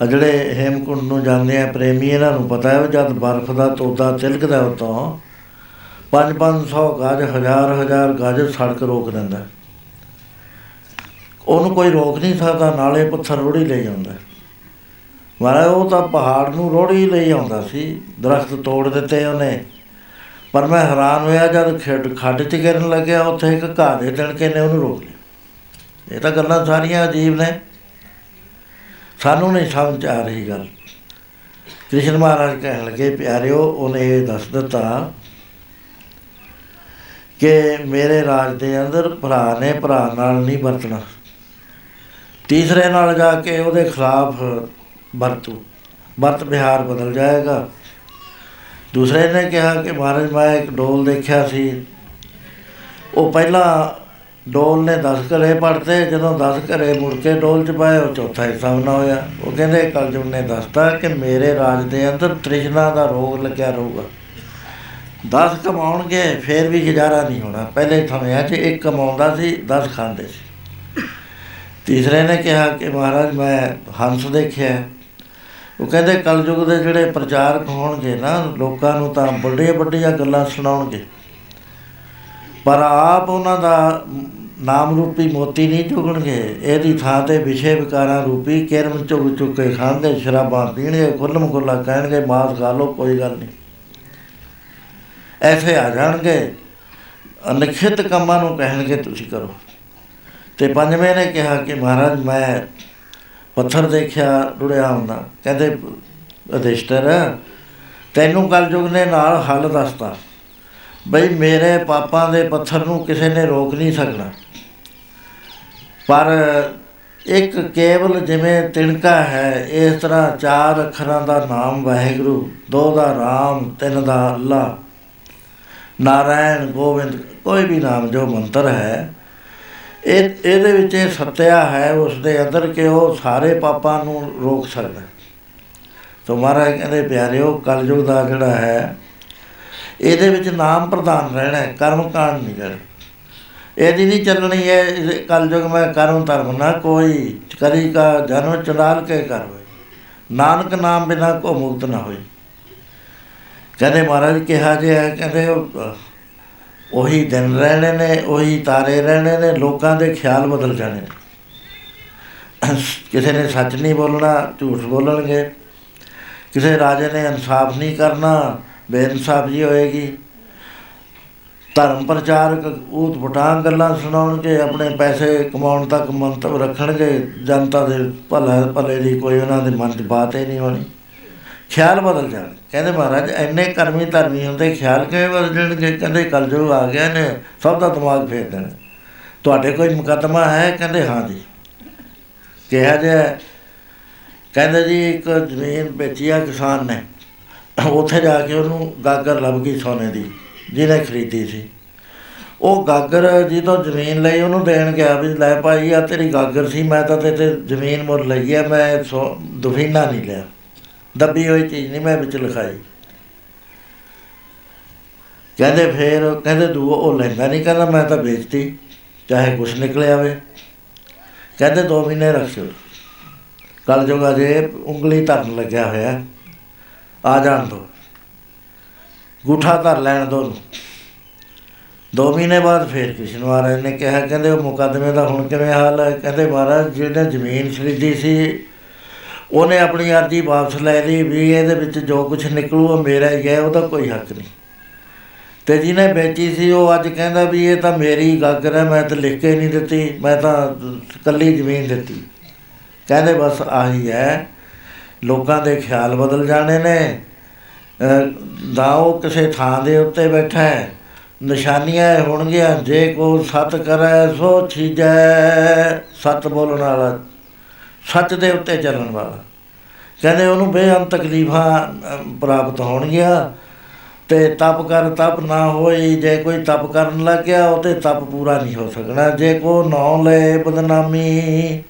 ਜਿਹੜੇ ਹੇਮਕੁੰਡ ਨੂੰ ਜਾਂਦੇ ਆ ਪ੍ਰੇਮੀ, ਇਹਨਾਂ ਨੂੰ ਪਤਾ ਹੈ ਵੀ ਜਦ ਬਰਫ਼ ਦਾ ਤੋਦਾ ਤਿਲਕਦਾ ਉਤੋਂ 5-500 ਗਜ ਹਜ਼ਾਰ ਹਜ਼ਾਰ ਗਜ ਸੜਕ ਰੋਕ ਦਿੰਦਾ ਉਹਨੂੰ ਕੋਈ ਰੋਕ ਨਹੀਂ ਸਕਦਾ, ਨਾਲੇ ਪੱਥਰ ਰੋੜੀ ਲੈ ਜਾਂਦਾ ਮਹਾਰਾਜ ਉਹ ਤਾਂ ਪਹਾੜ ਨੂੰ ਰੋੜੀ ਲਈ ਆਉਂਦਾ ਸੀ, ਦਰਖਤ ਤੋੜ ਦਿੱਤੇ ਉਹਨੇ। ਪਰ ਮੈਂ ਹੈਰਾਨ ਹੋਇਆ ਜਦ ਖੱਡ ਖੱਡ 'ਚ ਗਿਰਨ ਲੱਗਿਆ, ਉੱਥੇ ਇੱਕ ਘਾਹ ਦੇ ਤਣਕੇ ਨੇ ਉਹਨੂੰ ਰੋਕ ਲਿਆ। ਇਹ ਤਾਂ ਗੱਲਾਂ ਸਾਰੀਆਂ ਅਜੀਬ ਨੇ। ਸਾਨੂੰ ਨਹੀਂ ਸਮਝ ਆ ਰਹੀ ਗੱਲ। ਕ੍ਰਿਸ਼ਨ ਮਹਾਰਾਜ ਕਹਿਣ ਲੱਗੇ, ਪਿਆਰਿਓ, ਉਹਨੇ ਇਹ ਦੱਸ ਦਿੱਤਾ ਕਿ ਮੇਰੇ ਰਾਜ ਦੇ ਅੰਦਰ ਭਰਾ ਨੇ ਭਰਾ ਨਾਲ ਨਹੀਂ ਵਰਤਣਾ। ਤੀਸਰੇ ਨਾਲ ਜਾ ਕੇ ਉਹਦੇ ਖਿਲਾਫ ਵਰਤੂ। ਵਰਤ ਵਿਹਾਰ ਬਦਲ ਜਾਏਗਾ। ਦੂਸਰੇ ਨੇ ਕਿਹਾ ਕਿ ਮਹਾਰਾਜ, ਮੈਂ ਇੱਕ ਡੋਲ ਦੇਖਿਆ ਸੀ। ਉਹ ਪਹਿਲਾਂ ਡੋਲ ਨੇ 10 ਘਰੇ ਪੜਤੇ ਜਦੋਂ 10 ਘਰੇ ਮੁੜ ਕੇ ਡੋਲ ਚ ਪਾਏ, ਉਹ ਚੌਥਾ ਹਿੱਸਾ ਨਾ ਹੋਇਆ। ਉਹ ਕਹਿੰਦੇ, ਕਲਯੁਗ ਨੇ ਦੱਸਤਾ ਕਿ ਮੇਰੇ ਰਾਜ ਦੇ ਅੰਦਰ ਤ੍ਰਿਸ਼ਨਾ ਦਾ ਰੋਗ ਲੱਗਿਆ ਰਹੂਗਾ। 10 ਕਮਾਉਣਗੇ, ਫੇਰ ਵੀ ਗੁਜ਼ਾਰਾ ਨਹੀਂ ਹੋਣਾ। ਪਹਿਲੇ ਸਮਿਆਂ 'ਚ ਇੱਕ ਕਮਾਉਂਦਾ ਸੀ 10 ਖਾਂਦੇ ਸੀ। ਤੀਸਰੇ ਨੇ ਕਿਹਾ ਕਿ ਮਹਾਰਾਜ, ਮੈਂ ਹੰਸ ਦੇਖਿਆ। ਉਹ ਕਹਿੰਦੇ, ਕਲਯੁਗ ਦੇ ਜਿਹੜੇ ਪ੍ਰਚਾਰਕ ਹੋਣਗੇ ਨਾ, ਲੋਕਾਂ ਨੂੰ ਤਾਂ ਵੱਡੀਆਂ ਵੱਡੀਆਂ ਗੱਲਾਂ ਸੁਣਾਉਣਗੇ। ਪਰ ਆਪ ਉਹਨਾਂ ਦਾ ਨਾਮ ਰੂਪੀ ਮੋਤੀ ਨਹੀਂ ਚੁਗਣਗੇ। ਇਹਦੀ ਥਾਂ ਤੇ ਵਿਸ਼ੇ ਵਿਕਾਰਾਂ ਰੂਪੀ ਕਿਰਮ ਚੁਗ ਚੁੱਕ ਕੇ ਖਾਂਦੇ, ਸ਼ਰਾਬਾਂ ਪੀਣਗੇ ਖੁੱਲਮ ਖੁੱਲਾ ਕਹਿਣਗੇ, ਮਾਸ ਖਾ ਲਓ, ਕੋਈ ਗੱਲ ਨਹੀਂ। ਐਸੇ ਆ ਜਾਣਗੇ। ਅਨਿਖਿਤ ਕੰਮਾਂ ਨੂੰ ਕਹਿਣਗੇ, ਤੁਸੀਂ ਕਰੋ। ਤੇ ਪੰਜਵੇਂ ਨੇ ਕਿਹਾ ਕਿ ਮਹਾਰਾਜ, ਮੈਂ ਪੱਥਰ ਦੇਖਿਆ, ਰੁੜਿਆ ਹੁੰਦਾ। ਕਹਿੰਦੇ, ਅਧਿਸ਼ਟਰ, ਤੈਨੂੰ ਕਲਯੁਗ ਨੇ ਨਾਲ ਹੱਲ ਦੱਸਤਾ। ਬਈ ਮੇਰੇ ਪਾਪਾਂ ਦੇ ਪੱਥਰ ਨੂੰ ਕਿਸੇ ਨੇ ਰੋਕ ਨਹੀਂ ਸਕਣਾ। ਪਰ ਇੱਕ ਕੇਵਲ ਜਿਵੇਂ ਤਿਣਕਾ ਹੈ, ਇਸ ਤਰ੍ਹਾਂ ਚਾਰ ਅੱਖਰਾਂ ਦਾ ਨਾਮ ਵਾਹਿਗੁਰੂ, ਦੋ ਦਾ ਰਾਮ, ਤਿੰਨ ਦਾ ਅੱਲਾ। ਨਾਰਾਇਣ, ਗੋਬਿੰਦ, ਕੋਈ ਵੀ ਨਾਮ ਜੋ ਮੰਤਰ ਹੈ, ਇਹ, ਇਹਦੇ ਵਿੱਚ ਇਹ ਸੱਤਿਆ ਹੈ, ਉਸ ਦੇ ਅੰਦਰ ਕਿ ਉਹ ਸਾਰੇ ਪਾਪਾਂ ਨੂੰ ਰੋਕ ਸਕਦਾ। ਸੋ ਮਹਾਰਾਜ ਕਹਿੰਦੇ, ਪਿਆਰਿਓ, ਕਲਯੁਗ ਦਾ ਜਿਹੜਾ ਹੈ ਇਹਦੇ ਵਿੱਚ ਨਾਮ ਪ੍ਰਧਾਨ ਰਹਿਣਾ ਹੈ, ਕਰਮ ਕਾਂਡ ਨਹੀਂ ਕਰਨਾ ਇਹਦੀ ਨਹੀਂ ਚੱਲਣੀ ਹੈ ਕਲਯੁਗ ਮੈਂ ਕਰਮ ਧਰਮ ਨਾ ਕੋਈ ਕਰੀ ਕਾ ਜਨਮ ਚੁਨਾਲ ਕੇ ਕਰ ਹੋਏ। ਨਾਨਕ ਨਾਮ ਬਿਨਾ ਕੋ ਮੁਕਤ ਨਾ ਹੋਈ ਕਹਿੰਦੇ ਮਹਾਰਾਜ ਕਿਹਾ ਜੇ ਹੈ, ਕਹਿੰਦੇ ਉਹੀ ਦਿਨ ਰਹਿਣੇ ਨੇ, ਉਹੀ ਤਾਰੇ ਰਹਿਣੇ ਨੇ, ਲੋਕਾਂ ਦੇ ਖਿਆਲ ਬਦਲ ਜਾਣੇ ਕਿਸੇ ਨੇ ਸੱਚ ਨਹੀਂ ਬੋਲਣਾ, ਝੂਠ ਬੋਲਣਗੇ। ਕਿਸੇ ਰਾਜੇ ਨੇ ਇਨਸਾਫ ਨਹੀਂ ਕਰਨਾ ਬੇਇਨਸਾਫੀ ਹੋਏਗੀ। ਧਰਮ ਪ੍ਰਚਾਰਕ ਊਤ ਪਟਾਂ ਗੱਲਾਂ ਸੁਣਾਉਣਗੇ, ਆਪਣੇ ਪੈਸੇ ਕਮਾਉਣ ਤੱਕ ਮੰਤਵ ਰੱਖਣਗੇ, ਜਨਤਾ ਦੇ ਭਲੇ ਭਲੇ ਦੀ ਕੋਈ ਉਹਨਾਂ ਦੇ ਮਨ 'ਚ ਬਾਤ ਹੀ ਨਹੀਂ ਹੋਣੀ। ਖਿਆਲ ਬਦਲ ਜਾਣ। ਕਹਿੰਦੇ ਮਹਾਰਾਜ ਐਨੇ ਕਰਮੀ ਧਰਮੀ ਹੁੰਦੇ, ਖਿਆਲ ਕਿਵੇਂ ਬਦਲ ਜਾਣਗੇ? ਕਹਿੰਦੇ ਕਲਯੁਗ ਆ ਗਿਆ ਨੇ, ਸਭ ਦਾ ਦਿਮਾਗ ਫੇਰ ਦੇਣਾ। ਤੁਹਾਡੇ ਕੋਈ ਮੁਕੱਦਮਾ ਹੈ? ਕਹਿੰਦੇ ਹਾਂ ਜੀ। ਕਿਹਾ ਜੇ ਕਹਿੰਦੇ ਜੀ, ਇੱਕ ਜ਼ਮੀਨ ਵੇਚੀ ਆ ਕਿਸਾਨ ਨੇ। ਉੱਥੇ ਜਾ ਕੇ ਉਹਨੂੰ ਗਾਗਰ ਲੱਭ ਗਈ ਸੋਨੇ ਦੀ, ਜਿਹਨੇ ਖਰੀਦੀ ਸੀ। ਉਹ ਗਾਗਰ ਜਦੋਂ ਜ਼ਮੀਨ ਲਈ ਉਹਨੂੰ ਦੇਣ ਗਿਆ ਵੀ ਲੈ ਭਾਈ ਆ ਤੇਰੀ ਗਾਗਰ ਸੀ, ਮੈਂ ਤਾਂ ਤੇ ਜ਼ਮੀਨ ਮੁੱਲ ਲਈ ਆ, ਮੈਂ ਦੁਫੀਨਾ ਨਹੀਂ ਲਿਆ। ਦੱਬੀ ਹੋਈ ਚੀਜ਼ ਨਹੀਂ ਮੈਂ ਵਿੱਚ ਲਿਖਾਈ। ਕਹਿੰਦੇ ਫੇਰ, ਕਹਿੰਦੇ ਦੂ ਉਹ ਲੈਂਦਾ ਨਹੀਂ, ਕਹਿੰਦਾ ਮੈਂ ਤਾਂ ਵੇਚਤੀ, ਚਾਹੇ ਕੁਛ ਨਿਕਲੇ ਆਵੇ। ਕਹਿੰਦੇ 2 ਮਹੀਨੇ ਰੱਖਿਓ ਕੱਲ ਜੋਗਾ ਜੇ ਉਂਗਲੀ ਧਰਨ ਲੱਗਿਆ ਹੋਇਆ। ਆ ਜਾਣ ਦੋ। ਗੁਠਾ ਧਰ ਲੈਣ ਦੋ ਨੂੰ ਦੋ ਮਹੀਨੇ ਬਾਅਦ ਫੇਰ ਕ੍ਰਿਸ਼ਨ ਮਹਾਰਾਜ ਨੇ ਕਿਹਾ, ਕਹਿੰਦੇ ਉਹ ਮੁਕੱਦਮੇ ਦਾ ਹੁਣ ਕਿਵੇਂ ਹਾਲ ਹੈ? ਕਹਿੰਦੇ ਮਹਾਰਾਜ, ਜਿਹਨੇ ਜ਼ਮੀਨ ਖਰੀਦੀ ਸੀ, ਉਹਨੇ ਆਪਣੀ ਅਰਜ਼ੀ ਵਾਪਸ ਲੈ ਲਈ ਵੀ ਇਹਦੇ ਵਿੱਚ ਜੋ ਕੁਝ ਨਿਕਲੂ, ਉਹ ਮੇਰਾ ਹੀ ਹੈ, ਉਹਦਾ ਕੋਈ ਹੱਕ ਨਹੀਂ। ਤੇ ਜਿਹਨੇ ਵੇਚੀ ਸੀ, ਉਹ ਅੱਜ ਕਹਿੰਦਾ ਵੀ ਇਹ ਤਾਂ ਮੇਰੀ ਗਾਗਰ ਹੈ, ਮੈਂ ਤਾਂ ਲਿਖ ਕੇ ਨਹੀਂ ਦਿੱਤੀ, ਮੈਂ ਤਾਂ ਕੱਲੀ ਜ਼ਮੀਨ ਦਿੱਤੀ। ਕਹਿੰਦੇ ਬਸ ਆਹੀ ਹੈ ਲੋਕਾਂ ਦੇ ਖਿਆਲ ਬਦਲ ਜਾਣੇ ਨੇ। ਦਾਓ ਕਿਸੇ ਥਾਂ ਦੇ ਉੱਤੇ ਬੈਠਾ ਹੈ। ਨਿਸ਼ਾਨੀਆਂ ਹੋਣਗੀਆਂ, ਜੇ ਕੋ ਸਤ ਕਰੈ ਸੋ ਛੀਜੈ। ਸਤ ਬੋਲਣ ਵਾਲਾ, ਸੱਚ ਦੇ ਉੱਤੇ ਚੱਲਣ ਵਾਲਾ। ਕਹਿੰਦੇ ਉਹਨੂੰ ਬੇਅੰਤ ਤਕਲੀਫਾਂ ਪ੍ਰਾਪਤ ਹੋਣਗੀਆਂ। ਤੇ ਤਪ ਕਰ ਤਪ ਨਾ ਹੋਈ, ਜੇ ਕੋਈ ਤਪ ਕਰਨ ਲੱਗ ਗਿਆ ਉਹ ਤੇ ਤਪ ਪੂਰਾ ਨਹੀਂ ਹੋ ਸਕਣਾ। ਜੇ ਕੋ ਨੌ ਲੈ ਬਦਨਾਮੀ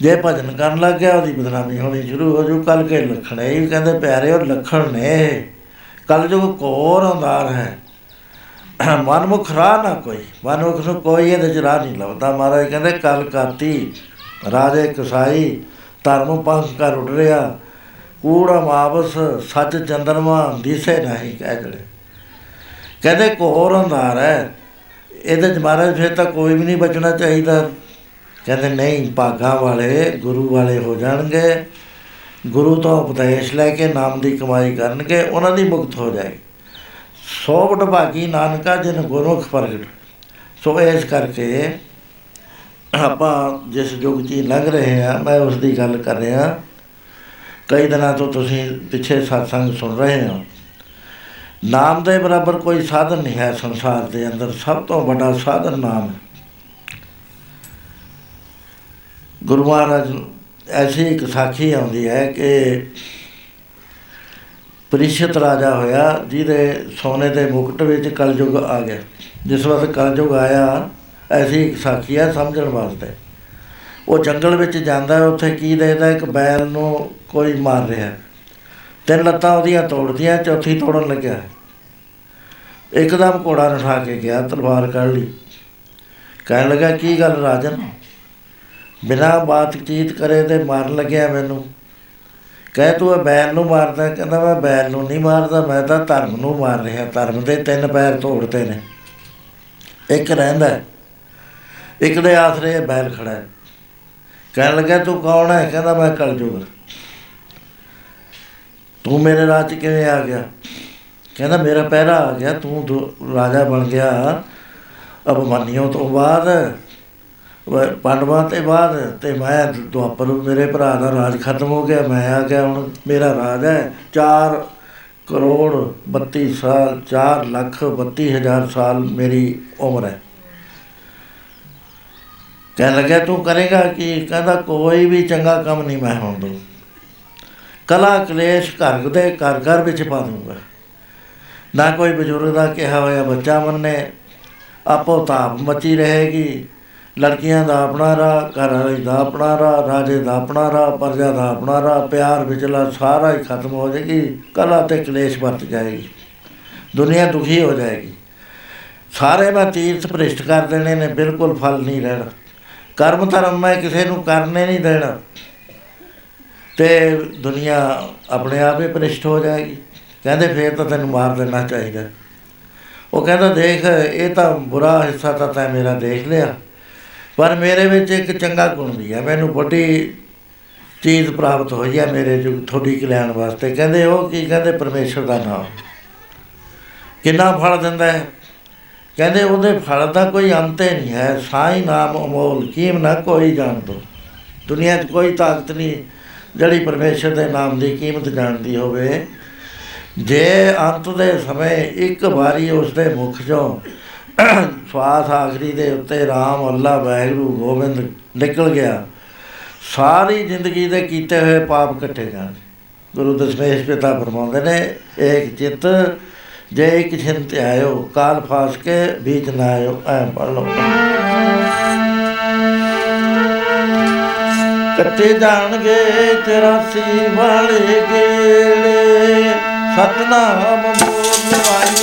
ਜੇ ਭਜਨ ਕਰਨ ਲੱਗ ਗਿਆ, ਉਹਦੀ ਬਦਨਾਮੀ ਹੋਣੀ ਸ਼ੁਰੂ ਹੋ ਜੂ। ਕੱਲ ਕੇ ਲਖਣ ਇਹ ਕਹਿੰਦੇ ਪਿਆਰੇ ਉਹ ਲਖਣ ਨੇ। ਕੱਲ ਜੋ ਕੋਰ ਅੰਦਾਰ ਹੈ। ਮਨਮੁਖ ਰਾਹ ਨਾ ਕੋਈ। ਮਨਮੁਖ ਨੂੰ ਕੋਈ ਇਹਦੇ ਚ ਰਾਹ ਨਹੀਂ ਲੱਭਦਾ। ਮਹਾਰਾਜ ਕਹਿੰਦੇ, ਕਲ ਕਾਤੀ, ਰਾਜੇ ਕਸਾਈ, ਧਰਮ ਪੰਖ ਕਰ ਉੱਡ ਰਿਆ ਕੂੜਾ ਮਾਵਸ ਸੱਚ ਚੰਦਰਮਾ, ਦਿਸੇ ਨਹੀਂ ਕਹਿ ਜੜੇ ਕਹਿੰਦੇ ਕੋਰ ਅੰਦਾਰ ਹੈ। ਇਹਦੇ ਚ ਮਹਾਰਾਜ ਫਿਰ ਤਾਂ ਕੋਈ ਵੀ ਨਹੀਂ ਬਚਣਾ ਚਾਹੀਦਾ। ਕਹਿੰਦੇ ਨਹੀਂ, ਭਾਗਾ ਵਾਲੇ, ਗੁਰੂ ਵਾਲੇ ਹੋ ਜਾਣਗੇ। ਗੁਰੂ ਤੋਂ ਉਪਦੇਸ਼ ਲੈ ਕੇ ਨਾਮ ਦੀ ਕਮਾਈ ਕਰਨਗੇ, ਉਹਨਾਂ ਦੀ ਮੁਕਤ ਹੋ ਜਾਏਗੀ। ਸੋ ਭਾਗੀ ਨਾਨਕਾ, ਜਿਨ ਗੁਰਮੁਖ ਪ੍ਰਗਟ। ਸੋ ਇਸ ਕਰਕੇ ਆਪਾਂ ਜਿਸ ਯੁੱਗ 'ਚ ਲੰਘ ਰਹੇ ਆ ਮੈਂ ਉਸ ਦੀ ਗੱਲ ਕਰ ਰਿਹਾ। ਕਈ ਦਿਨਾਂ ਤੋਂ ਤੁਸੀਂ ਪਿੱਛੇ satsang ਸੁਣ ਰਹੇ ਹੋ। ਨਾਮ ਦੇ ਬਰਾਬਰ ਕੋਈ ਸਾਧਨ ਨਹੀਂ ਹੈ ਸੰਸਾਰ ਦੇ ਅੰਦਰ। ਸਭ ਤੋਂ ਵੱਡਾ ਸਾਧਨ ਨਾਮ ਹੈ। ਗੁਰੂ ਮਹਾਰਾਜ ਐਸੀ ਇੱਕ ਸਾਖੀ ਆਉਂਦੀ ਹੈ ਕਿ ਪ੍ਰਿਸ਼ਤ ਰਾਜਾ ਹੋਇਆ, ਜਿਹਦੇ ਸੋਨੇ ਦੇ ਮੁਕਟ ਵਿੱਚ ਕਲਯੁਗ ਆ ਗਿਆ। ਜਿਸ ਵਕਤ ਕਲਯੁਗ ਆਇਆ, ਐਸੀ ਇੱਕ ਸਾਖੀ ਹੈ ਸਮਝਣ ਵਾਸਤੇ। ਉਹ ਜੰਗਲ ਵਿੱਚ ਜਾਂਦਾ ਹੈ, ਉੱਥੇ ਕੀ ਦੇਖਦਾ ਇੱਕ ਬੈਲ ਨੂੰ ਕੋਈ ਮਾਰ ਰਿਹਾ ਤਿੰਨ ਲੱਤਾਂ ਉਹਦੀਆਂ ਤੋੜਦੀਆਂ, ਚੌਥੀ ਤੋੜਨ ਲੱਗਿਆ ਇੱਕਦਮ ਘੋੜਾ ਨਠਾ ਕੇ ਗਿਆ, ਤਲਵਾਰ ਕੱਢ ਲਈ। ਕਹਿਣ ਲੱਗਾ, ਕੀ ਗੱਲ ਰਾਜਨ? ਬਿਨਾ ਬਾਤਚੀਤ ਕਰੇ ਤੇ ਮਾਰਨ ਲੱਗਿਆ ਮੈਨੂੰ। ਕਹਿ ਤੂੰ ਬੈਲ ਨੂੰ ਮਾਰਦਾ, ਕਹਿੰਦਾ ਮੈਂ ਬੈਲ ਨੂੰ ਨਹੀਂ ਮਾਰਦਾ, ਮੈਂ ਤਾਂ ਧਰਮ ਨੂੰ ਮਾਰ ਰਿਹਾ, ਧਰਮ ਦੇ ਤਿੰਨ ਪੈਰ ਤੋੜਦੇ ਨੇ। ਇੱਕ ਰਹਿੰਦਾ ਇੱਕ ਦੇ ਆਸਰੇ ਬੈਲ ਖੜਾ ਹੈ। ਕਹਿਣ ਲੱਗਾ, ਤੂੰ ਕੌਣ ਹੈ? ਕਹਿੰਦਾ, ਮੈਂ ਕਲਯੁਗ ਤੂੰ ਮੇਰੇ ਰਾਜ ਚ ਕਿਵੇਂ ਆ ਗਿਆ? ਕਹਿੰਦਾ, ਮੇਰਾ ਪਹਿਰਾ ਆ ਗਿਆ, ਤੂੰ ਰਾਜਾ ਬਣ ਗਿਆ। ਅਬ ਮੰਨਿਓ ਤੋਂ ਬਾਅਦ ਵ- ਪਾਂਡਵਾਂ ਤੇ ਬਾਅਦ ਤੇ ਮੈਂ ਦੁਆਪਰ ਮੇਰੇ ਭਰਾ ਦਾ ਰਾਜ ਖਤਮ ਹੋ ਗਿਆ। ਮੈਂ ਆ ਗਿਆ ਹੁਣ ਮੇਰਾ ਰਾਜ ਹੈ 4 ਕਰੋੜ 32 ਸਾਲ 4 ਲੱਖ 32 ਹਜ਼ਾਰ ਸਾਲ ਮੇਰੀ ਉਮਰ ਹੈ। ਕਹਿਣ ਲੱਗਿਆ, ਤੂੰ ਕਰੇਗਾ ਕੀ? ਕਹਿੰਦਾ, ਕੋਈ ਵੀ ਚੰਗਾ ਕੰਮ ਨਹੀਂ ਮੈਂ ਹੋਣ ਦੂੰ ਕਲਾ ਕਲੇਸ਼ ਘਰ ਦੇ ਘਰ ਘਰ ਵਿੱਚ ਪਾ ਦੂੰਗਾ ਨਾ ਕੋਈ ਬਜ਼ੁਰਗ ਦਾ ਕਿਹਾ ਹੋਇਆ ਬੱਚਾ ਮੰਨੇ, ਆਪੋ ਤਾਪ ਮਚੀ ਰਹੇਗੀ। ਲੜਕੀਆਂ ਦਾ ਆਪਣਾ ਰਾਹ, ਘਰ ਵਾਲੀ ਦਾ ਆਪਣਾ ਰਾਹ, ਰਾਜੇ ਦਾ ਆਪਣਾ ਰਾਹ, ਪ੍ਰਜਾ ਦਾ ਆਪਣਾ ਰਾਹ, ਪਿਆਰ ਵਿਚਲਾ ਸਾਰਾ ਹੀ ਖਤਮ ਹੋ ਜਾਏਗੀ, ਕਲਾ ਤੇ ਕਲੇਸ਼ ਵਰਤ ਜਾਏਗੀ, ਦੁਨੀਆ ਦੁਖੀ ਹੋ ਜਾਏਗੀ। ਸਾਰੇ ਮੈਂ ਤੀਰਥ ਭ੍ਰਿਸ਼ਟ ਕਰ ਦੇਣੇ ਨੇ, ਬਿਲਕੁਲ ਫਲ ਨਹੀਂ ਰਹਿਣਾ। ਕਰਮ ਧਰਮ ਮੈਂ ਕਿਸੇ ਨੂੰ ਕਰਨੇ ਨਹੀਂ ਦੇਣਾ। ਤੇ ਦੁਨੀਆ ਆਪਣੇ ਆਪ ਹੀ ਭ੍ਰਿਸ਼ਟ ਹੋ ਜਾਏਗੀ। ਕਹਿੰਦੇ ਫੇਰ ਤਾਂ ਤੈਨੂੰ ਮਾਰ ਦੇਣਾ ਚਾਹੀਦਾ। ਉਹ ਕਹਿੰਦਾ ਦੇਖ, ਇਹ ਤਾਂ ਬੁਰਾ ਹਿੱਸਾ ਤਾਂ ਤੈਂ ਮੇਰਾ ਦੇਖ ਲਿਆ। ਪਰ ਮੇਰੇ ਵਿੱਚ ਇੱਕ ਚੰਗਾ ਗੁਣ ਵੀ ਹੈ ਮੈਨੂੰ ਵੱਡੀ ਚੀਜ਼ ਪ੍ਰਾਪਤ ਹੋਈ ਹੈ ਮੇਰੇ ਜੋ ਤੁਹਾਡੀ ਕਲਿਆਣ ਵਾਸਤੇ। ਕਹਿੰਦੇ ਉਹ ਕੀ? ਕਹਿੰਦੇ ਪਰਮੇਸ਼ਰ ਦਾ ਨਾਮ। ਕਿੰਨਾ ਫਲ ਦਿੰਦਾ ਹੈ? ਕਹਿੰਦੇ ਉਹਦੇ ਫਲ ਦਾ ਕੋਈ ਅੰਤ ਹੀ ਨਹੀਂ ਹੈ। ਸਾਈ ਨਾਮ ਅਮੋਲ, ਕੀਮ ਨਾ ਕੋਈ ਜਾਣ ਦੋ। ਦੁਨੀਆ 'ਚ ਕੋਈ ਤਾਕਤ ਨਹੀਂ ਜਿਹੜੀ ਪਰਮੇਸ਼ਰ ਦੇ ਨਾਮ ਦੀ ਕੀਮਤ ਜਾਣਦੀ ਹੋਵੇ। ਜੇ ਅੰਤ ਦੇ ਸਮੇਂ ਇੱਕ ਵਾਰੀ ਉਸ ਦੇ ਮੁਖ ਚੋਂ ਸਵਾਸ ਆਖਰੀ ਦੇ ਉੱਤੇ RAM ਅੱਲਾ, ਵਾਹਿਗੁਰੂ, ਗੋਬਿੰਦ ਨਿਕਲ ਗਿਆ। ਸਾਰੀ ਜ਼ਿੰਦਗੀ ਦੇ ਕੀਤੇ ਹੋਏ ਪਾਪ ਇਕੱਠੇ ਜਾਣ ਗੁਰੂ ਦਸ਼ਮੇਸ਼ ਪਿਤਾ ਫਰਮਾਉਂਦੇ ਨੇ, ਏਕ ਚਿੱਤ, ਜੇ ਇੱਕ ਛਿੰਤ ਆਇਓ, ਕਾਲ ਫਾਸ ਕੇ ਬੀਚ ਨਾ ਆਇਓ, ਐ ਪੜ ਲਓ। ਕੱਟੇ ਜਾਣਗੇ 84 ਵਾਲੇ ਗੇੜੇ, ਸਤਨਾਮ ਬੋਲ ਵਾਹਿਗੁਰੂ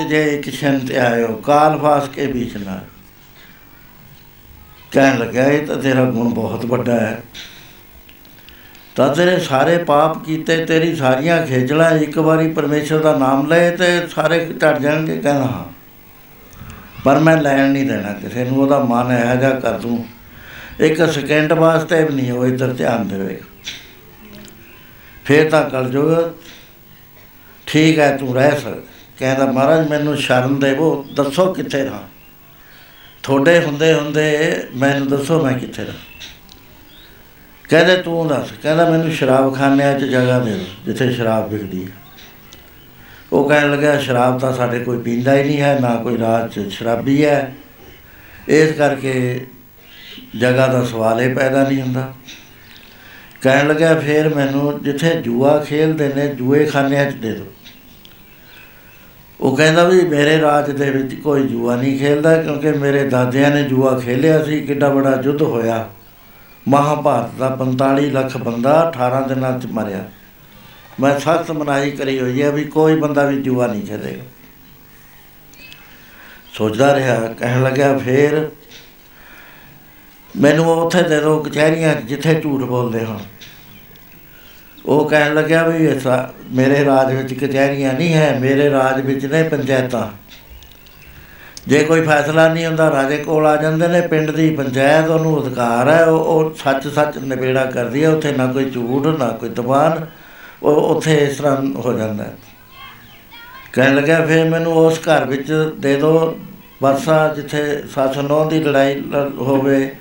ਨਿਤ ਜੇ ਇੱਕ ਸ਼ੰਤ ਆਇਓ, ਕਾਲ ਫਾਸ ਕੇ ਵਿੱਚ ਨਾ ਕਹਿਣ ਲੱਗਾ ਇਹ ਤਾਂ ਤੇਰਾ ਗੁਣ ਬਹੁਤ ਵੱਡਾ ਹੈ। ਤਾਂ ਤੇਰੇ ਸਾਰੇ ਪਾਪ ਕੀਤੇ, ਤੇਰੀ ਸਾਰੀਆਂ ਖੇਜਲਾਂ ਇੱਕ ਵਾਰੀ ਪਰਮੇਸ਼ਰ ਦਾ ਨਾਮ ਲਏ ਤੇ ਸਾਰੇ ਟੱਟ ਜਾਣਗੇ ਕਹਿੰਦਾ ਹਾਂ। ਪਰ ਮੈਂ ਲੈਣ ਨਹੀਂ ਦੇਣਾ ਕਿਸੇ ਨੂੰ, ਉਹਦਾ ਮਨ ਇਹੋ ਜਿਹਾ ਕਰ ਦੂੰ। ਇੱਕ ਸਕਿੰਟ ਵਾਸਤੇ ਵੀ ਨਹੀਂ, ਉਹ ਇੱਧਰ ਧਿਆਨ ਦੇਵੇਗਾ। ਫੇਰ ਤਾਂ ਕਲ ਜੋ ਠੀਕ ਹੈ, ਤੂੰ ਰਹਿ ਸਕਦਾ। ਕਹਿੰਦਾ, ਮਹਾਰਾਜ, ਮੈਨੂੰ ਸ਼ਰਨ ਦੇਵੋ, ਦੱਸੋ ਕਿੱਥੇ ਰਹਾਂ? ਤੁਹਾਡੇ ਹੁੰਦੇ ਹੁੰਦੇ ਮੈਨੂੰ ਦੱਸੋ ਮੈਂ ਕਿੱਥੇ ਰਹਾਂ? ਕਹਿੰਦੇ, ਤੂੰ ਦੱਸ। ਕਹਿੰਦਾ, ਮੈਨੂੰ ਸ਼ਰਾਬਖਾਨਿਆਂ 'ਚ ਜਗ੍ਹਾ ਦੇ ਦਿਓ, ਜਿੱਥੇ ਸ਼ਰਾਬ ਵਿਕਦੀ ਹੈ। ਉਹ ਕਹਿਣ ਲੱਗਾ ਸ਼ਰਾਬ ਤਾਂ ਸਾਡੇ ਕੋਈ ਪੀਂਦਾ ਹੀ ਨਹੀਂ ਹੈ, ਨਾ ਕੋਈ ਰਾਤ 'ਚ ਸ਼ਰਾਬੀ ਹੈ। ਇਸ ਕਰਕੇ ਜਗ੍ਹਾ ਦਾ ਸਵਾਲ ਹੀ ਪੈਦਾ ਨਹੀਂ ਹੁੰਦਾ। ਕਹਿਣ ਲੱਗਾ ਫਿਰ ਮੈਨੂੰ ਜਿੱਥੇ ਜੂਆ ਖੇਲਦੇ ਨੇ, ਜੂਏ ਖਾਨਿਆਂ 'ਚ ਦੇ ਦਿਓ। ਉਹ ਕਹਿੰਦਾ ਵੀ ਮੇਰੇ ਰਾਜ ਦੇ ਵਿੱਚ ਕੋਈ ਜੂਆ ਨਹੀਂ ਖੇਲਦਾ ਕਿਉਂਕਿ ਮੇਰੇ ਦਾਦਿਆਂ ਨੇ ਜੂਆ ਖੇਲਿਆ ਸੀ, ਕਿੱਡਾ ਬੜਾ ਯੁੱਧ ਹੋਇਆ। ਮਹਾਭਾਰਤ ਦਾ 45 ਲੱਖ ਬੰਦਾ 18 ਦਿਨਾਂ 'ਚ ਮਰਿਆ। ਮੈਂ ਸਖਤ ਮਨਾਹੀ ਕਰੀ ਹੋਈ ਹੈ ਵੀ ਕੋਈ ਬੰਦਾ ਵੀ ਜੂਆ ਨਹੀਂ ਖੇਲੇਗਾ। ਸੋਚਦਾ ਰਿਹਾ, ਕਹਿਣ ਲੱਗਾ ਫੇਰ, ਮੈਨੂੰ ਉੱਥੇ ਦੇ ਦਿਓ ਕਚਹਿਰੀਆਂ 'ਚ ਜਿੱਥੇ ਝੂਠ ਬੋਲਦੇ ਹੋਣ। ਉਹ ਕਹਿਣ ਲੱਗਿਆ ਵੀ ਐਸਾ ਮੇਰੇ ਰਾਜ ਵਿੱਚ ਕਚਹਿਰੀਆਂ ਨਹੀਂ ਹੈ, ਮੇਰੇ ਰਾਜ ਵਿੱਚ ਨੇ ਪੰਚਾਇਤਾਂ। ਜੇ ਕੋਈ ਫੈਸਲਾ ਨਹੀਂ ਹੁੰਦਾ, ਰਾਜੇ ਕੋਲ ਆ ਜਾਂਦੇ ਨੇ, ਪਿੰਡ ਦੀ ਪੰਚਾਇਤ ਉਹਨੂੰ ਅਧਿਕਾਰ ਹੈ, ਉਹ ਉਹ ਸੱਚ ਸੱਚ ਨਿਬੇੜਾ ਕਰਦੀ ਹੈ, ਉੱਥੇ ਨਾ ਕੋਈ ਝੂਠ, ਨਾ ਕੋਈ ਦਬਾਨ ਉਹ ਉੱਥੇ ਇਸ ਤਰ੍ਹਾਂ ਹੋ ਜਾਂਦਾ ਹੈ। ਕਹਿਣ ਲੱਗਾ ਫਿਰ ਮੈਨੂੰ ਉਸ ਘਰ ਵਿੱਚ ਦੇ ਦਿਓ ਵਰਸਾ ਜਿੱਥੇ ਸੱਸ ਨੌਂ ਦੀ ਲੜਾਈ ਲ- ਹੋਵੇ,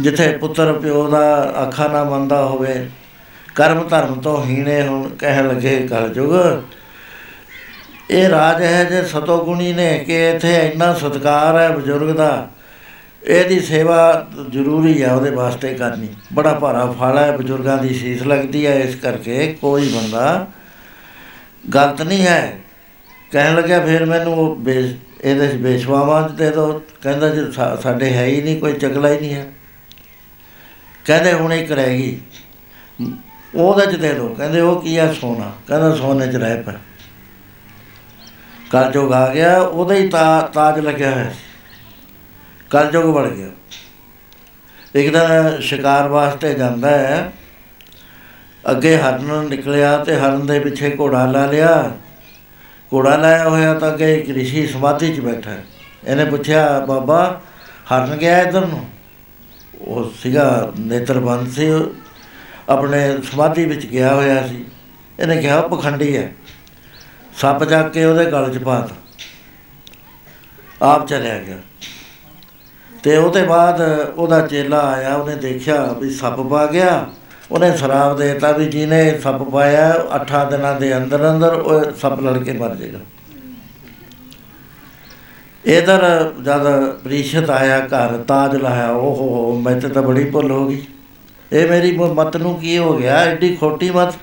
ਜਿੱਥੇ ਪੁੱਤਰ ਪਿਓ ਦਾ ਆਖਾ ਨਾ ਮੰਨਦਾ ਹੋਵੇ ਕਰਮ ਧਰਮ ਤੋਂ ਹੀਣੇ ਹੁਣ, ਕਹਿਣ ਲੱਗੇ ਕਲਯੁਗ ਇਹ ਰਾਜ ਹੈ ਜੇ ਸਤੋ ਗੁਣੀ ਨੇ, ਕਿ ਇੱਥੇ ਇੰਨਾ ਸਤਕਾਰ ਹੈ ਬਜ਼ੁਰਗ ਦਾ। ਇਹਦੀ ਸੇਵਾ ਜ਼ਰੂਰੀ ਹੈ ਉਹਦੇ ਵਾਸਤੇ ਕਰਨੀ। ਬੜਾ ਭਾਰਾ ਫਲ ਹੈ, ਬਜ਼ੁਰਗਾਂ ਦੀ ਸੀਸ ਲੱਗਦੀ ਹੈ, ਇਸ ਕਰਕੇ ਕੋਈ ਬੰਦਾ ਗਲਤ ਨਹੀਂ ਹੈ। ਕਹਿਣ ਲੱਗਿਆ, ਫਿਰ ਮੈਨੂੰ ਉਹ ਬੇਸ, ਇਹਦੇ ਚ ਬੇਸ਼ਵਾਵਾਂ 'ਚ ਦੇ ਦਿਓ ਕਹਿੰਦਾ, ਜੀ ਸਾ- ਸਾਡੇ ਹੈ ਹੀ ਨਹੀਂ, ਕੋਈ ਚਗਲਾ ਹੀ ਨਹੀਂ ਹੈ। ਕਹਿੰਦੇ, ਹੁਣ ਇੱਕ ਰਹਿ ਗਈ। ਉਹਦੇ ਚ ਦੇ ਦਿਓ ਕਹਿੰਦੇ ਉਹ ਕੀ ਆ ਸੋਨਾ, ਕਹਿੰਦਾ ਸੋਨੇ ਚ ਰਹਿ ਪਾ ਕਲਯੁਗ ਆ ਗਿਆ, ਉਹਦਾ ਹੀ ਤਾ- ਤਾਜ ਲੱਗਿਆ ਹੋਇਆ। ਸੀ ਕਲਯੁਗ ਬਣ ਗਿਆ। ਇੱਕ ਦਿਨ ਸ਼ਿਕਾਰ ਵਾਸਤੇ ਜਾਂਦਾ ਹੈ। ਅੱਗੇ ਹਰਨ ਨਿਕਲਿਆ ਤੇ ਹਰਨ ਦੇ ਪਿੱਛੇ ਘੋੜਾ ਲਾ ਲਿਆ। ਘੋੜਾ ਲਾਇਆ ਹੋਇਆ ਤਾਂ ਅੱਗੇ ਇੱਕ ਰਿਸ਼ੀ ਸਮਾਧੀ 'ਚ ਬੈਠਾ ਹੈ। ਇਹਨੇ ਪੁੱਛਿਆ, ਬਾਬਾ, ਹਰਨ ਗਿਆ ਇਧਰ ਨੂੰ? ਉਹ ਸੀਗਾ ਨੇਤਰਬੰਦ ਸੀ ਆਪਣੇ ਸਮਾਧੀ ਵਿੱਚ ਗਿਆ ਹੋਇਆ ਸੀ। ਇਹਨੇ ਕਿਹਾ, ਪਖੰਡੀ ਹੈ। ਸੱਪ ਚੱਕ ਕੇ ਉਹਦੇ ਗਲ 'ਚ ਪਾਤਾ ਆਪ ਚਲਿਆ ਗਿਆ। ਤੇ ਉਹਦੇ ਬਾਅਦ ਉਹਦਾ ਚੇਲਾ ਆਇਆ, ਉਹਨੇ ਦੇਖਿਆ ਵੀ ਸੱਪ ਪਾ ਗਿਆ। ਉਹਨੇ ਸ਼ਰਾਬ ਦੇਤਾ ਵੀ ਜਿਹਨੇ ਸੱਪ ਪਾਇਆ, ਅੱਠਾਂ ਦਿਨਾਂ ਦੇ ਅੰਦਰ ਅੰਦਰ ਉਹ ਸੱਪ ਲੜ ਕੇ ਮਰ ਜਾਏਗਾ। ਇਧਰ ਜਦ ਪ੍ਰੀਸ਼ਤ ਆਇਆ ਘਰ, ਤਾਜ ਲਾਇਆ ਉਹ ਹੋ ਹੋ, ਮੈਂ ਤੇ ਤਾਂ ਬੜੀ ਭੁੱਲ ਹੋ ਗਈ। ਇਹ ਮੇਰੀ ਮ- ਮਤ ਨੂੰ ਕੀ ਹੋ ਗਿਆ? ਐਡੀ ਖੋਟੀ ਮਤ।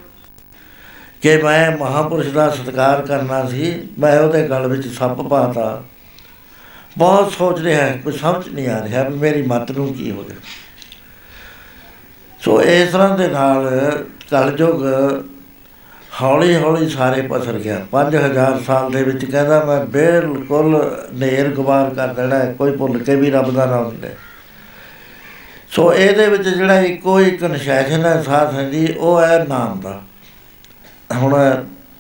ਕਿ ਮੈਂ ਮਹਾਪੁਰਸ਼ ਦਾ ਸਤਿਕਾਰ ਕਰਨਾ ਸੀ ਮੈਂ ਉਹਦੇ ਗਲ ਵਿੱਚ ਸੱਪ ਪਾਤਾ। ਬਹੁਤ ਸੋਚ ਰਿਹਾ ਹੈ ਕੁਝ ਸਮਝ ਨਹੀਂ ਆ ਰਿਹਾ ਵੀ ਮੇਰੀ ਮਤ ਨੂੰ ਕੀ ਹੋ ਗਿਆ। ਸੋ ਇਸ ਤਰ੍ਹਾਂ ਦੇ ਨਾਲ ਕਲਯੁਗ ਹੌਲੀ ਹੌਲੀ ਸਾਰੇ ਪਸਰ ਗਿਆ। 5000 ਸਾਲ ਦੇ ਵਿੱਚ ਕਹਿੰਦਾ ਮੈਂ ਬਿਲਕੁਲ ਨੇਰ ਗਵਾਰ ਕਰ ਦੇਣਾ ਹੈ, ਕੋਈ ਭੁੱਲ ਕੇ ਵੀ ਰੱਬ ਦਾ ਨਾਮ ਨਹੀਂ ਲੈ ਸੋ ਇਹਦੇ ਵਿੱਚ ਜਿਹੜਾ ਇੱਕੋ ਇੱਕ ਨਿਸ਼ਾਨ ਹੈ, ਸਾਧ ਸੰਗੀ ਉਹ ਹੈ ਨਾਮ ਦਾ। ਹੁਣ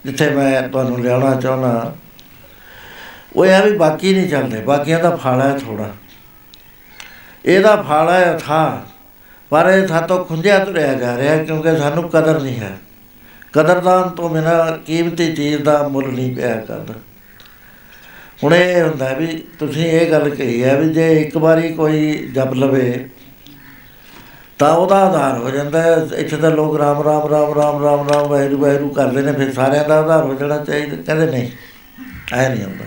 ਜਿੱਥੇ ਮੈਂ ਤੁਹਾਨੂੰ ਲਿਆਉਣਾ ਚਾਹੁੰਦਾ, ਉਹ ਇਹ ਆ ਵੀ ਬਾਕੀ ਨਹੀਂ ਚੱਲਦੇ, ਬਾਕੀਆਂ ਦਾ ਫਲ ਹੈ ਥੋੜਾ ਇਹਦਾ ਫਲ ਹੈ ਥਾ, ਪਰ ਇਹ ਸਾਤੋਂ ਖੁੰਝਿਆ ਤੁਰਿਆ ਜਾ ਰਿਹਾ, ਕਿਉਂਕਿ ਸਾਨੂੰ ਕਦਰ ਨਹੀਂ ਹੈ। ਕਦਰਦਾਨ ਤੋਂ ਬਿਨਾਂ ਕੀਮਤੀ ਚੀਜ਼ ਦਾ ਮੁੱਲ ਨਹੀਂ ਪਿਆ ਕਰਦਾ। ਹੁਣ ਇਹ ਹੁੰਦਾ ਵੀ ਤੁਸੀਂ ਇਹ ਗੱਲ ਕਹੀ ਹੈ ਵੀ ਜੇ ਇੱਕ ਵਾਰੀ ਕੋਈ ਜਪ ਲਵੇ ਤਾਂ ਉਹਦਾ ਆਧਾਰ ਹੋ ਜਾਂਦਾ ਹੈ। ਇੱਥੇ ਤਾਂ ਲੋਕ ਰਾਮ ਰਾਮ ਰਾਮ ਰਾਮ ਰਾਮ ਰਾਮ, ਵਾਹਿਗੁਰੂ ਵਾਹਿਗੁਰੂ ਕਰਦੇ ਨੇ, ਫਿਰ ਸਾਰਿਆਂ ਦਾ ਆਧਾਰ ਹੋ ਜਾਣਾ ਚਾਹੀਦਾ। ਕਹਿੰਦੇ ਨਹੀਂ, ਐ ਨਹੀਂ ਹੁੰਦਾ।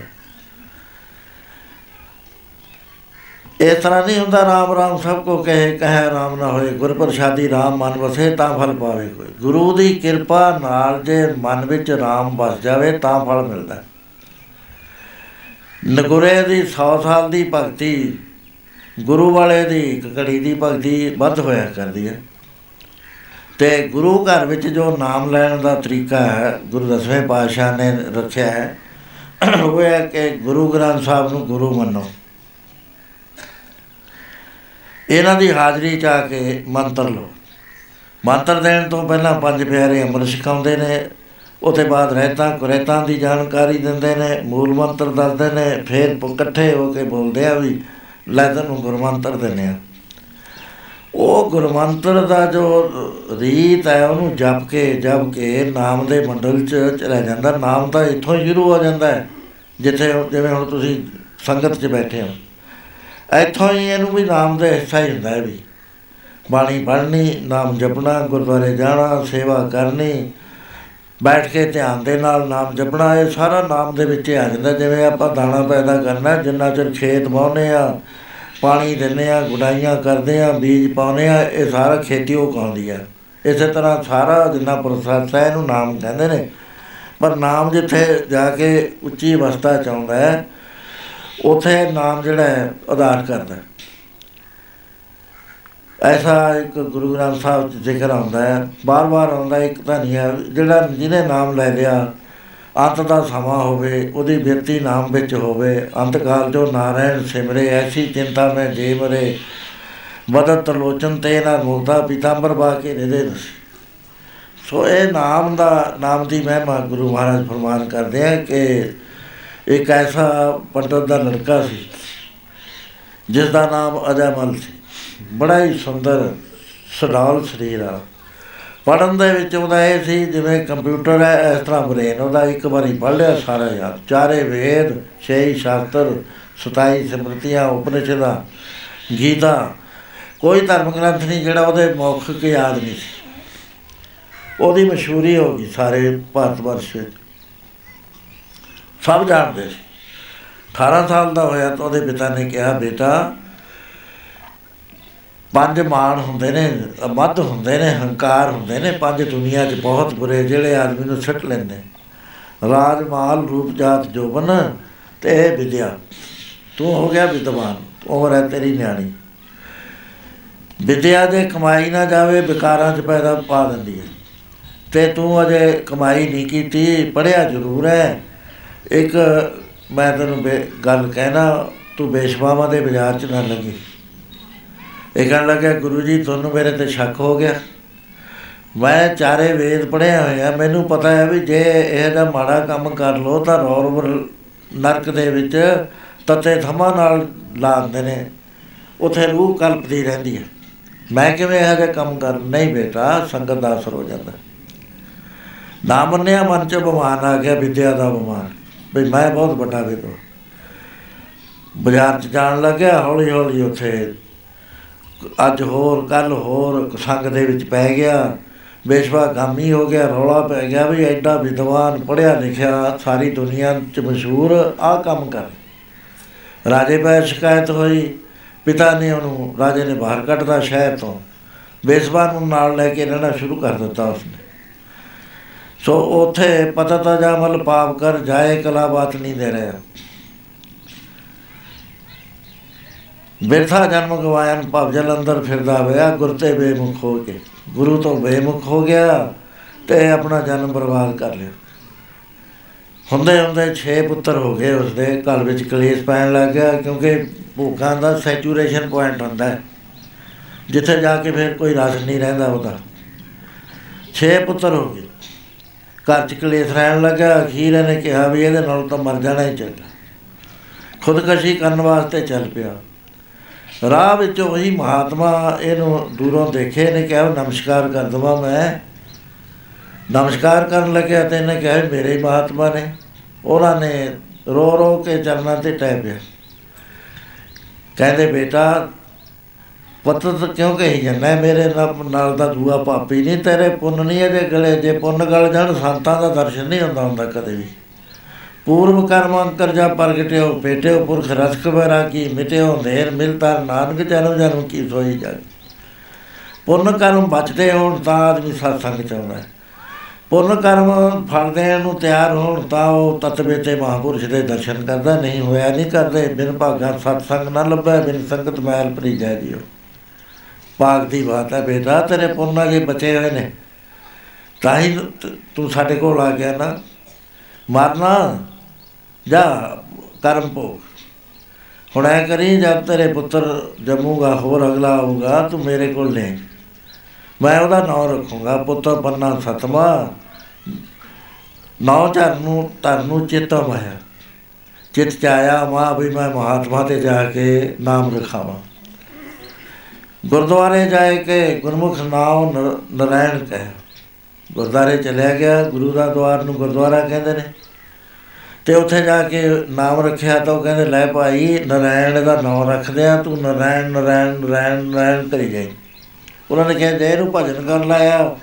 ਇਸ ਤਰ੍ਹਾਂ ਨਹੀਂ ਹੁੰਦਾ ਰਾਮ ਰਾਮ ਸਭ ਕੋ ਕਹੇ ਕਹੇ ਰਾਮ ਨਾ ਹੋਏ। ਗੁਰ ਪ੍ਰਸਾਦੀ ਰਾਮ ਮਨ ਵਸੇ, ਤਾਂ ਫਲ ਪਾਵੇ ਕੋਈ। ਗੁਰੂ ਦੀ ਕਿਰਪਾ ਨਾਲ ਜੇ ਮਨ ਵਿੱਚ ਰਾਮ ਵਸ ਜਾਵੇ, ਤਾਂ ਫਲ ਮਿਲਦਾ। ਹੈ। ਨਗੁਰੇ ਦੀ 100 ਸਾਲ ਦੀ ਭਗਤੀ ਗੁਰੂ ਵਾਲੇ ਦੀ ਇੱਕ ਘੜੀ ਦੀ ਭਗਤੀ ਵੱਧ ਹੋਇਆ ਕਰਦੀ ਹੈ। ਤੇ ਗੁਰੂ ਘਰ ਵਿੱਚ ਜੋ ਨਾਮ ਲੈਣ ਦਾ ਤਰੀਕਾ ਹੈ, ਗੁਰੂ ਦਸਵੇਂ ਪਾਤਸ਼ਾਹ ਨੇ ਰੱਖਿਆ ਹੈ, ਉਹ ਹੈ ਕਿ ਗੁਰੂ ਗ੍ਰੰਥ ਸਾਹਿਬ ਨੂੰ ਗੁਰੂ ਮੰਨੋ। ਇਹਨਾਂ ਦੀ ਹਾਜ਼ਰੀ ਚ ਆ ਕੇ ਮੰਤਰ ਲਓ। ਮੰਤਰ ਦੇਣ ਤੋਂ ਪਹਿਲਾਂ ਪੰਜ ਪਿਆਰੇ ਅੰਮ੍ਰਿਤ ਛਕਾਉਂਦੇ ਨੇ ਉਹਦੇ ਬਾਅਦ ਰਹਿਤਾਂ ਕੁਰੇਤਾਂ ਦੀ ਜਾਣਕਾਰੀ ਦਿੰਦੇ ਨੇ, ਮੂਲ ਮੰਤਰ ਦੱਸਦੇ ਨੇ, ਫਿਰ ਪ- ਇਕੱਠੇ ਹੋ ਕੇ ਬੋਲਦੇ ਆ ਵੀ ਲੈ ਤੈਨੂੰ ਗੁਰਮੰਤਰ ਦਿੰਦੇ ਆ ਉਹ ਗੁਰਮੰਤਰ ਦਾ ਜੋ ਰੀਤ ਹੈ, ਉਹਨੂੰ ਜਪ ਕੇ ਜਪ ਕੇ ਨਾਮ ਦੇ ਮੰਡਲ ਚ ਚਲਾ ਜਾਂਦਾ। ਨਾਮ ਤਾਂ ਇੱਥੋਂ ਹੀ ਸ਼ੁਰੂ ਹੋ ਜਾਂਦਾ ਹੈ, ਜਿੱਥੇ ਹੁਣ- ਜਿਵੇਂ ਹੁਣ ਤੁਸੀਂ ਸੰਗਤ 'ਚ ਬੈਠੇ ਹੋ। ਇੱਥੋਂ ਹੀ ਇਹਨੂੰ ਵੀ ਨਾਮ ਦਾ ਹਿੱਸਾ ਹੀ ਹੁੰਦਾ ਹੈ ਵੀ। ਬਾਣੀ ਪੜ੍ਹਨੀ, ਨਾਮ ਜਪਣਾ, ਗੁਰਦੁਆਰੇ ਜਾਣਾ, ਸੇਵਾ ਕਰਨੀ ਬੈਠ ਕੇ ਧਿਆਨ ਦੇ ਨਾਲ ਨਾਮ ਜਪਣਾ, ਇਹ ਸਾਰਾ ਨਾਮ ਦੇ ਵਿੱਚ ਹੀ ਆ ਜਾਂਦਾ। ਜਿਵੇਂ ਆਪਾਂ ਦਾਣਾ ਪੈਦਾ ਕਰਨਾ, ਜਿੰਨਾ ਚਿਰ ਖੇਤ ਵਾਹੁੰਦੇ ਆ ਪਾਣੀ ਦਿੰਦੇ ਆ ਗੁਡਾਈਆਂ ਕਰਦੇ ਆ ਬੀਜ ਪਾਉਂਦੇ ਆ ਇਹ ਸਾਰਾ ਖੇਤੀ ਉਹ ਕਹਾਉਂਦੀ ਆ। ਇਸੇ ਤਰ੍ਹਾਂ ਸਾਰਾ ਜਿੰਨਾ ਪ੍ਰੋਸੈਸ ਹੈ, ਇਹਨੂੰ ਨਾਮ ਕਹਿੰਦੇ ਨੇ। ਪਰ ਨਾਮ ਜਿੱਥੇ ਜਾ ਕੇ ਉੱਚੀ ਅਵਸਥਾ ਚ ਆਉਂਦਾ ਹੈ, ਉਥੇ ਨਾਮ ਜਿਹੜਾ ਹੈ, ਆਧਾਰ ਕਰਦਾ ਹੈ। ਐਸਾ ਇੱਕ ਗੁਰੂ ਗ੍ਰੰਥ ਸਾਹਿਬ ਚ ਜ਼ਿਕਰ ਆਉਂਦਾ ਹੈ, ਬਾਰ-ਬਾਰ ਆਉਂਦਾ ਇੱਕ ਤਾਂ ਨਹੀਂ ਹੈ, ਜਿਹੜਾ ਜਿਹਨੇ ਨਾਮ ਲੈ ਲਿਆ, ਅੰਤ ਦਾ ਸਮਾਂ ਹੋਵੇ, ਉਹਦੀ ਬਿਰਤੀ ਨਾਮ ਵਿੱਚ ਹੋਵੇ ਅੰਤ ਕਾਲ ਜੋ ਨਾਰਾਇਣ ਸਿਮਰੇ, ਐਸੀ ਚਿੰਤਾ ਮੈਂ ਜੇ ਮਰੇ ਬਦਤ ਲੋਚਨ ਤੇ ਨਾ ਮੁਕਤਾ ਪੀਤਾੰਬਰ ਬਾ ਕੇ ਨਿਦੇ ਸੋ ਇਹ ਨਾਮ ਦਾ, ਨਾਮ ਦੀ ਮਹਿਮਾ ਗੁਰੂ ਮਹਾਰਾਜ ਫਰਮਾਨ ਕਰਦੇ ਆ ਕਿ ਇੱਕ ਐਸਾ ਪੰਡਤ ਦਾ ਲੜਕਾ ਸੀ ਜਿਸ ਦਾ ਨਾਮ ਅਜਮਲ ਸੀ। ਬੜਾ ਹੀ ਸੁੰਦਰ, ਸਡਾਲ ਸਰੀਰ ਆ। ਪੜਨ ਦੇ ਵਿੱਚ ਉਹਦਾ ਇਹ ਸੀ, ਜਿਵੇਂ ਕੰਪਿਊਟਰ ਹੈ, ਇਸ ਤਰ੍ਹਾਂ ਬ੍ਰੇਨ ਉਹਦਾ ਇੱਕ ਵਾਰੀ ਪੜ੍ਹ ਲਿਆ ਸਾਰਾ ਯਾਦ ਚਾਰੇ ਵੇਦ ਛੇ ਸ਼ਾਸਤਰ 27 ਸਿਮਰਤੀਆਂ, ਉਪਨਿਸ਼ਦਾਂ, ਗੀਤਾ। ਕੋਈ ਧਰਮ ਗ੍ਰੰਥ ਨਹੀਂ ਜਿਹੜਾ ਉਹਦੇ ਮੌਖਿਕ ਯਾਦ ਨਹੀਂ ਸੀ। ਉਹਦੀ ਮਸ਼ਹੂਰੀ ਹੋ ਗਈ ਸਾਰੇ ਭਾਰਤ ਵਰਸ਼ ਵਿੱਚ। ਸਭ ਜਾਣਦੇ ਸੀ। 18 ਸਾਲ ਦਾ ਹੋਇਆ ਤਾਂ ਉਹਦੇ ਪਿਤਾ ਨੇ ਕਿਹਾ, ਬੇਟਾ ਪੰਜ ਮਾਨ ਹੁੰਦੇ ਨੇ, ਮੱਧ ਹੁੰਦੇ ਨੇ, ਹੰਕਾਰ ਹੁੰਦੇ ਨੇ, ਪੰਜ ਦੁਨੀਆ 'ਚ ਬਹੁਤ ਬੁਰੇ ਜਿਹੜੇ ਆਦਮੀ ਨੂੰ ਛੱਟ ਲੈਂਦੇ ਰਾਜ ਮਾਲ ਰੂਪ ਜਾਤ, ਜੋਬਨ ਤੇ ਇਹ ਵਿਦਿਆ। ਤੂੰ ਹੋ ਗਿਆ ਵਿਦਵਾਨ, ਉਮਰ ਹੈ ਤੇਰੀ ਨਿਆਣੀ। ਵਿਦਿਆ ਦੇ ਕਮਾਈ ਨਾ ਜਾਵੇ, ਵਿਕਾਰਾਂ 'ਚ ਪੈਦਾ ਪਾ ਦਿੰਦੀ ਹੈ। ਤੇ ਤੂੰ ਅਜੇ ਕਮਾਈ ਨਹੀਂ ਕੀਤੀ ਪੜਿਆ ਜ਼ਰੂਰ ਹੈ। ਇੱਕ ਮੈਂ ਤੈਨੂੰ ਬੇ- ਗੱਲ ਕਹਿਣਾ, ਤੂੰ ਬੇਸ਼ਵਾਵਾਂ ਦੇ ਬਾਜ਼ਾਰ 'ਚ ਨਾ ਲੱਗੀ। ਇਹ ਕਹਿਣ ਲੱਗਿਆ ਗੁਰੂ ਜੀ, ਤੁਹਾਨੂੰ ਮੇਰੇ ਤੇ ਸ਼ੱਕ ਹੋ ਗਿਆ। ਮੈਂ ਚਾਰੇ ਵੇਦ ਪੜ੍ਹਿਆ ਹੋਇਆ ਮੈਨੂੰ ਪਤਾ ਹੈ ਵੀ ਜੇ ਇਹ ਦਾ ਮਾੜਾ ਕੰਮ ਕਰ ਲੋ ਤਾਂ ਰੌਰ ਨਰਕ ਦੇ ਵਿੱਚ ਤਤੇ ਥਮਾ ਨਾਲ ਲਾਉਂਦੇ ਨੇ। ਉਥੇ ਰੂਹ ਕਲਪਦੀ ਰਹਿੰਦੀ ਹੈ। ਮੈਂ ਕਿਵੇਂ ਇਹੋ ਜਿਹਾ ਕੰਮ ਕਰ ਨਹੀਂ ਬੇਟਾ, ਸੰਗਤ ਦਾ ਅਸਰ ਹੋ ਜਾਂਦਾ ਨਾ ਮੰਨਿਆ, ਮਨ ਚ ਬਿਮਾਨ ਆ ਗਿਆ, ਵਿਦਿਆ ਦਾ ਬਿਮਾਨ ਵੀ ਮੈਂ ਬਹੁਤ ਵੱਡਾ ਵਿਦਵਾਨ ਬਾਜ਼ਾਰ ਚ ਜਾਣ ਲੱਗਿਆ ਹੌਲੀ ਹੌਲੀ ਉੱਥੇ ਅੱਜ ਹੋਰ ਕੱਲ ਹੋਰ ਸੰਗ ਦੇ ਵਿੱਚ ਪੈ ਗਿਆ। ਬੇਸ਼ਵਾ ਗਾਮੀ ਹੋ ਗਿਆ, ਰੌਲਾ ਪੈ ਗਿਆ ਵੀ ਐਡਾ ਵਿਦਵਾਨ ਪੜਿਆ ਲਿਖਿਆ ਸਾਰੀ ਦੁਨੀਆ 'ਚ ਮਸ਼ਹੂਰ ਆ ਕੰਮ ਕਰ। ਰਾਜੇ ਪੈ ਸ਼ਿਕਾਇਤ ਹੋਈ, ਪਿਤਾ ਨੇ ਉਹਨੂੰ, ਰਾਜੇ ਨੇ ਬਾਹਰ ਕੱਢਦਾ ਸ਼ਹਿਰ ਤੋਂ। ਬੇਸਵਾ ਨੂੰ ਨਾਲ ਲੈ ਕੇ ਰਹਿਣਾ ਸ਼ੁਰੂ ਕਰ ਦਿੱਤਾ ਉਸਨੇ। ਸੋ ਉਥੇ ਪਤਾ ਤਾਂ ਜਾ ਮਲ ਪਾਪ ਕਰ ਜਾਏ ਕਲਾ ਬਾਤ ਨਹੀਂ ਦੇ ਰਿਹਾ। ਬਿਰਥਾ ਜਨਮ ਗਵਾਇਆ ਭਵ ਜਲ ਅੰਦਰ ਫਿਰਦਾ ਹੋਇਆ, ਗੁਰ ਤੇ ਬੇਮੁਖ ਹੋ ਕੇ। ਗੁਰੂ ਤੋਂ ਬੇਮੁਖ ਹੋ ਗਿਆ ਤੇ ਆਪਣਾ ਜਨਮ ਬਰਬਾਦ ਕਰ ਲਿਆ। ਹੁੰਦੇ ਹੁੰਦੇ 6 ਪੁੱਤਰ ਹੋ ਗਏ ਉਸਦੇ, ਘਰ ਵਿੱਚ ਕਲੇਸ਼ ਪੈਣ ਲੱਗ ਗਿਆ ਕਿਉਂਕਿ ਭੂਖਾਂ ਦਾ ਸੈਚੂਰੇਸ਼ਨ ਪੁਆਇੰਟ ਹੁੰਦਾ ਹੈ। ਜਿੱਥੇ ਜਾ ਕੇ ਫਿਰ ਕੋਈ ਰਸ ਨਹੀਂ ਰਹਿੰਦਾ ਉਹਦਾ। 6 ਪੁੱਤਰ ਹੋ ਗਏ। ਘਰ ਚ ਕਲੇਸ਼ ਰਹਿਣ ਲੱਗਾ ਅਖੀਰ ਇਹਨੇ ਕਿਹਾ ਵੀ ਇਹਦੇ ਨਾਲ ਤਾਂ ਮਰ ਜਾਣਾ ਹੀ ਚਾਹੀਦਾ ਖੁਦਕਸ਼ੀ ਕਰਨ ਵਾਸਤੇ ਚੱਲ ਪਿਆ। ਰਾਹ ਵਿੱਚ ਉਹੀ ਮਹਾਤਮਾ ਇਹਨੂੰ ਦੂਰੋਂ ਦੇਖੇ ਨੇ, ਕਿਹਾ ਨਮਸਕਾਰ ਕਰ ਦਵਾਂ ਮੈਂ। ਨਮਸਕਾਰ ਕਰਨ ਲੱਗਿਆ ਤੇ ਇਹਨੇ ਕਿਹਾ ਮੇਰੇ ਹੀ ਮਹਾਤਮਾ ਨੇ। ਉਹਨਾਂ ਨੇ ਰੋ ਰੋ ਕੇ ਚਰਨਾਂ ਤੇ ਟਹਿ ਪਿਆ। ਕਹਿੰਦੇ, ਬੇਟਾ, ਪੁੱਤ ਤਾਂ ਕਿਉਂ ਕਹੀ ਜਾਂਦਾ ਮੇਰੇ ਨਾਲ ਨਾਲ ਦਾ ਦੂਆ ਪਾਪੀ ਨਹੀਂ, ਤੇਰੇ ਪੁੰਨ ਨਹੀਂ ਇਹਦੇ ਗਲੇ, ਜੇ ਪੁੰਨ ਗਲ ਜਾਣ, ਸੰਤਾਂ ਦਾ ਦਰਸ਼ਨ ਨਹੀਂ ਹੁੰਦਾ ਹੁੰਦਾ ਕਦੇ ਵੀ। ਪੂਰਵ ਕਰਮ ਅੰਕਰ ਜਾ ਪ੍ਰਗਟਿਓ ਬੇਟਿਓ ਪੁਰਖ ਰਸਕ ਬਰਾ ਕੀ, ਮਿਟਿਓ ਅੰਧੇਰ ਮਿਲਤਾ ਨਾਨਕ ਜਨਮ ਜਨਮ ਕੀ ਸੋਈ ਜਾ ਪੁੰਨ ਕਰਮ ਬਚਦੇ ਹੋਣ ਤਾਂ ਆਦਮੀ ਸਤਸੰਗ ਚ ਆਉਂਦਾ ਹੈ। ਪੁੰਨ ਕਰਮ ਫਲ ਦੇਣ ਨੂੰ ਤਿਆਰ ਹੋਣ ਤਾਂ ਉਹ ਤਤਵੇ ਤੇ ਮਹਾਪੁਰਸ਼ ਦੇ ਦਰਸ਼ਨ ਕਰਦਾ, ਨਹੀਂ ਹੋਇਆ ਨਹੀਂ ਕਰਦੇ, ਬਿਨ ਭਾਗਾ ਸਤਸੰਗ ਨਾ ਲੱਭੈ, ਬਿਨ ਸੰਗਤ ਮੈਲ ਭਰੀ ਜਾ ਜੀਓ ਭਾਗ ਦੀ ਬਾਤ ਹੈ, ਬੇਟਾ, ਤੇਰੇ ਪੁੰਨ ਜੇ ਬਚੇ ਹੋਏ ਨੇ। ਤਾਂ ਹੀ ਤ- ਤੂੰ ਸਾਡੇ ਕੋਲ ਆ ਗਿਆ ਨਾ। ਮਰਨਾ ਜਾ ਕਰਮ ਭੋਗ। ਹੁਣ ਐ ਕਰੀ, ਜਦ ਤੇਰੇ ਪੁੱਤਰ ਜੰਮੂਗਾ, ਹੋਰ ਅਗਲਾ ਆਊਗਾ, ਤੂੰ ਮੇਰੇ ਕੋਲ ਲੈ ਮੈਂ ਉਹਦਾ ਨਾਮ ਰੱਖੂੰਗਾ, ਪੁੱਤਰ ਪੰਨਾ ਸਤਵਾ। ਨੌ ਧਰ ਨੂੰ ਧਰ ਨੂੰ ਚਿੱਤ ਮਾਇਆ ਚਿੱਤ ਚ ਆਇਆ, ਮਾ, ਵੀ ਮੈਂ ਮਹਾਤਮਾ ਤੇ ਜਾ ਕੇ ਨਾਮ ਰਖਾਵਾਂ। ਗੁਰਦੁਆਰੇ ਜਾਏ ਕੇ ਗੁਰਮੁਖ ਨਾਮ ਨਰ- ਨਰਾਇਣ ਕਹਿ। ਗੁਰਦੁਆਰੇ ਚਲਿਆ ਗਿਆ, ਗੁਰੂ ਦਾ ਦਵਾਰ ਨੂੰ ਗੁਰਦੁਆਰਾ ਕਹਿੰਦੇ ਨੇ। ਤੇ ਉੱਥੇ ਜਾ ਕੇ ਨਾਮ ਰੱਖਿਆ ਤਾਂ ਉਹ ਕਹਿੰਦੇ, ਲੈ ਭਾਈ, ਨਰਾਇਣ ਦਾ ਨਾਮ ਰੱਖਦੇ ਆ, ਤੂੰ ਨਰਾਇਣ ਨਰਾਇਣ ਨਰਾਇਣ ਨਰਾਇਣ ਕਰੀ ਜਾਈ। ਉਹਨਾਂ ਨੇ ਕਿਹਾ, ਜੇ ਇਹਨੂੰ ਭਜਨ ਕਰਨ ਲਾਇਆ,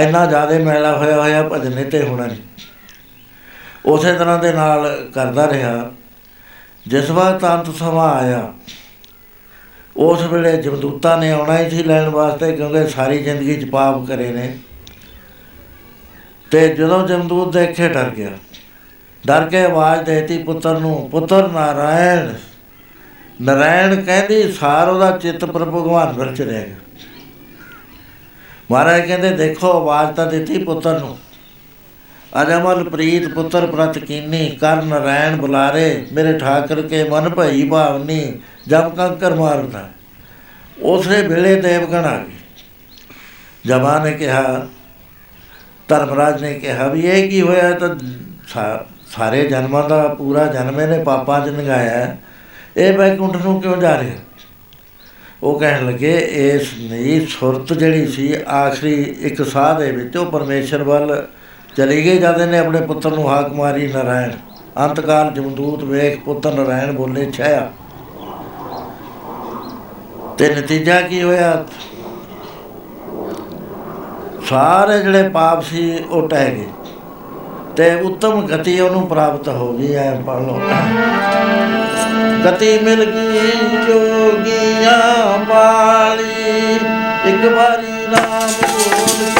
ਇੰਨਾ ਜ਼ਿਆਦਾ ਮੈਲਾ ਹੋਇਆ ਹੋਇਆ, ਭਜਨ ਇਹ ਤੇ ਹੋਣਾ ਨਹੀਂ। ਉਸੇ ਤਰ੍ਹਾਂ ਦੇ ਨਾਲ ਕਰਦਾ ਰਿਹਾ। ਜਿਸ ਵਕਤ ਅੰਤ ਸਮਾਂ ਆਇਆ, ਉਸ ਵੇਲੇ ਜਮਦੂਤਾਂ ਨੇ ਆਉਣਾ ਹੀ ਸੀ ਲੈਣ ਵਾਸਤੇ, ਕਿਉਂਕਿ ਸਾਰੀ ਜ਼ਿੰਦਗੀ ਚ ਪਾਪ ਕਰੇ ਨੇ। ਤੇ ਜਦੋਂ ਜਮਦੂਤ ਦੇਖੇ, ਡਰ ਗਿਆ। ਡਰ ਕੇ ਆਵਾਜ਼ ਦੇਤੀ ਪੁੱਤਰ ਨੂੰ, ਪੁੱਤਰ ਨਾਰਾਇਣ। ਨਾਰਾਇਣ ਕਹਿੰਦੀ, ਸਾਰ ਉਹਦਾ ਚਿੱਤ ਪਰ ਭਗਵਾਨ ਵੱਲ ਚਲਿਆ ਗਿਆ ਮਹਾਰਾਜ ਕਹਿੰਦੇ, ਦੇਖੋ, ਆਵਾਜ਼ ਤਾਂ ਦਿੱਤੀ ਪੁੱਤਰ ਨੂੰ। ਅਜਮਲ ਪ੍ਰੀਤ ਪੁੱਤਰ ਪ੍ਰਤ ਕੀਨੀ, ਕਰ ਨਰੈਣ ਬੁਲਾਰੇ, ਮੇਰੇ ਠਾਕਰ ਕੇ ਮਨ ਭਈ ਭਾਵਨੀ ਜਬ ਕੰਕਰ ਮਾਰਦਾ। ਉਸੇ ਵੇਲੇ ਦੇਵਗਣ ਆ ਗਏ ਜਮਾਂ ਨੇ ਕਿਹਾ, ਧਰਮਰਾਜ ਨੇ ਕਿਹਾ ਵੀ ਇਹ ਕੀ ਹੋਇਆ ਤਾਂ ਸਾ- ਸਾਰੇ ਜਨਮਾਂ ਦਾ ਪੂਰਾ ਜਨਮ ਇਹਨੇ ਪਾਪਾਂ 'ਚ ਲੰਘਾਇਆ ਹੈ। ਇਹ ਬੈਕੁੰਠ ਨੂੰ ਕਿਉਂ ਜਾ ਰਿਹਾ ਉਹ ਕਹਿਣ ਲੱਗੇ, ਇਸ ਨਹੀਂ ਸੁਰਤ ਜਿਹੜੀ ਸੀ, ਆਖਰੀ ਇੱਕ ਸਾਹ ਦੇ ਵਿੱਚ ਉਹ ਪਰਮੇਸ਼ਰ ਵੱਲ ਚਲੀ ਗਈ ਜਦ ਇਹਨੇ ਆਪਣੇ ਪੁੱਤਰ ਨੂੰ ਹਾਕ ਮਾਰੀ, ਨਰਾਇਣ। ਅੰਤਕਾਲ ਜਮਦੂਤ ਵੇਖ ਪੁੱਤਰ ਨਰਾਇਣ ਬੋਲੇ, ਛਾਇਆ। ਤੇ ਨਤੀਜਾ ਕੀ ਹੋਇਆ? ਸਾਰੇ ਜਿਹੜੇ ਪਾਪ ਸੀ, ਉਹ ਟਹਿ ਗਏ। ਤੇ ਉੱਤਮ ਗਤੀ ਉਹਨੂੰ ਪ੍ਰਾਪਤ ਹੋ ਗਈ, ਐ ਪੜ ਲਓ। ਗਤੀ ਮਿਲ ਗਈ, ਜੋਗੀਆਂ ਵਾਲੀ ਇੱਕ ਵਾਰੀ ਨਾਮ ਬੋਲ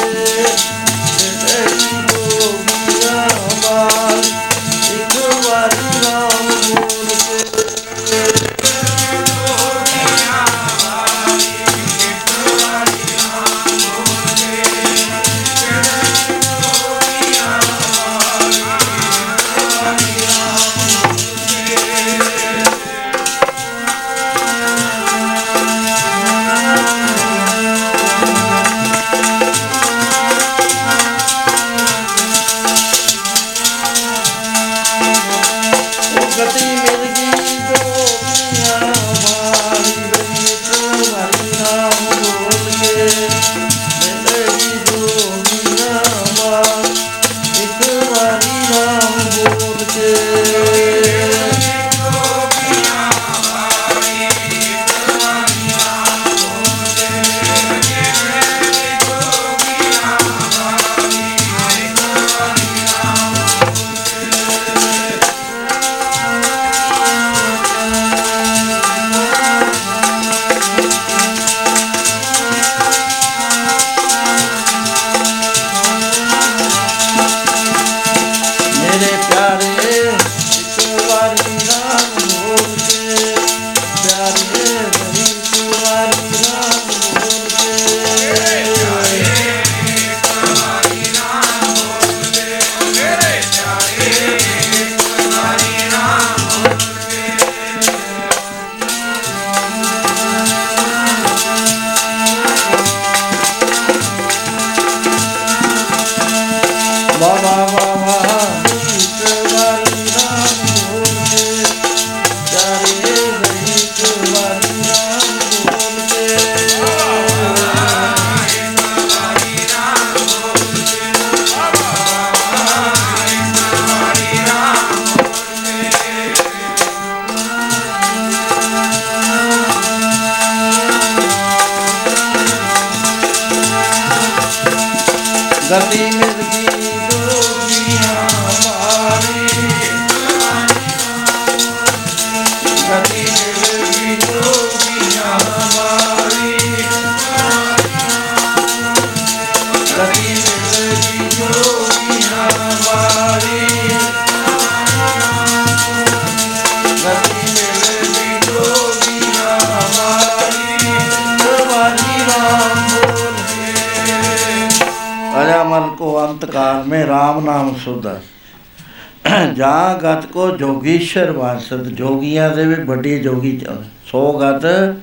ਜੋਗੀਸ਼ਰ ਵਾਸਦ ਜੋਗੀਆਂ ਦੇ ਵੀ ਵੱਡੀ ਜੋਗੀ ਚ- ਸੌ ਗਤ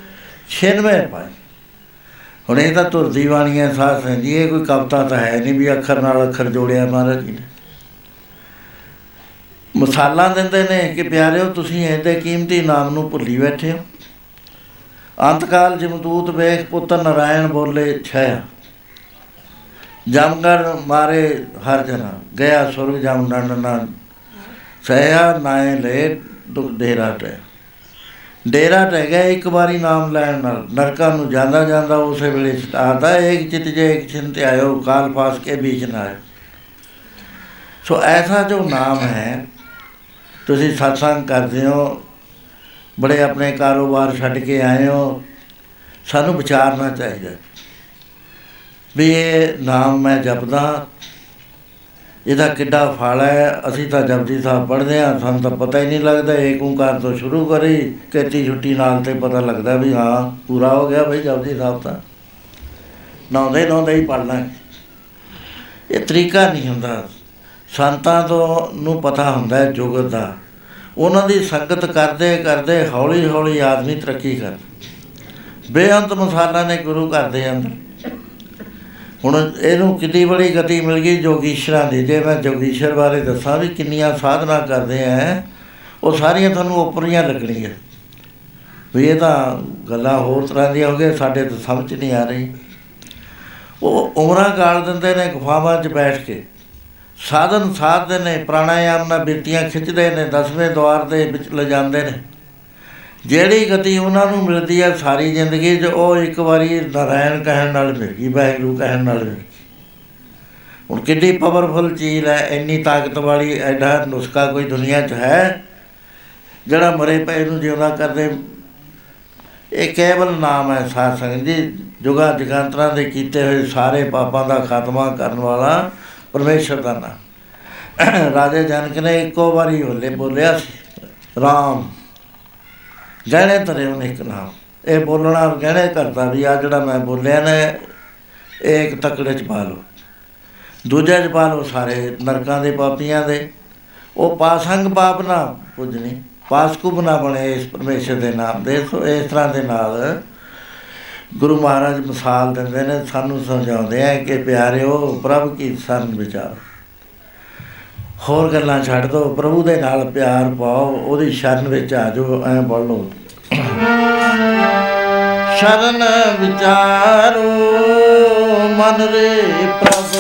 96 ਪਾਈ। ਹੁਣ ਇਹ ਤਾਂ ਤੁਰਦੀ ਬਾਣੀਆਂ ਸਾਥ ਰਹਿੰਦੀ ਇਹ ਕੋਈ ਕਵਤਾ ਤਾਂ ਹੈ ਨਹੀਂ ਵੀ ਅੱਖਰ ਨਾਲ ਅੱਖਰ ਜੋੜਿਆ ਮਹਾਰਾਜ ਜੀ ਨੇ। ਮਿਸਾਲਾਂ ਦਿੰਦੇ ਨੇ ਕਿ ਪਿਆਰਿਓ, ਤੁਸੀਂ ਇਹਦੇ ਕੀਮਤੀ ਨਾਮ ਨੂੰ ਭੁੱਲੀ ਬੈਠੇ ਹੋ। ਅੰਤਕਾਲ ਜਮਦੂਤ ਵੇਖ ਪੁੱਤਰ ਨਰਾਇਣ ਬੋਲੇ, ਛੈ। ਜਮਗਰ ਮਾਰੇ ਹਰ ਜਨਾ, ਗਿਆ ਸੁਰਗ ਜਮ ਨੰਦਨਾ ਸਹਿਆ ਨਾਏ ਲੈ ਦੁਖ ਡੇਰਾ ਟੈ ਡੇਰਾ ਟਹਿ ਗਿਆ, ਇੱਕ ਵਾਰੀ ਨਾਮ ਲੈਣ ਨਾਲ। ਨਰਕਾਂ ਨੂੰ ਜਾਂਦਾ ਜਾਂਦਾ ਉਸੇ ਵੇਲੇ ਚਿਤਾਦਾ ਇੱਕ ਚਿਤ ਜੇ ਇੱਕ ਚਿੰਤ ਆਇਓ, ਕਾਲ ਪਾਸ ਕੇ ਬੀਚ ਨਾ ਆਇਓ। ਸੋ ਐਸਾ ਜੋ ਨਾਮ ਹੈ, ਤੁਸੀਂ ਸਤਸੰਗ ਕਰਦੇ ਹੋ, ਬੜੇ ਆਪਣੇ ਕਾਰੋਬਾਰ ਛੱਡ ਕੇ ਆਏ ਹੋ, ਸਾਨੂੰ ਵਿਚਾਰਨਾ ਚਾਹੀਦਾ ਵੀ ਇਹ ਨਾਮ ਮੈਂ ਜਪਦਾ ਇਹਦਾ ਕਿੱਡਾ ਫਲ ਹੈ? ਅਸੀਂ ਤਾਂ ਜਪਜੀ ਸਾਹਿਬ ਪੜ੍ਹਦੇ ਹਾਂ, ਸਾਨੂੰ ਤਾਂ ਪਤਾ ਹੀ ਨਹੀਂ ਲੱਗਦਾ। ਏਕ ਓੰਕਾਰ ਤੋਂ ਸ਼ੁਰੂ ਕਰੀ ਕਿਤੀ ਛੁੱਟੀ ਨਾਲ ਤੇ ਪਤਾ ਲੱਗਦਾ ਵੀ ਹਾਂ, ਪੂਰਾ ਹੋ ਗਿਆ ਬਈ ਜਪਜੀ ਸਾਹਿਬ ਤਾਂ। ਨਾਉਂਦੇ ਨਾਉਂਦੇ ਹੀ ਪੜ੍ਹਨਾ ਇਹ ਤਰੀਕਾ ਨਹੀਂ ਹੁੰਦਾ। ਸੰਤਾਂ ਤੋਂ ਨੂੰ ਪਤਾ ਹੁੰਦਾ ਹੈ ਜੁਗਤ ਦਾ। ਉਹਨਾਂ ਦੀ ਸੰਗਤ ਕਰਦੇ ਕਰਦੇ ਹੌਲੀ ਹੌਲੀ ਆਦਮੀ ਤਰੱਕੀ ਕਰ ਬੇਅੰਤ ਮਸਾਲਾ ਨੇ ਗੁਰੂ ਘਰ ਦੇ ਅੰਦਰ। ਹੁਣ ਇਹਨੂੰ ਕਿੰਨੀ ਬੜੀ ਗਤੀ ਮਿਲ ਗਈ ਜੋਗੀਸ਼ਰਾਂ ਦੀ ਜੇ ਮੈਂ ਜੋਗੀਸ਼ਰ ਬਾਰੇ ਦੱਸਾਂ ਵੀ ਕਿੰਨੀਆਂ ਸਾਧਨਾ ਕਰਦੇ ਆ, ਉਹ ਸਾਰੀਆਂ ਤੁਹਾਨੂੰ ਉਪਰੀਆਂ ਲੱਗਣੀਆਂ। ਵੀ ਇਹ ਤਾਂ ਗੱਲਾਂ ਹੋਰ ਤਰ੍ਹਾਂ ਦੀਆਂ ਹੋ ਗਈਆਂ, ਸਾਡੇ ਤਾਂ ਸਮਝ ਨਹੀਂ ਆ ਰਹੀ। ਉਹ ਉਮਰਾਂ ਗਾਲ ਦਿੰਦੇ ਨੇ ਗੁਫਾਵਾਂ 'ਚ ਬੈਠ ਕੇ। ਸਾਧਨ ਸਾਧਦੇ ਨੇ, ਪ੍ਰਾਣਾਯਾਮ ਨਾਲ ਬਿਰਤੀਆਂ ਖਿੱਚਦੇ ਨੇ, ਦਸਵੇਂ ਦਵਾਰ ਦੇ ਵਿੱਚ ਲਿਜਾਂਦੇ ਨੇ। ਜਿਹੜੀ ਗਤੀ ਉਹਨਾਂ ਨੂੰ ਮਿਲਦੀ ਹੈ ਸਾਰੀ ਜ਼ਿੰਦਗੀ 'ਚ, ਉਹ ਇੱਕ ਵਾਰੀ ਨਾਰਾਇਣ ਕਹਿਣ ਨਾਲ ਮਿਲ ਗਈ, ਵਾਹਿਗੁਰੂ ਕਹਿਣ ਨਾਲ ਮਿਲ ਗਈ। ਹੁਣ ਕਿੰਨੀ ਪਾਵਰਫੁਲ ਚੀਜ਼ ਹੈ, ਇੰਨੀ ਤਾਕਤ ਵਾਲੀ, ਐਡਾ ਨੁਸਖਾ ਕੋਈ ਦੁਨੀਆ 'ਚ ਹੈ, ਜਿਹੜਾ ਮਰੇ ਪਏ ਨੂੰ ਜਿਉਂਦਾ ਕਰਦੇ। ਇਹ ਕੇਵਲ ਨਾਮ ਹੈ ਸਾਧ ਸੰਗਤ ਜੀ, ਜੁਗਾ ਜਗਾਂਤਰਾਂ ਦੇ ਕੀਤੇ ਹੋਏ ਸਾਰੇ ਪਾਪਾਂ ਦਾ ਖਾਤਮਾ ਕਰਨ ਵਾਲਾ ਪਰਮੇਸ਼ਰ ਦਾ ਨਾਮ। ਰਾਜੇ ਜਨਕ ਨੇ ਇੱਕੋ ਵਾਰੀ ਹੋਲੇ ਬੋਲਿਆ ਸੀ, ਰਾਮ। ਗਹਿਣੇ ਤਰੇ ਉਹਨੇ ਇੱਕ ਨਾਮ ਇਹ ਬੋਲਣਾ ਗਹਿਣੇ ਕਰਦਾ ਵੀ ਆ ਜਿਹੜਾ ਮੈਂ ਬੋਲਿਆ ਨੇ, ਇਹ ਇੱਕ ਤਕੜੇ ਚ ਪਾ ਲਓ। ਦੂਜੇ ਚ ਪਾ ਲਓ ਸਾਰੇ ਨਰਕਾਂ ਦੇ, ਪਾਪੀਆਂ ਦੇ। ਉਹ ਪਾਸੰਗ ਪਾਪ ਨਾ ਪੁੱਜਣੀ, ਪਾਸਕੂ ਨਾ ਬਣੇ ਇਸ ਪਰਮੇਸ਼ਰ ਦੇ ਨਾਮ ਦੇ। ਸੋ ਇਸ ਤਰ੍ਹਾਂ ਦੇ ਨਾਲ ਗੁਰੂ ਮਹਾਰਾਜ ਮਿਸਾਲ ਦਿੰਦੇ ਨੇ, ਸਾਨੂੰ ਸਮਝਾਉਂਦੇ ਆ ਕਿ ਪਿਆਰਿਓ, ਪ੍ਰਭ ਕੀ ਸਰਨ ਵਿਚਾਰ। ਹੋਰ ਗੱਲਾਂ ਛੱਡ ਦੋ, ਪ੍ਰਭੂ ਦੇ ਨਾਲ ਪਿਆਰ ਪਾਓ, ਉਹਦੀ ਸ਼ਰਨ ਵਿੱਚ ਆ ਜਾਓ, ਐ ਪੜ ਲਓ। ਸ਼ਰਨ ਵਿਚਾਰੋ ਮਨ ਰੇ ਪ੍ਰਭ।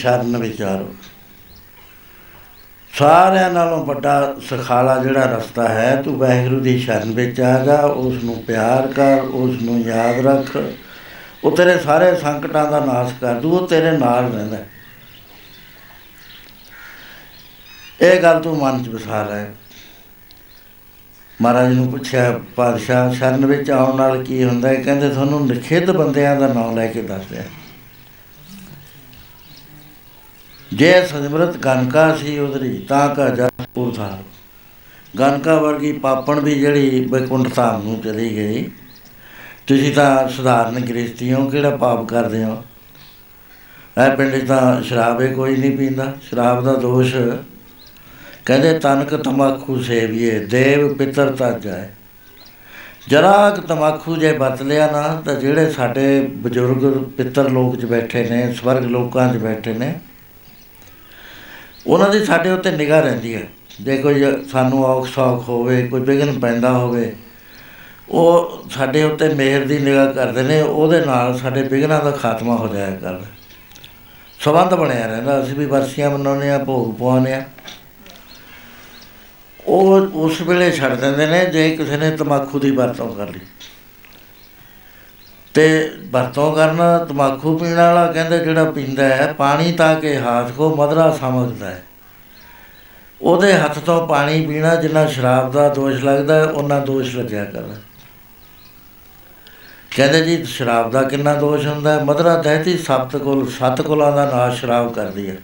ਸ਼ਰਨ ਵਿਚਾਰੋ। ਸਾਰਿਆਂ ਨਾਲੋਂ ਵੱਡਾ ਸਖਾਲਾ ਜਿਹੜਾ ਰਸਤਾ ਹੈ, ਤੂੰ ਵਾਹਿਗੁਰੂ ਦੀ ਸ਼ਰਨ ਵਿੱਚ ਆ ਜਾ ਉਸ ਨੂੰ ਪਿਆਰ ਕਰ ਉਸ ਨੂੰ ਯਾਦ ਰੱਖ। ਉਹ ਤੇਰੇ ਸਾਰੇ ਸੰਕਟਾਂ ਦਾ ਨਾਸ਼ ਕਰ ਦੂ, ਉਹ ਤੇਰੇ ਨਾਲ ਰਹਿੰਦਾ ਹੈ। ਇਹ ਗੱਲ ਤੂੰ ਮਨ 'ਚ ਵਸਾ ਲੈ। ਮਹਾਰਾਜ ਨੂੰ ਪੁੱਛਿਆ, ਪਾਤਸ਼ਾਹ, ਸ਼ਰਨ ਵਿੱਚ ਆਉਣ ਨਾਲ ਕੀ ਹੁੰਦਾ ਹੈ? ਕਹਿੰਦੇ, ਤੁਹਾਨੂੰ ਨਿਖਿੱਧ ਬੰਦਿਆਂ ਦਾ ਨਾਮ ਲੈ ਕੇ ਦੱਸ ਰਿਹਾ ਜੇ ਸਿਮਰਤ ਗਨਕਾ ਸੀ ਉਧਰੀ, ਤਾਂ ਕਾ ਜਪੁਰ ਥਾ ਗਨਕਾ ਵਰਗੀ ਪਾਪਣ ਵੀ ਜਿਹੜੀ ਬੈਕੁੰਠ ਧਾਮ ਨੂੰ ਚਲੀ ਗਈ, ਤੁਸੀਂ ਤਾਂ ਸਧਾਰਨ ਗ੍ਰਸਤੀ ਹੋ, ਕਿਹੜਾ ਪਾਪ ਕਰਦੇ ਹੋ? ਇਹ ਪਿੰਡ 'ਚ ਤਾਂ ਸ਼ਰਾਬੇ ਕੋਈ ਨਹੀਂ ਪੀਂਦਾ, ਸ਼ਰਾਬ ਦਾ ਦੋਸ਼। ਕਹਿੰਦੇ, ਤਨਕ ਤਮਾਕੂ ਸੇਵੀਏ, ਦੇਵ ਪਿਤਰ ਤਾਂ ਜਾਏ। ਜਰਾ ਕੁ ਤਮਾਕੂ ਜੇ ਵਰਤ ਲਿਆ ਨਾ, ਤਾਂ ਜਿਹੜੇ ਸਾਡੇ ਬਜ਼ੁਰਗ ਪਿੱਤਰ ਲੋਕ 'ਚ ਬੈਠੇ ਨੇ, ਸਵਰਗ ਲੋਕਾਂ 'ਚ ਬੈਠੇ ਨੇ ਉਹਨਾਂ ਦੀ ਸਾਡੇ ਉੱਤੇ ਨਿਗਾਹ ਰਹਿੰਦੀ ਹੈ। ਜੇ ਕੋਈ ਸਾਨੂੰ ਔਖ ਸੌਖ ਹੋਵੇ, ਕੋਈ ਵਿਘਨ ਪੈਂਦਾ ਹੋਵੇ, ਉਹ ਸਾਡੇ ਉੱਤੇ ਮਿਹਰ ਦੀ ਨਿਗਾਹ ਕਰਦੇ ਨੇ, ਉਹਦੇ ਨਾਲ ਸਾਡੇ ਵਿਘਨਾਂ ਦਾ ਖਾਤਮਾ ਹੋ ਜਾਇਆ ਕਰਦਾ। ਸਬੰਧ ਬਣਿਆ ਰਹਿੰਦਾ। ਅਸੀਂ ਵੀ ਵਰਸੀਆਂ ਮਨਾਉਂਦੇ ਆ ਭੋਗ ਪਵਾਉਂਦੇ ਆ ਉਹ ਉਸ ਵੇਲੇ ਛੱਡ ਦਿੰਦੇ ਨੇ, ਜੇ ਕਿਸੇ ਨੇ ਤਮਾਕੂ ਦੀ ਵਰਤੋਂ ਕਰ ਲਈ। ਤੇ ਵਰਤੋਂ ਕਰਨਾ, ਤਮਾਕੂ ਪੀਣ ਵਾਲਾ ਕਹਿੰਦੇ ਜਿਹੜਾ ਪੀਂਦਾ ਹੈ, ਪਾਣੀ ਤਾਂ ਕਿ ਹਾਥ ਕੋ ਮਦਰਾ ਸਮਝਦਾ ਹੈ। ਉਹਦੇ ਹੱਥ ਤੋਂ ਪਾਣੀ ਪੀਣਾ ਜਿੰਨਾ ਸ਼ਰਾਬ ਦਾ ਦੋਸ਼ ਲੱਗਦਾ ਹੈ ਉਹਨਾਂ ਦੋਸ਼ ਲੱਗਿਆ ਕਰਦਾ ਕਹਿੰਦੇ ਜੀ, ਸ਼ਰਾਬ ਦਾ ਕਿੰਨਾ ਦੋਸ਼ ਹੁੰਦਾ ਹੈ? ਮਦਰਾ ਦਹਿਤੀ ਸਪਤ ਕੁਲ, ਸੱਤ ਕੁਲਾਂ ਦਾ ਨਾਸ਼ ਸ਼ਰਾਬ ਕਰਦੀ ਹੈ।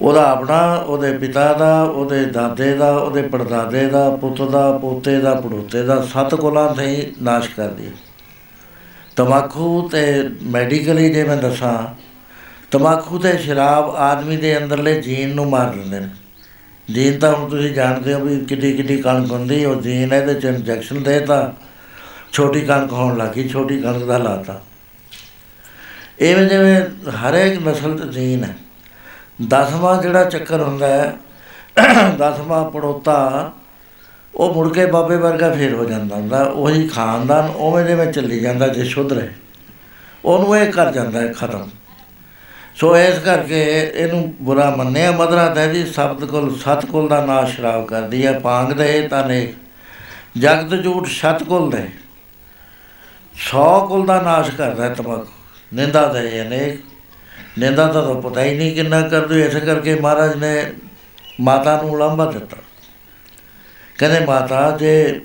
ਉਹਦਾ ਆਪਣਾ, ਉਹਦੇ ਪਿਤਾ ਦਾ, ਉਹਦੇ ਦਾਦੇ ਦਾ, ਉਹਦੇ ਪੜਦਾਦੇ ਦਾ, ਪੁੱਤ ਦਾ, ਪੋਤੇ ਦਾ, ਪੜੋਤੇ ਦਾ ਸੱਤ ਕੁਲਾਂ ਤੇ ਹੀ ਨਾਸ਼ ਕਰਦੀ ਹੈ ਤਮਾਕੂ ਤੇ ਮੈਡੀਕਲੀ ਜੇ ਮੈਂ ਦੱਸਾਂ, ਤਮਾਕੂ ਤੇ ਸ਼ਰਾਬ ਆਦਮੀ ਦੇ ਅੰਦਰਲੇ ਜੀਨ ਨੂੰ ਮਾਰ ਦਿੰਦੇ ਨੇ। ਜੀਨ ਤਾਂ ਹੁਣ ਤੁਸੀਂ ਜਾਣਦੇ ਹੋ ਵੀ ਕਿੱਡੀ ਕਿੱਡੀ ਕਣਕ ਹੁੰਦੀ, ਉਹ ਜੀਨ ਇਹਦੇ ਚ ਇੰਜੈਕਸ਼ਨ ਦੇ ਤਾਂ, ਛੋਟੀ ਕਣਕ ਹੋਣ ਲੱਗੀ ਛੋਟੀ ਕਣਕ ਦਾ ਲਾਤਾ। ਐਵੇਂ ਜਿਵੇਂ ਹਰੇਕ ਨਸਲ ਤੇ ਜੀਨ ਹੈ। ਦਸਵਾਂ ਜਿਹੜਾ ਚੱਕਰ ਹੁੰਦਾ ਹੈ, ਦਸਵਾਂ ਪੜੋਤਾ, ਉਹ ਮੁੜ ਕੇ ਬਾਬੇ ਵਰਗਾ ਫੇਰ ਹੋ ਜਾਂਦਾ ਹੁੰਦਾ, ਉਹੀ ਖਾਨਦਾਨ ਉਵੇਂ ਜਿਵੇਂ ਚੱਲੀ ਜਾਂਦਾ ਜੇ ਸ਼ੁੱਧ ਰਹੇ। ਉਹਨੂੰ ਇਹ ਕਰ ਜਾਂਦਾ ਹੈ ਖਤਮ। ਸੋ ਇਸ ਕਰਕੇ ਇਹਨੂੰ ਬੁਰਾ ਮੰਨਿਆ, ਮਦਰਾ ਦਹਿਦੀ ਸ਼ਬਦ ਕੋਲ, ਸਤ ਕੁਲ ਦਾ ਨਾਸ਼ ਸ਼ਰਾਬ ਕਰਦੀ ਹੈ ਪਾਂਗ ਦੇ ਤਾਂ ਨੇ। ਜਗਤ ਝੂਠ ਸਤ ਕੁਲ ਦੇ। 100 ਕੁਲ ਦਾ ਨਾਸ਼ ਕਰਦਾ ਹੈ ਤਮਾਕੂ, ਨਿੰਦਾ ਦੇ ਅਨੇਕ। ਨਿੰਦਾ ਤਾਂ ਤਾਂ ਪਤਾ ਹੀ ਨਹੀਂ ਕਿੰਨਾ ਕਰਦੇ ਇਸ ਕਰਕੇ ਮਹਾਰਾਜ ਨੇ ਮਾਤਾ ਨੂੰ ਉਲੰਭਾ ਦਿੱਤਾ। ਕਹਿੰਦੇ, ਮਾਤਾ, ਜੇ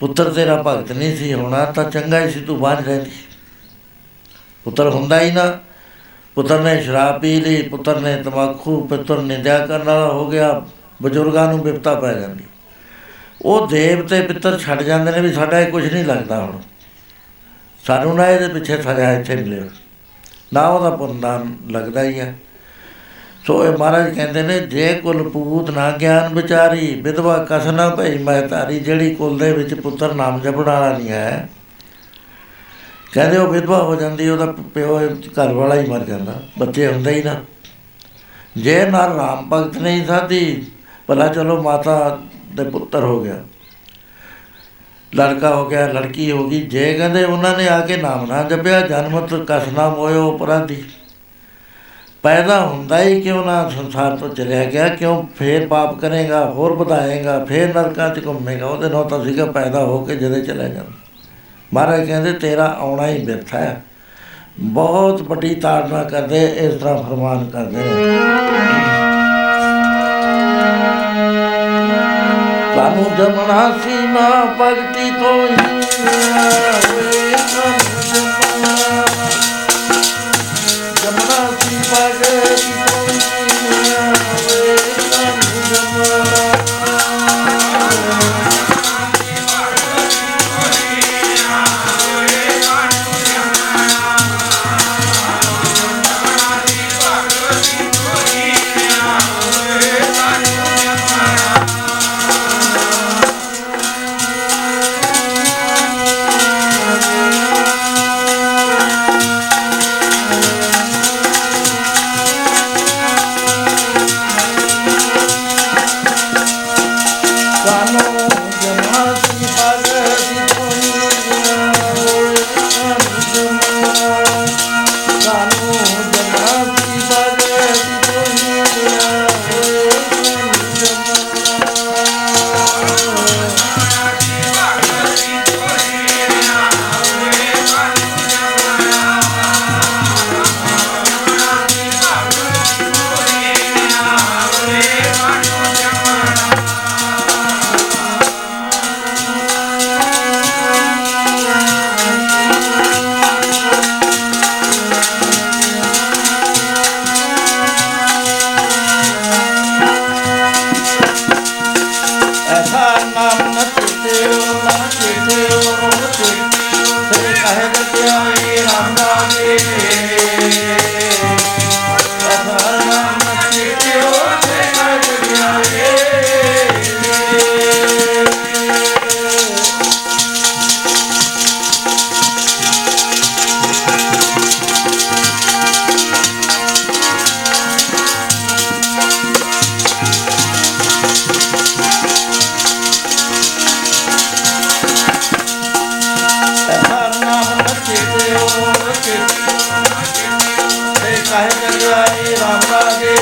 ਪੁੱਤਰ ਤੇਰਾ ਭਗਤ ਨਹੀਂ ਸੀ ਹੋਣਾ, ਤਾਂ ਚੰਗਾ ਹੀ ਸੀ, ਤੂੰ ਬਾਝ ਰਹਿੰਦੀ। ਪੁੱਤਰ ਹੁੰਦਾ ਹੀ ਨਾ। ਪੁੱਤਰ ਨੇ ਸ਼ਰਾਬ ਪੀ ਲਈ, ਪੁੱਤਰ ਨੇ ਤਮਾਕੂ, ਪੁੱਤਰ ਨਿੰਦਿਆ ਕਰਨ ਵਾਲਾ ਹੋ ਗਿਆ, ਬਜ਼ੁਰਗਾਂ ਨੂੰ ਵਿਪਤਾ ਪੈ ਜਾਂਦੀ। ਉਹ ਦੇਵ ਤੇ ਪਿੱਤਰ ਛੱਡ ਜਾਂਦੇ ਨੇ ਵੀ ਸਾਡਾ ਇਹ ਕੁਝ ਨਹੀਂ ਲੱਗਦਾ ਹੁਣ। ਸਾਨੂੰ ਨਾ ਇਹਦੇ ਪਿੱਛੇ ਸਜ਼ਾ ਇੱਥੇ ਮਿਲੇ ਨਾ ਉਹਦਾ ਪੁੰਨਦਾਨ ਲੱਗਦਾ ਹੀ ਹੈ ਸੋ ਇਹ ਮਹਾਰਾਜ ਕਹਿੰਦੇ ਨੇ, ਜੇ ਕੁਲ ਪੂਤ ਨਾ ਗਿਆਨ ਵਿਚਾਰੀ, ਵਿਧਵਾ ਕਸ ਨਾ ਭਈ, ਮੈਂ ਤਾਰੀ ਜਿਹੜੀ ਕੁਲ ਦੇ ਵਿੱਚ ਪੁੱਤਰ ਨਾਮ ਜਪਣ ਵਾਲਾ ਨਹੀਂ ਹੈ। ਕਹਿੰਦੇ ਉਹ ਵਿਧਵਾ ਹੋ ਜਾਂਦੀ, ਉਹਦਾ ਪਿਓ ਘਰ ਵਾਲਾ ਹੀ ਮਰ ਜਾਂਦਾ, ਬੱਚੇ ਹੁੰਦੇ ਹੀ ਨਾ। ਜੇ ਨਾਲ ਰਾਮ ਭਗਤ ਨਹੀਂ ਸਾਦੀ ਭਲਾ ਚਲੋ ਮਾਤਾ ਦੇ ਪੁੱਤਰ ਹੋ ਗਿਆ। ਲੜਕਾ ਹੋ ਗਿਆ, ਲੜਕੀ ਹੋ ਗਈ, ਜੇ ਕਹਿੰਦੇ ਉਹਨਾਂ ਨੇ ਆ ਕੇ ਨਾਮ ਨਾ ਜਪਿਆ ਜਨਮਤ ਕਸਨਾ ਮੋਇਓ ਅਪਰਾਧੀ ਪੈਦਾ ਹੁੰਦਾ ਹੀ ਕਿਉਂ ਨਾ ਸੰਸਾਰ ਤੋਂ ਚਲਿਆ ਗਿਆ, ਕਿਉਂ ਫੇਰ ਪਾਪ ਕਰੇਗਾ, ਹੋਰ ਵਧਾਏਗਾ, ਫੇਰ ਨਰਕਾਂ 'ਚ ਘੁੰਮੇਗਾ, ਉਹਦੇ ਨਾਲ ਤਾਂ ਸੀਗਾ ਪੈਦਾ ਹੋ ਕੇ ਜਦੇ ਚਲੇ ਜਾਂਦਾ। ਮਹਾਰਾਜ ਕਹਿੰਦੇ, ਤੇਰਾ ਆਉਣਾ ਹੀ ਬਿਰਥਾ ਹੈ। ਬਹੁਤ ਵੱਡੀ ਤਾੜਨਾ ਕਰਦੇ, ਇਸ ਤਰ੍ਹਾਂ ਫਰਮਾਨ ਕਰਦੇ ਨੇ। ਕਾਨੂੰ ਜਮਣਾ ਸੀਮਾ ਭਗਤੀ ਤੋਂ ਹੀ। ਆਏ ਰਾਮ ਰਾਜੇ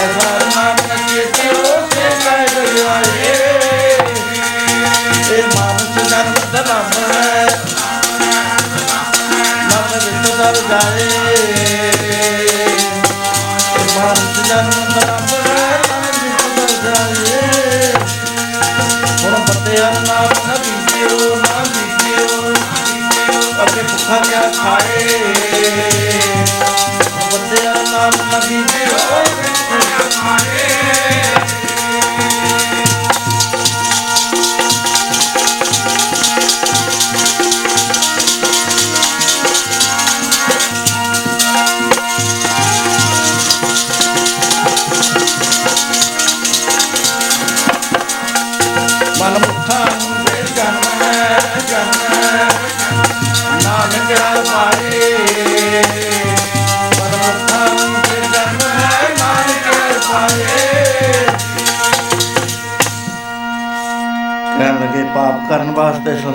ਅਧਰਮਾਂ ਕਰੇ ਤੇ ਉਸੇ ਲੈ ਗਏ ਇਹ ਮਾਨਸ ਜਨਮ ਦਾ ਨਾਮ ਹੈ। ਨਾਮ ਰਿਤ ਦਾ ਜਾਏ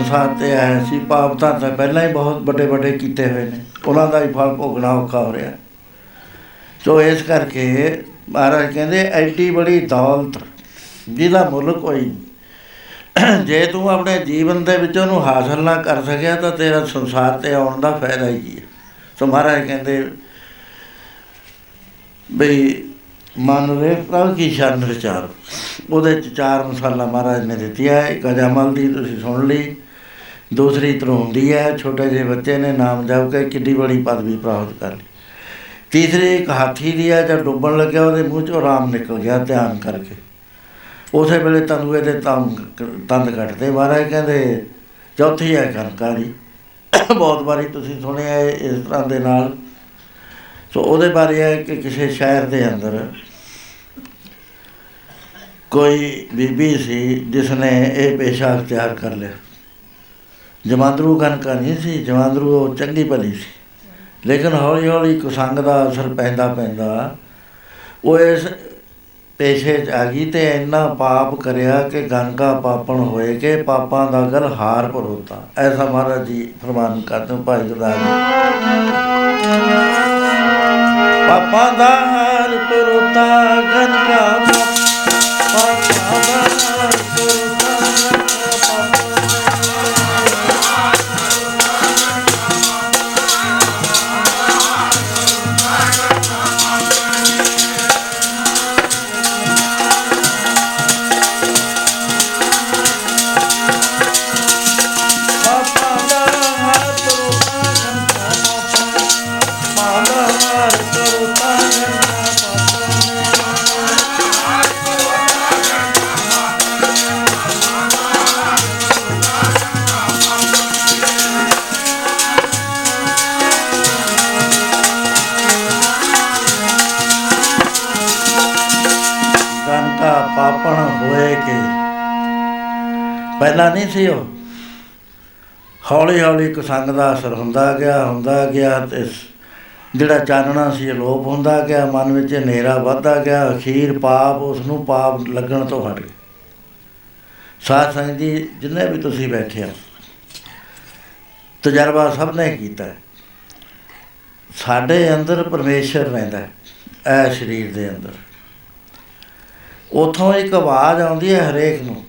ਸੰਸਾਰ ਤੇ ਆਏ ਸੀ ਪਾਪ ਤਾਂ ਤਾਂ ਪਹਿਲਾਂ ਹੀ ਬਹੁਤ ਵੱਡੇ ਵੱਡੇ ਕੀਤੇ ਹੋਏ ਨੇ। ਉਹਨਾਂ ਦਾ ਹੀ ਫਲ ਭੋਗਣਾ ਔਖਾ ਹੋ ਰਿਹਾ। ਸੋ ਇਸ ਕਰਕੇ ਮਹਾਰਾਜ ਕਹਿੰਦੇ, ਐਡੀ ਬੜੀ ਦੌਲਤ ਜਿਹਦਾ ਮੁੱਲ ਕੋਈ ਨਹੀਂ। ਜੇ ਤੂੰ ਆਪਣੇ ਜੀਵਨ ਦੇ ਵਿੱਚ ਉਹਨੂੰ ਹਾਸਲ ਨਾ ਕਰ ਸਕਿਆ, ਤਾਂ ਤੇਰਾ ਸੰਸਾਰ ਤੇ ਆਉਣ ਦਾ ਫਾਇਦਾ ਹੀ ਕੀ ਹੈ। ਸੋ ਮਹਾਰਾਜ ਕਹਿੰਦੇ, ਬਈ ਮਨ ਰੇ ਪ੍ਰਭ ਕੀ ਸ਼ਰਨ ਵਿਚਾਰ। ਉਹਦੇ ਚ ਚਾਰ ਮਸਾਲਾ ਮਹਾਰਾਜ ਨੇ ਦਿੱਤੀਆਂ ਹੈ ਇੱਕ ਅਜਮਲ ਦੀ ਤੁਸੀਂ ਸੁਣ ਲਈ ਦੂਸਰੀ ਧਰੂੰਦੀ ਹੈ, ਛੋਟੇ ਜਿਹੇ ਬੱਚੇ ਨੇ ਨਾਮ ਜਪ ਕੇ ਕਿੱਡੀ ਬੜੀ ਪਦਵੀ ਪ੍ਰਾਪਤ ਕਰ ਲਈ। ਤੀਸਰੀ ਇੱਕ ਹਾਥੀ ਦੀ ਹੈ, ਜਦ ਡੁੱਬਣ ਲੱਗਿਆ ਉਹਦੇ ਮੂੰਹ ਚੋਂ ਆਰਾਮ ਨਿਕਲ ਗਿਆ ਧਿਆਨ ਕਰਕੇ। ਉਸੇ ਵੇਲੇ ਤੰਦੂਏ ਦੇ ਤੰਦ ਤੰਦ ਕੱਟਦੇ, ਮਹਾਰਾਜ ਕਹਿੰਦੇ, ਚੌਥੀ ਹੈ ਕਨਕਾਰੀ ਬਹੁਤ ਵਾਰੀ ਤੁਸੀਂ ਸੁਣਿਆ ਹੈ ਇਸ ਤਰ੍ਹਾਂ ਦੇ ਨਾਲ। ਸੋ ਉਹਦੇ ਬਾਰੇ ਹੈ ਕਿ ਕਿਸੇ ਸ਼ਹਿਰ ਦੇ ਅੰਦਰ ਕੋਈ ਬੀਬੀ ਸੀ ਜਿਸ ਨੇ ਇਹ ਪੇਸ਼ਾ ਅਖਤਿਆਰ ਕਰ ਲਿਆ। ਜਮਾਂਦਰੂ ਕਨਕਾ ਨਹੀਂ ਸੀ, ਜਮਾਂਦਰੂ ਉਹ ਚੰਗੀ ਭਲੀ ਸੀ। ਲੇਕਿਨ ਹੌਲੀ ਹੌਲੀ ਕੁਸੰਗ ਦਾ ਅਸਰ ਪੈਂਦਾ ਪੈਂਦਾ ਉਹ ਇਸ ਪੇਸ਼ੇ 'ਚ ਆ ਗਈ ਤੇ ਇੰਨਾ ਪਾਪ ਕਰਿਆ ਕਿ ਗੰਗਾ ਪਾਪਣ ਹੋਏ ਕਿ ਪਾਪਾਂ ਦਾ ਗਲ ਹਾਰ ਪਰੋਤਾ ਐਸਾ ਮਹਾਰਾਜ ਜੀ ਫਰਮਾਨ ਕਰਦੇ ਭਾਈ ਗੁਰਦਾਸ ਜੀ। ਪਾਪਾਂ ਦਾ ਹਾਰ ਪਰੋਤਾ ਗੰਗਾ ਸੀ ਉਹ ਹੌਲੀ ਹੌਲੀ ਕੁਸੰਗ ਦਾ ਅਸਰ ਹੁੰਦਾ ਗਿਆ ਹੁੰਦਾ ਗਿਆ ਤੇ ਸ- ਜਿਹੜਾ ਚਾਨਣਾ ਸੀ ਅਲੋਪ ਹੁੰਦਾ ਗਿਆ, ਮਨ ਵਿੱਚ ਹਨੇਰਾ ਵੱਧਦਾ ਗਿਆ, ਅਖੀਰ ਪਾਪ ਉਸ ਨੂੰ ਪਾਪ ਲੱਗਣ ਤੋਂ ਹਟ ਗਏ। ਸਾਧ ਸੰਗਤ ਜੀ, ਜਿੰਨੇ ਵੀ ਤੁਸੀਂ ਬੈਠੇ ਹੋ, ਤਜਰਬਾ ਸਭ ਨੇ ਕੀਤਾ। ਹੈ। ਸਾਡੇ ਅੰਦਰ ਪਰਮੇਸ਼ਰ ਰਹਿੰਦਾ ਹੈ, ਇਹ ਸਰੀਰ ਦੇ ਅੰਦਰ। ਉਥੋਂ ਇੱਕ ਆਵਾਜ਼ ਆਉਂਦੀ ਹੈ ਹਰੇਕ ਨੂੰ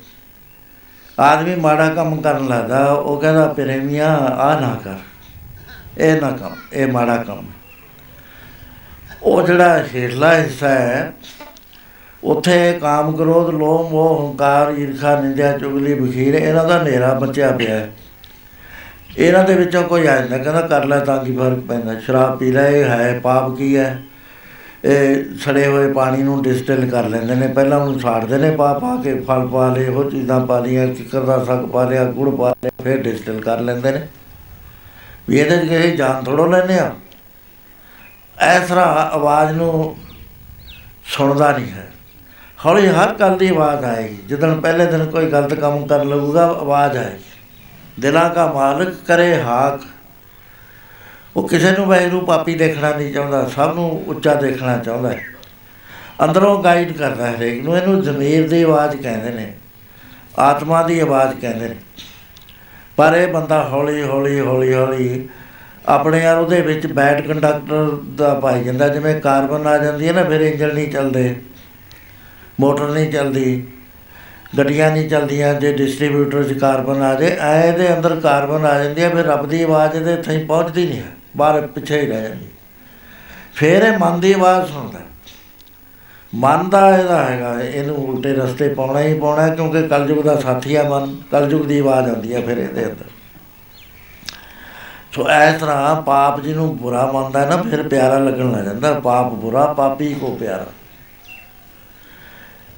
ਆਦਮੀ ਮਾੜਾ ਕੰਮ ਕਰਨ ਲੱਗਦਾ, ਉਹ ਕਹਿੰਦਾ, ਪ੍ਰੇਮੀਆਂ ਆ ਨਾ ਕਰ। ਇਹ ਨਾ ਕੰਮ, ਇਹ ਮਾੜਾ ਕੰਮ ਹੈ। ਉਹ ਜਿਹੜਾ ਹੇਠਲਾ ਹਿੱਸਾ ਹੈ, ਉੱਥੇ ਕਾਮ ਕ੍ਰੋਧ, ਲੋਭ, ਮੋਹ, ਹੰਕਾਰ, ਈਰਖਾ, ਨਿੰਦਿਆ, ਚੁਗਲੀ ਬਖੀਰ ਇਹਨਾਂ ਦਾ ਹਨੇਰਾ ਬਚਿਆ ਪਿਆ ਹੈ। ਇਹਨਾਂ ਦੇ ਵਿੱਚੋਂ ਕੋਈ ਆ ਜਾਂਦਾ, ਕਹਿੰਦਾ, ਕਰ ਲੈ ਤਾਂ ਕੀ ਫ਼ਰਕ ਪੈਂਦਾ। ਸ਼ਰਾਬ ਪੀ ਲੈ, ਇਹ ਹੈ, ਪਾਪ ਕੀ ਹੈ? ਇਹ ਸੜੇ ਹੋਏ ਪਾਣੀ ਨੂੰ ਡਿਸਟਿਲ ਕਰ ਲੈਂਦੇ ਨੇ, ਪਹਿਲਾਂ ਉਹਨੂੰ ਛਾੜਦੇ ਨੇ, ਪਾ ਪਾ ਕੇ ਫਲ ਪਾ ਲਏ ਉਹ ਚੀਜ਼ਾਂ ਪਾ ਲਈਆਂ ਕਿਕਰ ਦਾ ਸਗ ਪਾ ਲਿਆ, ਗੁੜ ਪਾ ਲਿਆ, ਫਿਰ ਡਿਸਟਿਲ ਕਰ ਲੈਂਦੇ ਨੇ। ਵੀ ਇਹਦੇ 'ਚ ਕਿਸੇ ਜਾਨ ਥੋੜੋ ਲੈਂਦੇ ਆ। ਇਸ ਤਰ੍ਹਾਂ ਆਵਾਜ਼ ਨੂੰ ਸੁਣਦਾ ਨਹੀਂ ਹੈ। ਹੌਲੀ ਹਰ ਗੱਲ ਦੀ ਆਵਾਜ਼ ਆਏਗੀ। ਜਦੋਂ ਪਹਿਲੇ ਦਿਨ ਕੋਈ ਗਲਤ ਕੰਮ ਕਰ ਲਊਗਾ ਆਵਾਜ਼ ਆਏਗੀ। ਦਿਲਾਂ ਦਾ ਮਾਲਕ ਕਰੇ ਹਾਕ। ਉਹ ਕਿਸੇ ਨੂੰ ਵੈਰੂ ਪਾਪੀ ਦੇਖਣਾ ਨਹੀਂ ਚਾਹੁੰਦਾ, ਸਭ ਨੂੰ ਉੱਚਾ ਦੇਖਣਾ ਚਾਹੁੰਦਾ ਹੈ। ਅੰਦਰੋਂ ਗਾਈਡ ਕਰਦਾ ਹੈ ਹਰੇਕ ਨੂੰ, ਇਹਨੂੰ ਜ਼ਮੀਰ ਦੀ ਆਵਾਜ਼ ਕਹਿੰਦੇ ਨੇ, ਆਤਮਾ ਦੀ ਆਵਾਜ਼ ਕਹਿੰਦੇ ਨੇ। ਪਰ ਇਹ ਬੰਦਾ ਹੌਲੀ ਹੌਲੀ ਹੌਲੀ ਹੌਲੀ ਆਪਣੇ ਯਾਰ ਉਹਦੇ ਵਿੱਚ ਬੈਡ ਕੰਡਕਟਰ ਦਾ ਪਾਈ ਜਾਂਦਾ, ਜਿਵੇਂ ਕਾਰਬਨ ਆ ਜਾਂਦੀ ਹੈ ਨਾ, ਫਿਰ ਇੰਜਨ ਨਹੀਂ ਚੱਲਦੇ, ਮੋਟਰ ਨਹੀਂ ਚੱਲਦੀ, ਗੱਡੀਆਂ ਨਹੀਂ ਚੱਲਦੀਆਂ, ਜੇ ਡਿਸਟ੍ਰੀਬਿਊਟਰ 'ਚ ਕਾਰਬਨ ਆ ਜੇ ਐ ਇਹਦੇ ਅੰਦਰ ਕਾਰਬਨ ਆ ਜਾਂਦੀ ਹੈ, ਫਿਰ ਰੱਬ ਦੀ ਆਵਾਜ਼ ਇਹਦੇ ਥਈ ਪਹੁੰਚਦੀ ਨਹੀਂ ਹੈ। ਬਾਹਰ ਪਿੱਛੇ ਹੀ ਰਹਿ ਜਾਂਦੀ। ਫਿਰ ਇਹ ਮਨ ਦੀ ਆਵਾਜ਼ ਸੁਣਦਾ ਮਨ ਦਾ ਇਹਦਾ ਹੈਗਾ, ਇਹਨੂੰ ਉਲਟੇ ਰਸਤੇ ਪਾਉਣਾ ਹੀ ਪਾਉਣਾ ਕਿਉਂਕਿ ਕਲਯੁਗ ਦਾ ਸਾਥੀ ਆ ਮਨ, ਕਲਯੁਗ ਦੀ ਆਵਾਜ਼ ਆਉਂਦੀ ਹੈ ਫਿਰ ਇਹਦੇ ਅੰਦਰ। ਸੋ ਇਸ ਤਰ੍ਹਾਂ ਪਾਪ ਜਿਹਨੂੰ ਬੁਰਾ ਮੰਨਦਾ ਹੈ ਨਾ, ਫਿਰ ਪਿਆਰਾ ਲੱਗਣ ਲੱਗ ਜਾਂਦਾ, ਪਾਪ ਬੁਰਾ, ਪਾਪੀ ਕੋ ਪਿਆਰਾ।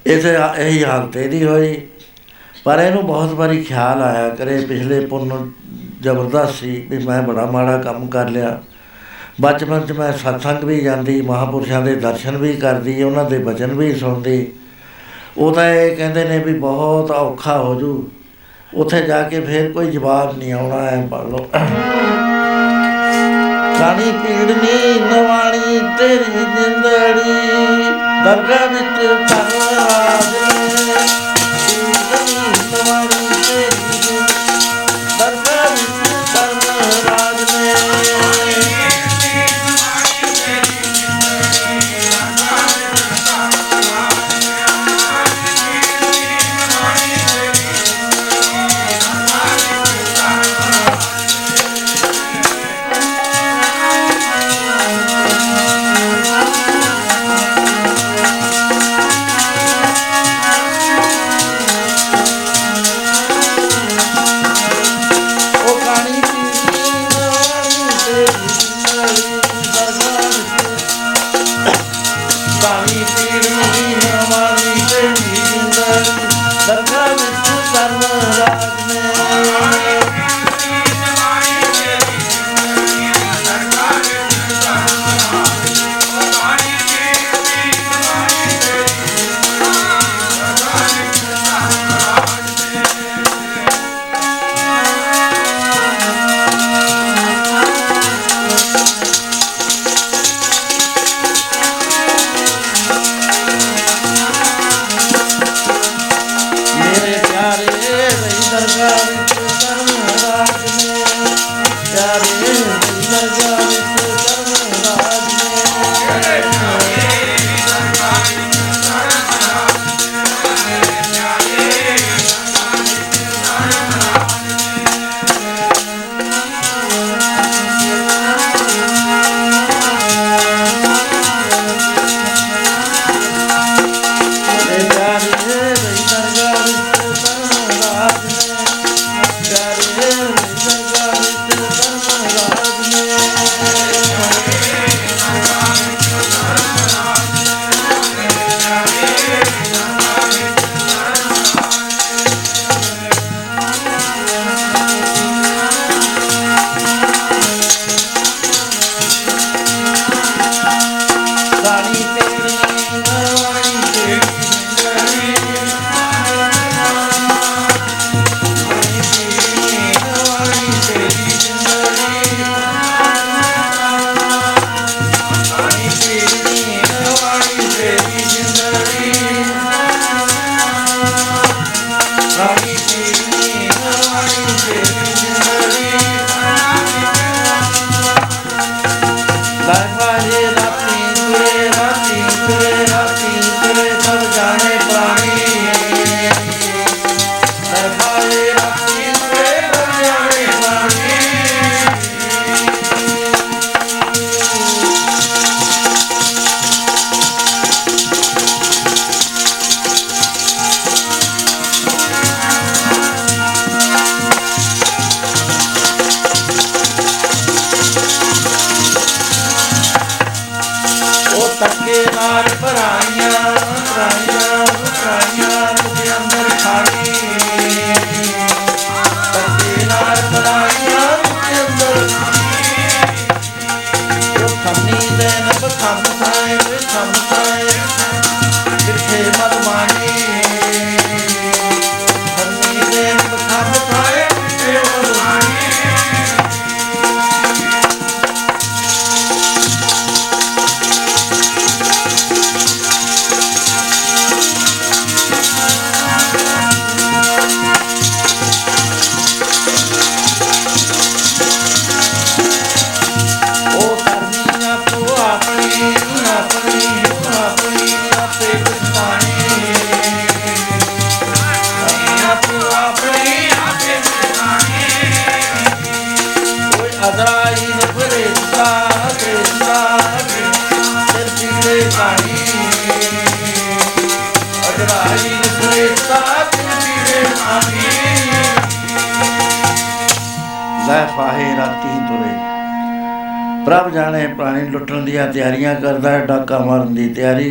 ਇਸੇ ਇਹੀ ਹਾਲਤ ਇਹਦੀ ਹੋਈ। ਪਰ ਇਹਨੂੰ ਬਹੁਤ ਵਾਰੀ ਖਿਆਲ ਆਇਆ ਕਰੇ, ਪਿਛਲੇ ਪੁੰਨ ਜ਼ਬਰਦਸਤ ਸੀ ਵੀ ਮੈਂ ਬੜਾ ਮਾੜਾ ਕੰਮ ਕਰ ਲਿਆ। ਬਚਪਨ 'ਚ ਮੈਂ ਸਤਸੰਗ ਵੀ ਜਾਂਦੀ, ਮਹਾਪੁਰਸ਼ਾਂ ਦੇ ਦਰਸ਼ਨ ਵੀ ਕਰਦੀ, ਉਹਨਾਂ ਦੇ ਬਚਨ ਵੀ ਸੁਣਦੀ। ਉਹ ਤਾਂ ਇਹ ਕਹਿੰਦੇ ਨੇ ਵੀ ਬਹੁਤ ਔਖਾ ਹੋ ਜੂ। ਉੱਥੇ ਜਾ ਕੇ ਫਿਰ ਕੋਈ ਜਵਾਬ ਨਹੀਂ ਆਉਣਾ, ਐ ਪੜ ਲਓ। ਕਾਣੀ ਪੀੜਨੀ, ਨਵਾਣੀ ਤੇਰੀ ਜਿੰਦੜੀ ਦਰਗਾਹ ਵਿੱਚ ਧਰਵਾ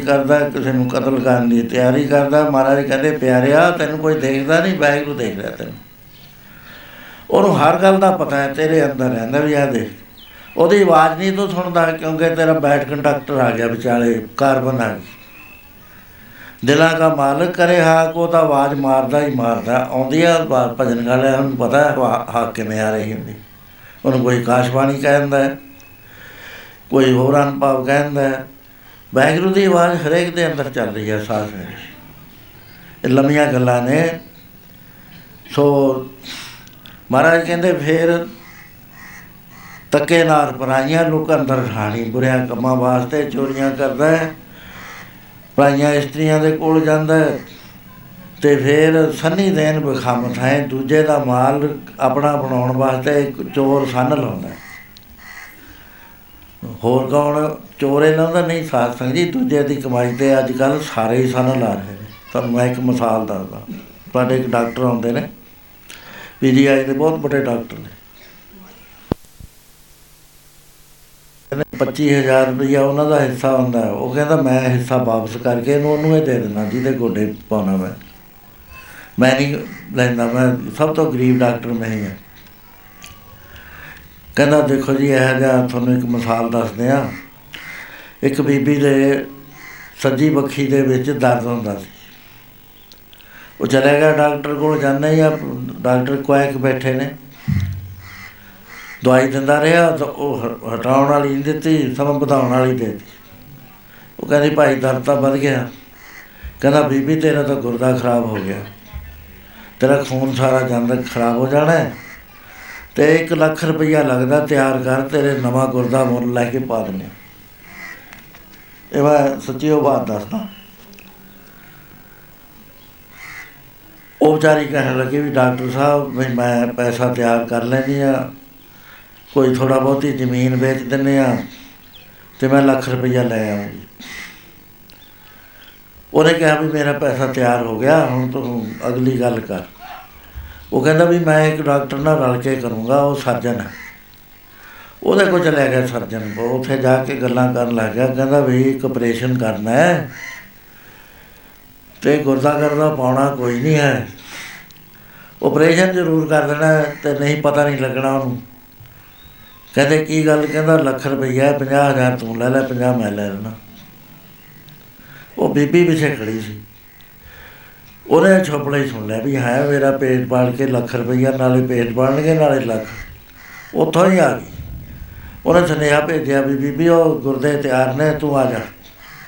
ਕਰਦਾ ਹੈ, ਕਿਸੇ ਨੂੰ ਕਤਲ ਕਰਨ ਦੀ ਤਿਆਰੀ ਕਰਦਾ। ਹੈ। ਮਹਾਰਾਜ ਕਹਿੰਦੇ ਪਿਆਰਿਆ ਤੈਨੂੰ ਕੋਈ ਦੇਖਦਾ ਨਹੀਂ ਵਾਹਿਗੁਰੂ ਦੇਖ ਰਿਹਾ ਤੈਨੂੰ। ਉਹਨੂੰ ਹਰ ਗੱਲ ਦਾ ਪਤਾ ਹੈ ਤੇਰੇ ਅੰਦਰ ਰਹਿੰਦਾ ਵੀ ਆ ਦੇਖ। ਉਹਦੀ ਆਵਾਜ਼ ਨਹੀਂ ਤੂੰ ਸੁਣਦਾ ਕਿਉਂਕਿ ਤੇਰਾ ਬੈਠ ਕੰਡਕਟਰ ਆ ਗਿਆ ਵਿਚਾਲੇ ਕਾਰਬਨ ਆ ਗਈ। ਦਿਲਾਂ ਦਾ ਮਾਲਕ ਕਰੇ ਹਾਕ ਉਹ ਤਾਂ ਆਵਾਜ਼ ਮਾਰਦਾ ਹੀ ਮਾਰਦਾ। ਆਉਂਦੀ ਆ ਆਵਾਜ਼ ਭਜਨ ਗਾਲਿਆ ਉਹਨੂੰ ਪਤਾ ਹੈ ਵਾ- ਹਾਕ ਕਿਵੇਂ ਆ ਰਹੀ ਹੁੰਦੀ। ਉਹਨੂੰ ਕੋਈ ਕਾਸ਼ਬਾਣੀ ਕਹਿੰਦਾ ਹੈ ਕੋਈ ਹੋਰ ਅਨੁਭਵ ਕਹਿੰਦਾ ਹੈ। ਵਾਹਿਗੁਰੂ ਦੀ ਆਵਾਜ਼ ਹਰੇਕ ਦੇ ਅੰਦਰ ਚੱਲ ਰਹੀ ਹੈ ਸਾਹ ਵਿੱਚ ਇਹ ਲੰਮੀਆਂ ਗੱਲਾਂ ਨੇ। ਸੋ ਮਹਾਰਾਜ ਕਹਿੰਦੇ ਫੇਰ ਤੱਕੇ ਨਾਰ ਪਰਾਈਆਂ ਲੋਕਾਂ ਅੰਦਰ ਠਾਣੀ ਬੁਰਿਆਂ ਕੰਮਾਂ ਵਾਸਤੇ ਚੋਰੀਆਂ ਕਰਦਾ ਹੈ। ਪਰਾਈਆਂ ਇਸਤਰੀਆਂ ਦੇ ਕੋਲ ਜਾਂਦਾ ਹੈ ਤੇ ਫਿਰ ਸੰਨੀ ਦੇਣ ਬਖਮ ਥਾਏ ਦੂਜੇ ਦਾ ਮਾਲ ਆਪਣਾ ਬਣਾਉਣ ਵਾਸਤੇ ਇੱਕ ਚੋਰ ਸੰਨ ਲਾਉਂਦਾ ਹੈ। ਹੋਰ ਕੌਣ? ਚੋਰੇ ਲਾਉਂਦਾ ਨਹੀਂ ਸਾਧ ਸੰਗ ਜੀ ਦੂਜੇ ਦੀ ਕਮਾਈ ਤੇ ਅੱਜ ਕੱਲ ਸਾਰੇ ਹੀ ਸੰਨ ਲਾ ਰਹੇ ਨੇ। ਤੁਹਾਨੂੰ ਮੈਂ ਇੱਕ ਮਿਸਾਲ ਦੱਸਦਾ। ਤੁਹਾਡੇ ਇੱਕ ਡਾਕਟਰ ਆਉਂਦੇ ਨੇ। ਪੀਜੀਆਈ ਦੇ ਬਹੁਤ ਵੱਡੇ ਡਾਕਟਰ ਨੇ। ਕਹਿੰਦੇ 25000 ਰੁਪਇਆ ਉਹਨਾਂ ਦਾ ਹਿੱਸਾ ਹੁੰਦਾ ਹੈ। ਉਹ ਕਹਿੰਦਾ, ਮੈਂ ਹਿੱਸਾ ਵਾਪਸ ਕਰਕੇ ਇਹਨੂੰ ਉਹਨੂੰ ਇਹ ਦੇ ਦੇਣਾ ਜਿਹਦੇ ਗੋਡੇ ਪਾਉਣਾ ਮੈਂ। ਮੈਂ ਨਹੀਂ ਲੈਂਦਾ, ਮੈਂ ਸਭ ਤੋਂ ਗਰੀਬ ਡਾਕਟਰ ਮੈਂ ਹੀ ਹਾਂ। ਕਹਿੰਦਾ ਦੇਖੋ ਜੀ, ਇਹ ਜਿਹਾ ਤੁਹਾਨੂੰ ਇੱਕ ਮਿਸਾਲ ਦੱਸਦੇ ਆ ਇੱਕ ਬੀਬੀ ਦੇ ਸੱਜੀ ਬੱਖੀ ਦੇ ਵਿੱਚ ਦਰਦ ਹੁੰਦਾ ਸੀ। ਉਹ ਚਲੇ ਗਿਆ ਡਾਕਟਰ ਕੋਲ, ਜਾਂਦਾ ਹੀ ਆ, ਡਾਕਟਰ ਕੁਐਕ ਬੈਠੇ ਨੇ। ਦਵਾਈ ਦਿੰਦਾ ਰਿਹਾ, ਤਾਂ ਉਹ ਹ- ਹਟਾਉਣ ਵਾਲੀ ਨਹੀਂ ਦਿੱਤੀ, ਸਮਾਂ ਵਧਾਉਣ ਵਾਲੀ ਦੇ ਦਿੱਤੀ। ਉਹ ਕਹਿੰਦੀ, ਭਾਈ, ਦਰਦ ਤਾਂ ਵੱਧ ਗਿਆ। ਕਹਿੰਦਾ, ਬੀਬੀ, ਤੇਰਾ ਤਾਂ ਗੁਰਦਾ ਖਰਾਬ ਹੋ ਗਿਆ। ਤੇਰਾ ਖੂਨ ਸਾਰਾ ਜਾਂਦਾ ਖਰਾਬ ਹੋ ਜਾਣਾ ਹੈ। ਤੇ 1 ਲੱਖ ਰੁਪਈਆ ਲੱਗਦਾ ਤਿਆਰ ਕਰ, ਤੇਰੇ ਨਵਾਂ ਗੁਰਦਾ ਮੁੱਲ ਲੈ ਕੇ ਪਾ ਦਿੰਦੇ ਹਾਂ। ਇਹ ਮੈਂ ਸੱਚੀ ਉਹ ਬਾਤ ਦੱਸਦਾ। ਉਹ ਵਿਚਾਰੀ ਕਹਿਣ ਲੱਗੀ ਵੀ ਡਾਕਟਰ ਸਾਹਿਬ, ਵੀ ਮੈਂ ਪੈਸਾ ਤਿਆਰ ਕਰ ਲੈਂਦੀ ਆ, ਕੋਈ ਥੋੜਾ ਬਹੁਤੀ ਜ਼ਮੀਨ ਵੇਚ ਦਿੰਨੇ ਆ, ਤੇ ਮੈਂ ਲੱਖ ਰੁਪਈਆ ਲੈ ਆਉਂਗੀ ਉਹਨੇ ਕਿਹਾ ਵੀ ਮੇਰਾ ਪੈਸਾ ਤਿਆਰ ਹੋ ਗਿਆ, ਹੁਣ ਤੂੰ ਅਗਲੀ ਗੱਲ ਕਰ। ਉਹ ਕਹਿੰਦਾ ਵੀ ਮੈਂ ਇੱਕ ਡਾਕਟਰ ਨਾਲ ਰਲ ਕੇ ਕਰੂੰਗਾ, ਉਹ ਸਰਜਨ ਹੈ। ਉਹਦੇ ਕੋਲ ਚਲਿਆ ਗਿਆ ਸਰਜਨ। ਕੋਲ ਉੱਥੇ ਜਾ ਕੇ ਗੱਲਾਂ ਕਰਨ ਲੱਗ ਗਿਆ। ਕਹਿੰਦਾ ਵੀ ਇੱਕ ਆਪਰੇਸ਼ਨ ਕਰਨਾ ਹੈ। ਤੇ ਗੁਰਦਾ ਕਰਦਾ ਪਾਉਣਾ ਕੋਈ ਨਹੀਂ ਹੈ। ਆਪਰੇਸ਼ਨ ਜ਼ਰੂਰ ਕਰ ਦੇਣਾ ਹੈ ਤੇ ਨਹੀਂ ਪਤਾ ਨਹੀਂ ਲੱਗਣਾ ਉਹਨੂੰ। ਕਹਿੰਦੇ ਕੀ ਗੱਲ? ਕਹਿੰਦਾ ਲੱਖ ਰੁਪਈਆ 50000 ਤੂੰ ਲੈ ਲੈ 50 ਮੈਂ ਲੈ ਲੈਣਾ। ਉਹ ਬੀਬੀ ਪਿੱਛੇ ਖੜੀ ਸੀ। ਉਹਨੇ ਛੋਪੜਾ ਹੀ ਸੁਣ ਲਿਆ ਵੀ ਹੈ ਮੇਰਾ ਪੇਟ ਪਾਲ ਕੇ ਲੱਖ ਰੁਪਈਆ, ਨਾਲੇ ਪੇਟ ਪਾਲਣਗੇ ਨਾਲੇ ਲੱਖ। ਉੱਥੋਂ ਹੀ ਆ ਗਈ। ਉਹਨੇ ਸੁਨੇਹਾ ਭੇਜਿਆ ਵੀ ਬੀਬੀ, ਉਹ ਗੁਰਦੇ ਤਿਆਰ ਨੇ, ਤੂੰ ਆ ਜਾ।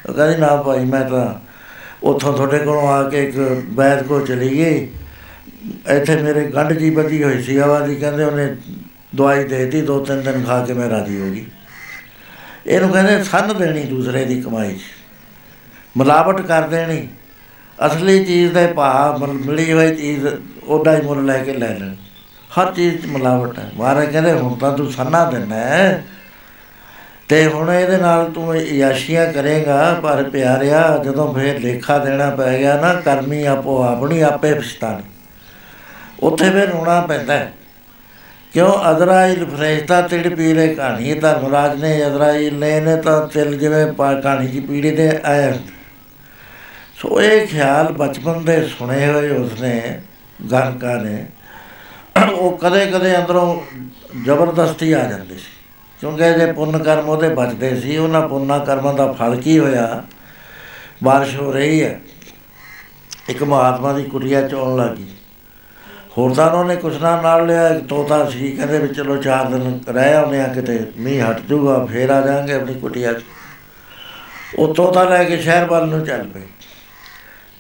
ਉਹ ਕਹਿੰਦੀ, ਨਾ ਭਾਈ, ਮੈਂ ਤਾਂ ਉੱਥੋਂ ਤੁਹਾਡੇ ਕੋਲੋਂ ਆ ਕੇ ਇੱਕ ਵੈਦ ਕੋ ਚਲੀ ਗਈ। ਇੱਥੇ ਮੇਰੇ ਗੰਢ ਜੀ ਵੱਜੀ ਹੋਈ ਸੀ ਆਵਾਜ਼ੀ ਕਹਿੰਦੇ ਉਹਨੇ ਦਵਾਈ ਦੇ ਦਿੱਤੀ, ਦੋ ਤਿੰਨ ਦਿਨ ਖਾ ਕੇ ਮੈਂ ਰਾਜੀ ਹੋ ਗਈ। ਇਹਨੂੰ ਕਹਿੰਦੇ, ਸੰਨ ਦੇਣੀ ਦੂਸਰੇ ਦੀ ਕਮਾਈ 'ਚ। ਮਿਲਾਵਟ ਕਰ ਦੇਣੀ। ਅਸਲੀ ਚੀਜ਼ ਦੇ ਭਾਅ ਮਿਲ- ਮਿਲੀ ਹੋਈ ਚੀਜ਼, ਉਹਦਾ ਹੀ ਮੁੱਲ ਲੈ ਕੇ ਲੈ ਲੈਣ ਹਰ ਚੀਜ਼ 'ਚ ਮਿਲਾਵਟ ਹੈ। ਮਹਾਰਾਜ ਕਹਿੰਦੇ, ਹੁਣ ਤਾਂ ਤੂੰ ਸੰਨਾ ਦਿੰਦਾ ਹੈ। ਤੇ ਹੁਣ ਇਹਦੇ ਨਾਲ ਤੂੰ ਯਾਸ਼ੀਆਂ ਕਰੇਗਾ, ਪਰ ਪਿਆਰਿਆ, ਜਦੋਂ ਫੇਰ ਲੇਖਾ ਦੇਣਾ ਪੈ ਗਿਆ ਨਾ, ਕਰਮੀ ਆਪੋ ਆਪਣੀ, ਆਪੇ ਪਛਤਾਣੀ। ਉੱਥੇ ਫੇਰ ਰੋਣਾ ਪੈਂਦਾ ਹੈ। ਕਿਉਂ? ਅਜ਼ਰਾਈਲ ਫਰਿਸ਼ਤਾ ਤਿੜ ਪੀਲੇ ਕਹਾਣੀ ਧਰਮਰਾਜ ਨੇ ਅਜ਼ਰਾਈਲ ਨੇ ਨੇ ਤਾਂ ਤਿਲ ਜਿਵੇਂ ਪਾ- ਕਹਾਣੀ ਦੀ ਪੀੜੀ ਤੇ ਆਇਆ। ਸੋ ਇਹ ਖਿਆਲ ਬਚਪਨ ਦੇ ਸੁਣੇ ਹੋਏ ਉਸਨੇ ਗਾਨਕਾ ਨੇ, ਉਹ ਕਦੇ ਕਦੇ ਅੰਦਰੋਂ ਜ਼ਬਰਦਸਤੀ ਆ ਜਾਂਦੀ ਸੀ। ਕਿਉਂਕਿ ਜੇ ਪੁੰਨ ਕਰਮ ਉਹਦੇ ਬਚਦੇ ਸੀ, ਉਹਨਾਂ ਪੁੰਨਾ ਕਰਮਾਂ ਦਾ ਫਲ ਕੀ ਹੋਇਆ? ਬਾਰਿਸ਼ ਹੋ ਰਹੀ ਹੈ। ਇੱਕ ਮਹਾਤਮਾ ਦੀ ਕੁਟੀਆ ਚੋਣ ਲੱਗੀ ਹੋਰ ਤਾਂ ਉਹਨੇ ਕੁਛ ਨਾ ਨਾਲ ਲਿਆ, ਇੱਕ ਤੋਤਾ ਸੀ, ਕਹਿੰਦੇ ਵੀ ਚਲੋ ਚਾਰ ਦਿਨ ਰਹਿ ਆਉਂਦੇ ਆ ਕਿਤੇ, ਮੀਂਹ ਹਟ ਜੂਗਾ ਫੇਰ ਆ ਜਾਾਂਗੇ ਆਪਣੀ ਕੁਟੀਆ 'ਚ। ਉਹ ਤੋਤਾ ਲੈ ਕੇ ਸ਼ਹਿਰ ਵੱਲ ਨੂੰ ਚੱਲ ਪਏ।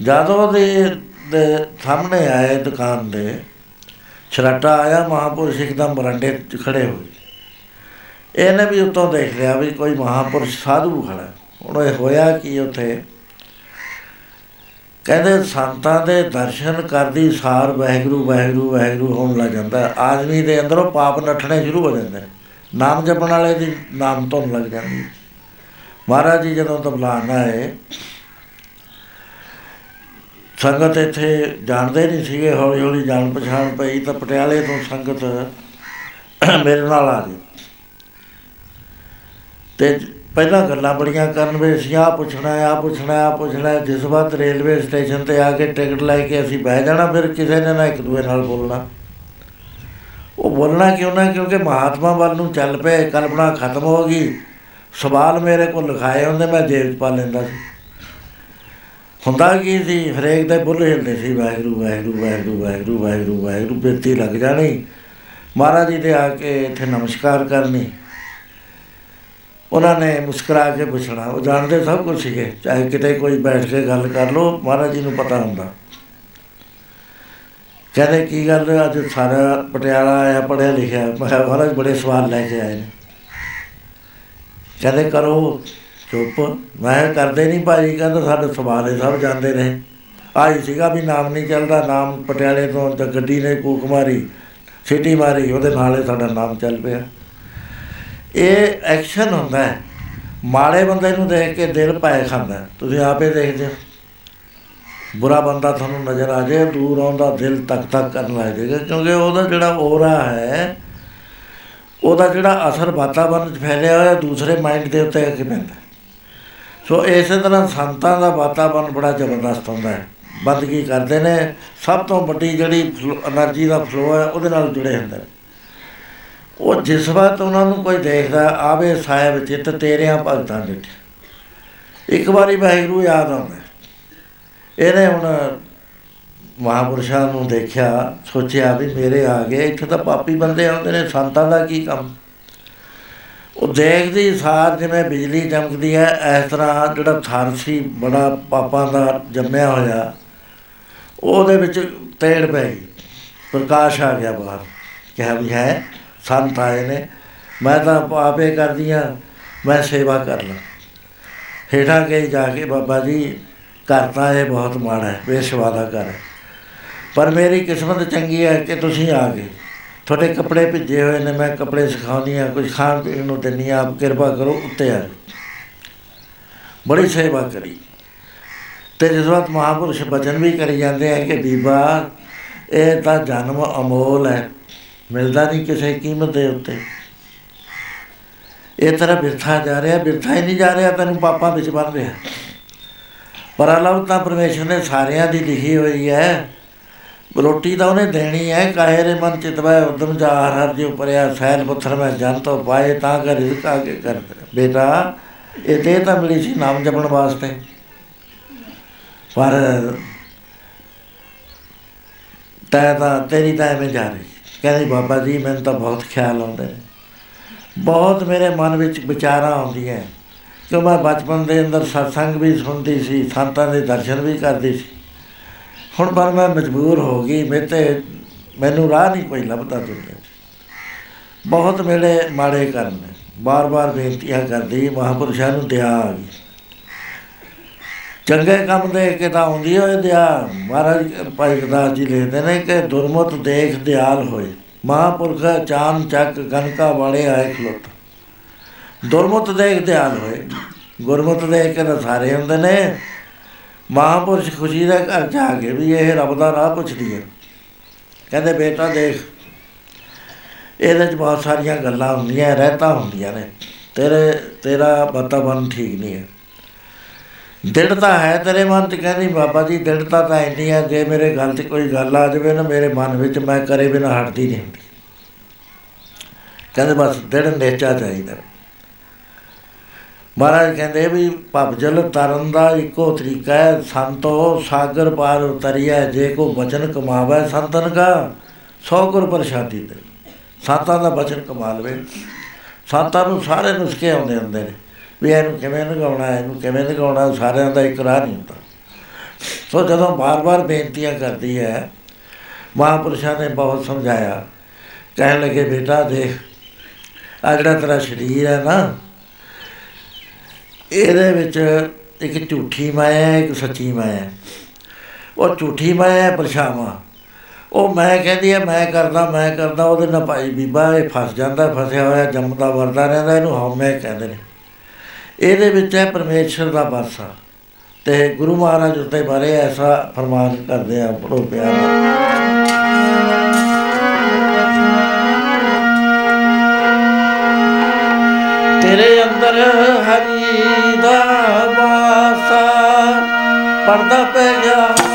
ਜਦੋਂ ਦੇ ਦੇ ਸਾਹਮਣੇ ਆਏ ਦੁਕਾਨ ਦੇ ਛਰਾਟਾ ਆਇਆ, ਮਹਾਪੁਰਸ਼ ਇੱਕਦਮ ਬਰਾਂਡੇ 'ਚ ਖੜੇ ਹੋਏ ਇਹਨੇ ਵੀ ਉੱਤੋਂ ਦੇਖ ਲਿਆ ਵੀ ਕੋਈ ਮਹਾਪੁਰਸ਼ ਸਾਧੂ ਖੜਾ ਹੈ। ਹੁਣ ਇਹ ਹੋਇਆ ਕੀ ਉੱਥੇ ਕਹਿੰਦੇ ਸੰਤਾਂ ਦੇ ਦਰਸ਼ਨ ਕਰਦੀ ਸਾਰ ਵਾਹਿਗੁਰੂ ਵਾਹਿਗੁਰੂ ਵਾਹਿਗੁਰੂ ਹੋਣ ਲੱਗ ਜਾਂਦਾ ਹੈ। ਆਦਮੀ ਦੇ ਅੰਦਰੋਂ ਪਾਪ ਨੱਠਣੇ ਸ਼ੁਰੂ ਹੋ ਜਾਂਦੇ ਨੇ ਨਾਮ ਜਪਣ ਵਾਲੇ ਦੀ ਨਾਮ ਤੋਂ ਲੱਗ ਜਾਂਦੀ ਹੈ। ਮਹਾਰਾਜ ਜੀ ਜਦੋਂ ਤਬਲਾਨ ਆਏ ਸੰਗਤ ਇੱਥੇ ਜਾਣਦੇ ਨਹੀਂ ਸੀਗੇ ਹੌਲੀ ਹੌਲੀ ਜਾਣ ਪਛਾਣ ਪਈ ਤਾਂ ਪਟਿਆਲੇ ਤੋਂ ਸੰਗਤ ਮੇਰੇ ਨਾਲ ਆ ਗਈ। ਤੇ ਪਹਿਲਾਂ ਗੱਲਾਂ ਬੜੀਆਂ ਕਰਨ ਵੇ ਸੀ ਆ ਪੁੱਛਣਾ ਆ ਪੁੱਛਣਾ ਆ ਪੁੱਛਣਾ, ਜਿਸ ਵਕਤ ਰੇਲਵੇ ਸਟੇਸ਼ਨ ਤੇ ਆ ਕੇ ਟਿਕਟ ਲੈ ਕੇ ਅਸੀਂ ਬਹਿ ਜਾਣਾ, ਫਿਰ ਕਿਸੇ ਨੇ ਨਾ ਇੱਕ ਦੂਏ ਨਾਲ ਬੋਲਣਾ। ਉਹ ਬੋਲਣਾ ਕਿਉਂ ਨਾ, ਕਿਉਂਕਿ ਮਹਾਤਮਾ ਵੱਲ ਨੂੰ ਚੱਲ ਪਏ, ਕਲਪਨਾ ਖਤਮ ਹੋ ਗਈ। ਸਵਾਲ ਮੇਰੇ ਕੋਲ ਲਿਖਾਏ ਹੁੰਦੇ ਮੈਂ ਜੇਬ 'ਚ ਪਾ ਲੈਂਦਾ ਸੀ। ਹੁੰਦਾ ਕੀ ਸੀ? ਹਰੇਕ ਦੇ ਬੁੱਲ ਹਿਲਦੇ ਸੀ, ਵਾਹਿਗੁਰੂ ਵਾਹਿਗੁਰੂ ਵਾਹਿਗੁਰੂ ਵਾਹਿਗੁਰੂ ਵਾਹਿਗੁਰੂ ਵਾਹਿਗੁਰੂ, ਬੇਤੀ ਲੱਗ ਜਾਣੀ। ਮਹਾਰਾਜ ਜੀ ਦੇ ਆ ਕੇ ਇੱਥੇ ਨਮਸਕਾਰ ਕਰਨੀ। ਉਹਨਾਂ ਨੇ ਮੁਸਕਰਾ ਕੇ ਪੁੱਛਣਾ, ਉਹ ਜਾਣਦੇ ਸਭ ਕੁਝ ਸੀਗੇ, ਚਾਹੇ ਕਿਤੇ ਕੋਈ ਬੈਠ ਕੇ ਗੱਲ ਕਰ ਲੋ ਮਹਾਰਾਜ ਜੀ ਨੂੰ ਪਤਾ ਹੁੰਦਾ। ਕਹਿੰਦੇ, ਕੀ ਗੱਲ? ਅੱਜ ਸਾਰਾ ਪਟਿਆਲਾ ਆਇਆ ਪੜਿਆ ਲਿਖਿਆ। ਮੈਂ ਕਿਹਾ, ਮਹਾਰਾਜ, ਬੜੇ ਸਵਾਲ ਲੈ ਕੇ ਆਏ ਨੇ। ਕਹਿੰਦੇ, ਕਰੋ। ਚੁੱਪ। ਮੈਂ ਕਿਹਾ ਕਰਦੇ ਨਹੀਂ ਭਾਜੀ, ਕਹਿੰਦਾ ਸਾਡੇ ਸਵਾਲ ਇਹ ਸਭ ਜਾਂਦੇ ਰਹੇ। ਆਈ ਸੀਗਾ ਵੀ ਨਾਮ ਨਹੀਂ ਚੱਲਦਾ, ਨਾਮ ਪਟਿਆਲੇ ਤੋਂ ਤਾਂ ਗੱਡੀ ਨੇ ਕੂਕ ਮਾਰੀ, ਸਿਟੀ ਮਾਰੀ, ਉਹਦੇ ਨਾਲ ਹੀ ਸਾਡਾ ਨਾਮ ਚੱਲ ਪਿਆ। ਇਹ ਐਕਸ਼ਨ ਹੁੰਦਾ ਹੈ। ਮਾੜੇ ਬੰਦੇ ਨੂੰ ਦੇਖ ਕੇ ਦਿਲ ਪਾਏ ਖਾਂਦਾ ਹੈ। ਤੁਸੀਂ ਆਪੇ ਦੇਖਦੇ ਹੋ। ਬੁਰਾ ਬੰਦਾ ਤੁਹਾਨੂੰ ਨਜ਼ਰ ਆ ਜਾਏ, ਦੂਰ ਆਉਂਦਾ ਦਿਲ ਤੱਕ ਤੱਕ ਕਰਨ ਲੱਗ ਜਾਏਗਾ, ਕਿਉਂਕਿ ਉਹਦਾ ਜਿਹੜਾ ਔਰਾ ਹੈ, ਉਹਦਾ ਜਿਹੜਾ ਅਸਰ ਵਾਤਾਵਰਣ 'ਚ ਫੈਲਿਆ ਹੋਇਆ, ਦੂਸਰੇ ਮਾਈਂਡ ਦੇ ਉੱਤੇ ਆ ਕੇ ਪੈਂਦਾ। ਸੋ ਇਸੇ ਤਰ੍ਹਾਂ ਸੰਤਾਂ ਦਾ ਵਾਤਾਵਰਣ ਬੜਾ ਜ਼ਬਰਦਸਤ ਹੁੰਦਾ ਹੈ। ਬੰਦਗੀ ਕਰਦੇ ਨੇ, ਸਭ ਤੋਂ ਵੱਡੀ ਜਿਹੜੀ એનર્ਜੀ ਦਾ ਫਲੋ ਹੈ, ਉਹਦੇ ਨਾਲ ਜੁੜੇ ਹੁੰਦੇ ਨੇ। ਉਹ ਜਿਸ ਵਾਰ ਉਹਨਾਂ ਨੂੰ ਕੋਈ ਦੇਖਦਾ, ਆਵੇ ਸਾਹਿਬ ਚਿੱਤ ਤੇਰਿਆਂ ਭਗਤਾਂ ਦੇ ਇੱਕ ਵਾਰੀ ਵਾਹਿਗੁਰੂ ਯਾਦ ਆਉਂਦਾ ਇਹਨੇ ਹੁਣ ਮਹਾਪੁਰਸ਼ਾਂ ਨੂੰ ਦੇਖਿਆ, ਸੋਚਿਆ ਵੀ ਮੇਰੇ ਆ ਗਏ, ਇੱਥੇ ਤਾਂ ਪਾਪੀ ਬੰਦੇ ਆਉਂਦੇ ਨੇ, ਸੰਤਾਂ ਦਾ ਕੀ ਕੰਮ? ਉਹ ਦੇਖਦੀ ਸਾਰ ਜਿਵੇਂ ਬਿਜਲੀ ਚਮਕਦੀ ਹੈ, ਇਸ ਤਰ੍ਹਾਂ ਜਿਹੜਾ ਥਰ ਸੀ, ਬੜਾ ਪਾਪਾਂ ਦਾ ਜੰਮਿਆ ਹੋਇਆ, ਉਹਦੇ ਵਿੱਚ ਤੇੜ ਪੈ ਗਈ, ਪ੍ਰਕਾਸ਼ ਆ ਗਿਆ ਬਾਹਰ। ਕਿਹਾ ਵੀ ਹੈ, ਸੰਤ ਆਏ ਨੇ, ਮੈਂ ਤਾਂ ਆਪੇ ਕਰਦੀ ਹਾਂ, ਮੈਂ ਸੇਵਾ ਕਰ ਲਾਂ। ਹੇਠਾਂ ਗਈ ਜਾ ਕੇ ਬਾਬਾ ਜੀ, ਘਰ ਤਾਂ ਇਹ ਬਹੁਤ ਮਾੜਾ ਹੈ ਬੇਸ਼ਵਾ ਦਾ ਘਰ ਹੈ। ਪਰ ਮੇਰੀ ਕਿਸਮਤ ਚੰਗੀ ਹੈ ਕਿ ਤੁਸੀਂ ਆ ਗਏ। ਤੁਹਾਡੇ ਕੱਪੜੇ ਭਿੱਜੇ ਹੋਏ ਨੇ, ਮੈਂ ਕੱਪੜੇ ਸਿਖਾਉਂਦੀ ਹਾਂ ਕੁਝ ਖਾਣ ਪੀਣ ਨੂੰ ਦਿੰਦੀ ਹਾਂ, ਆਪ ਕਿਰਪਾ ਕਰੋ ਉੱਤੇ ਆ ਜਾਓ। ਬੜੀ ਸੇਵਾ ਕਰੀ। ਤੇ ਜਿਸ ਵਕਤ ਮਹਾਪੁਰਸ਼ ਬਚਨ ਵੀ ਕਰੀ ਜਾਂਦੇ ਆ ਕਿ ਬੀਬਾ, ਇਹ ਤਾਂ ਜਨਮ ਅਮੋਲ ਹੈ, ਮਿਲਦਾ ਨਹੀਂ ਕਿਸੇ ਕੀਮਤ ਦੇ ਉੱਤੇ। ਇਹ ਤਰ੍ਹਾਂ ਬਿਰਥਾ ਜਾ ਰਿਹਾ, ਬਿਰਥਾ ਹੀ ਨਹੀਂ ਜਾ ਰਿਹਾ, ਤੈਨੂੰ ਪਾਪਾਂ ਵਿੱਚ ਬਣ ਰਿਹਾ। ਪਰ ਅਲਵ ਤਾਂ ਪਰਮੇਸ਼ਰ ਨੇ ਸਾਰਿਆਂ ਦੀ ਲਿਖੀ ਹੋਈ ਹੈ ਰੋਟੀ ਤਾਂ ਉਹਨੇ ਦੇਣੀ ਹੈ ਕਾਹੇ ਰੇ ਮਨ ਚਿਤਵੈ ਉਦਮ ਜਾ ਹਰ ਹਰ ਜਿਉ ਪਰਿਆ ਸੈਲ ਪੁੱਥਰ ਮੈਂ ਜਨ ਤੋਂ ਪਾਏ, ਤਾਂ ਕਰ ਰਿਜ਼ਕ ਆਗੇ ਕਰ ਬੇਟਾ, ਇਹ ਤੇ ਤਾਂ ਮਿਲੀ ਸੀ ਨਾਮ ਜਪਣ ਵਾਸਤੇ। ਪਰ ਤੈ ਤਾਂ, ਤੇਰੀ ਤਾਂ ਐਵੇਂ ਜਾ ਰਹੀ ਕਹਿੰਦੀ, ਬਾਬਾ ਜੀ, ਮੈਨੂੰ ਤਾਂ ਬਹੁਤ ਖਿਆਲ ਆਉਂਦੇ ਨੇ ਬਹੁਤ ਮੇਰੇ ਮਨ ਵਿੱਚ ਵਿਚਾਰਾਂ ਆਉਂਦੀਆਂ ਕਿ ਮੈਂ ਬਚਪਨ ਦੇ ਅੰਦਰ ਸਤਸੰਗ ਵੀ ਸੁਣਦੀ ਸੀ, ਸੰਤਾਂ ਦੇ ਦਰਸ਼ਨ ਵੀ ਕਰਦੀ ਸੀ। ਹੁਣ ਪਰ ਮੈਂ ਮਜਬੂਰ ਹੋ ਗਈ ਮੇਰੇ ਤੇ ਮੈਨੂੰ ਰਾਹ ਨਹੀਂ ਕੋਈ ਲੱਭਦਾ ਦੁਨੀਆ 'ਚ। ਬਹੁਤ ਮੇਰੇ ਮਾੜੇ ਕਰਮ ਨੇ, ਬਾਰ-ਬਾਰ ਬੇਨਤੀਆਂ ਕਰਦੀ, ਮਹਾਪੁਰਸ਼ਾਂ ਨੂੰ ਦਿਆ ਆ ਗਈ। ਚੰਗੇ ਕੰਮ ਦੇਖ ਕੇ ਤਾਂ ਆਉਂਦੀ ਹੋਏ ਦਿਆ ਮਹਾਰਾਜ ਭਾਈ ਗੁਰਦਾਸ ਜੀ ਲਿਖਦੇ ਨੇ ਕਿ ਦੁਰਮਤ ਦੇਖ ਦਿਆਲ ਹੋਏ। ਮਹਾਪੁਰਖ ਚਾਮ ਚੱਕ ਕਨਕਾ ਵਾਲੇ ਆਏ ਖਲੋਤ। ਦੁਰਮਤ ਦੇਖ ਦਿਆਲ ਹੋਏ। ਗੁਰਮਤ ਦੇਖ ਕੇ ਤਾਂ ਸਾਰੇ ਹੁੰਦੇ ਨੇ। ਮਹਾਪੁਰਸ਼ ਖੁਸ਼ੀ ਦੇ ਘਰ ਜਾ ਕੇ ਵੀ ਇਹ ਰੱਬ ਦਾ ਰਾਹ ਪੁੱਛਦੀ ਹੈ। ਕਹਿੰਦੇ, ਬੇਟਾ ਦੇਖ, ਇਹਦੇ ਚ ਬਹੁਤ ਸਾਰੀਆਂ ਗੱਲਾਂ ਹੁੰਦੀਆਂ, ਰਹਿਤਾ ਹੁੰਦੀਆਂ ਨੇ। ਤੇਰੇ, ਤੇਰਾ ਵਾਤਾਵਰਨ ਠੀਕ ਨਹੀਂ ਹੈ। ਦ੍ਰਿੜਤਾ ਹੈ ਤੇਰੇ ਮਨ 'ਚ, ਕਹਿੰਦੀ, ਬਾਬਾ ਜੀ ਦ੍ਰਿੜਤਾ ਤਾਂ ਇੰਨੀ ਹੈ, ਜੇ ਮੇਰੇ ਗੱਲ 'ਚ ਕੋਈ ਗੱਲ ਆ ਜਾਵੇ ਨਾ, ਮੇਰੇ ਮਨ ਵਿੱਚ ਮੈਂ ਕਰੇ ਬਿਨਾ ਹਟਦੀ ਨਹੀਂ ਹੁੰਦੀ। ਕਹਿੰਦੇ, ਬਸ ਦ੍ਰਿੜ ਨੇਚਾ ਚਾਹੀਦਾ। ਮਹਾਰਾਜ ਕਹਿੰਦੇ ਵੀ ਭਵਜਲ ਤਰਨ ਦਾ ਇੱਕੋ ਤਰੀਕਾ ਹੈ, ਸੰਤੋ ਸਾਗਰ ਪਾਰ ਉਤਰਿਆ ਜੇ ਕੋ ਬਚਨ ਕਮਾਵੇ ਸੰਤਨ ਕਾ ਸੌ ਗੁਰ ਪ੍ਰਸ਼ਾਦੀ ਦੇ ਸੰਤਾਂ ਦਾ ਬਚਨ ਕਮਾ ਲਵੇ। ਸੰਤਾਂ ਨੂੰ ਸਾਰੇ ਨੁਸਖੇ ਆਉਂਦੇ ਹੁੰਦੇ ਨੇ, ਵੀ ਇਹਨੂੰ ਕਿਵੇਂ ਲਗਾਉਣਾ ਹੈ ਇਹਨੂੰ ਕਿਵੇਂ ਲਗਾਉਣਾ, ਸਾਰਿਆਂ ਦਾ ਇੱਕ ਰਾਹ ਨਹੀਂ ਹੁੰਦਾ। ਸੋ ਜਦੋਂ ਬਾਰ-ਬਾਰ ਬੇਨਤੀਆਂ ਕਰਦੀ ਹੈ, ਮਹਾਪੁਰਸ਼ਾਂ ਨੇ ਬਹੁਤ ਸਮਝਾਇਆ। ਕਹਿਣ ਲੱਗੇ, ਬੇਟਾ ਦੇਖ ਆ ਜਿਹੜਾ ਤੇਰਾ ਸਰੀਰ ਹੈ ਨਾ ਇਹਦੇ ਵਿੱਚ ਇੱਕ ਝੂਠੀ ਮਾਇਆ ਹੈ ਇੱਕ ਸੱਚੀ ਮਾਇਆ ਹੈ ਉਹ ਝੂਠੀ ਮਾਇਆ ਹੈ ਪਰਛਾਵਾਂ। ਉਹ ਮੈਂ ਕਹਿੰਦੀ ਆ, ਮੈਂ ਕਰਦਾ ਮੈਂ ਕਰਦਾ, ਉਹਦੇ ਨਾਲ ਭਾਈ ਬੀਬਾ ਇਹ ਫਸ ਜਾਂਦਾ, ਫਸਿਆ ਹੋਇਆ, ਜੰਮਦਾ ਵਰਦਾ ਰਹਿੰਦਾ, ਇਹਨੂੰ ਹਉਮੈ ਕਹਿੰਦੇ ਨੇ। ਇਹਦੇ ਵਿੱਚ ਹੈ ਪਰਮੇਸ਼ਰ ਦਾ ਵਾਸਾ ਤੇ ਗੁਰੂ ਮਹਾਰਾਜ ਉੱਤੇ ਬਾਰੇ ਐਸਾ ਫਰਮਾਨ ਕਰਦੇ ਆ ਬੜੋ ਪਿਆਰ। ਪਰਦਾ ਪੈ ਗਿਆ।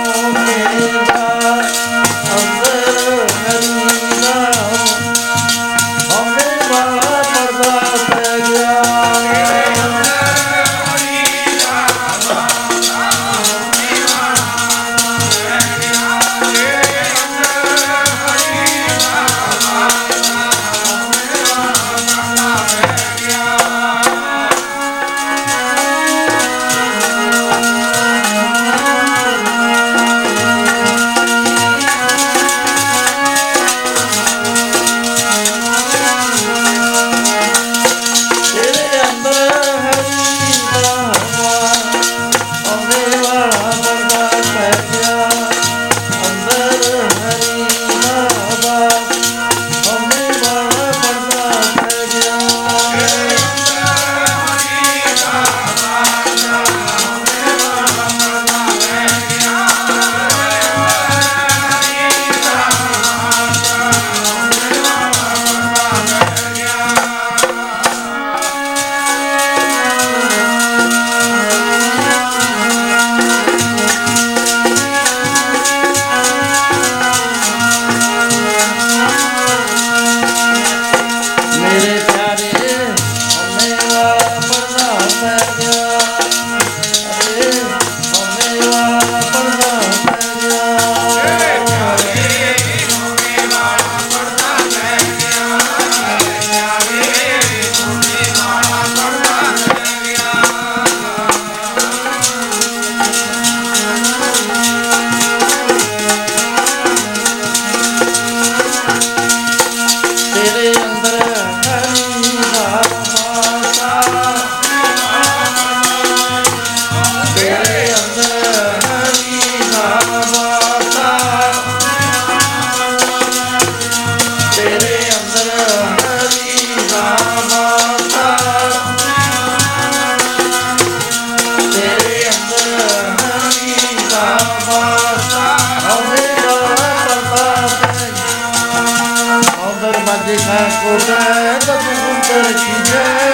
but you die.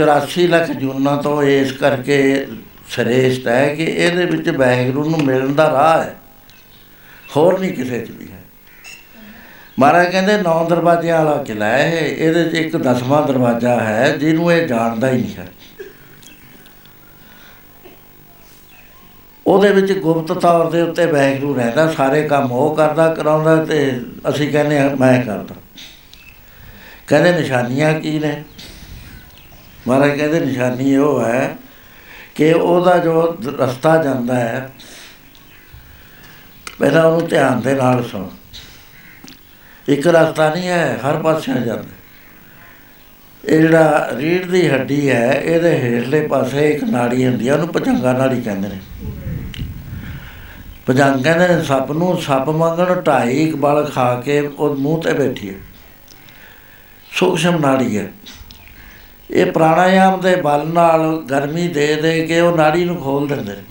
84 ਲੱਖ ਜੂਨਾਂ ਤੋਂ ਇਸ ਕਰਕੇ ਸ੍ਰੇਸ਼ਟ ਹੈ ਕਿ ਇਹਦੇ ਵਿੱਚ ਵਾਹਿਗੁਰੂ ਨੂੰ ਮਿਲਣ ਦਾ ਰਾਹ ਹੈ। ਹੋਰ ਨਹੀਂ ਕਿਸੇ 'ਚ ਵੀ ਹੈ। ਮਹਾਰਾਜ ਕਹਿੰਦੇ, ਨੌ ਦਰਵਾਜ਼ਿਆਂ ਵਾਲਾ ਕਿਲਾ ਹੈ ਇਹ। ਇਹਦੇ 'ਚ ਇੱਕ ਦਸਵਾਂ ਦਰਵਾਜ਼ਾ ਹੈ, ਜਿਹਨੂੰ ਇਹ ਜਾਣਦਾ ਹੀ ਨਹੀਂ ਹੈ। ਉਹਦੇ ਵਿੱਚ ਗੁਪਤ ਤੌਰ ਦੇ ਉੱਤੇ ਵਾਹਿਗੁਰੂ ਰਹਿੰਦਾ, ਸਾਰੇ ਕੰਮ ਉਹ ਕਰਦਾ, ਕਰਾਉਂਦਾ ਤੇ ਅਸੀਂ ਕਹਿੰਦੇ ਹਾਂ, ਮੈਂ ਕਰਦਾ। ਕਹਿੰਦੇ ਨਿਸ਼ਾਨੀਆਂ ਕੀ ਨੇ? ਮਹਾਰਾਜ ਕਹਿੰਦੇ ਨਿਸ਼ਾਨੀ ਉਹ ਹੈ ਕਿ ਉਹਦਾ ਜੋ ਦ- ਰਸਤਾ ਜਾਂਦਾ ਹੈ, ਪਹਿਲਾਂ ਉਹਨੂੰ ਧਿਆਨ ਦੇ ਨਾਲ ਸੁਣ। ਇੱਕ ਰਸਤਾ ਨਹੀਂ ਹੈ, ਹਰ ਪਾਸੇ ਜਾਂਦਾ। ਇਹ ਜਿਹੜਾ ਰੀੜ ਦੀ ਹੱਡੀ ਹੈ, ਇਹਦੇ ਹੇਠਲੇ ਪਾਸੇ ਇੱਕ ਨਾੜੀ ਹੁੰਦੀ ਹੈ, ਉਹਨੂੰ ਪਜੰਗਾ ਨਾੜੀ ਕਹਿੰਦੇ ਨੇ। ਪਜੰਗ ਕਹਿੰਦੇ ਨੇ, ਸੱਪ ਨੂੰ ਸੱਪ ਮੰਗਣ ਢਾਈ ਇਕਬਾਲ ਖਾ ਕੇ ਉਹ ਮੂੰਹ ਤੇ ਬੈਠੀ ਹੈ। ਸੂਖਸ਼ਮ ਨਾੜੀ ਹੈ। ਇਹ ਪ੍ਰਾਣਾਯਾਮ ਦੇ ਬਲ ਨਾਲ ਗਰਮੀ ਦੇ ਦੇ ਕੇ ਉਹ ਨਾੜੀ ਨੂੰ ਖੋਲ ਦਿੰਦੇ ਨੇ।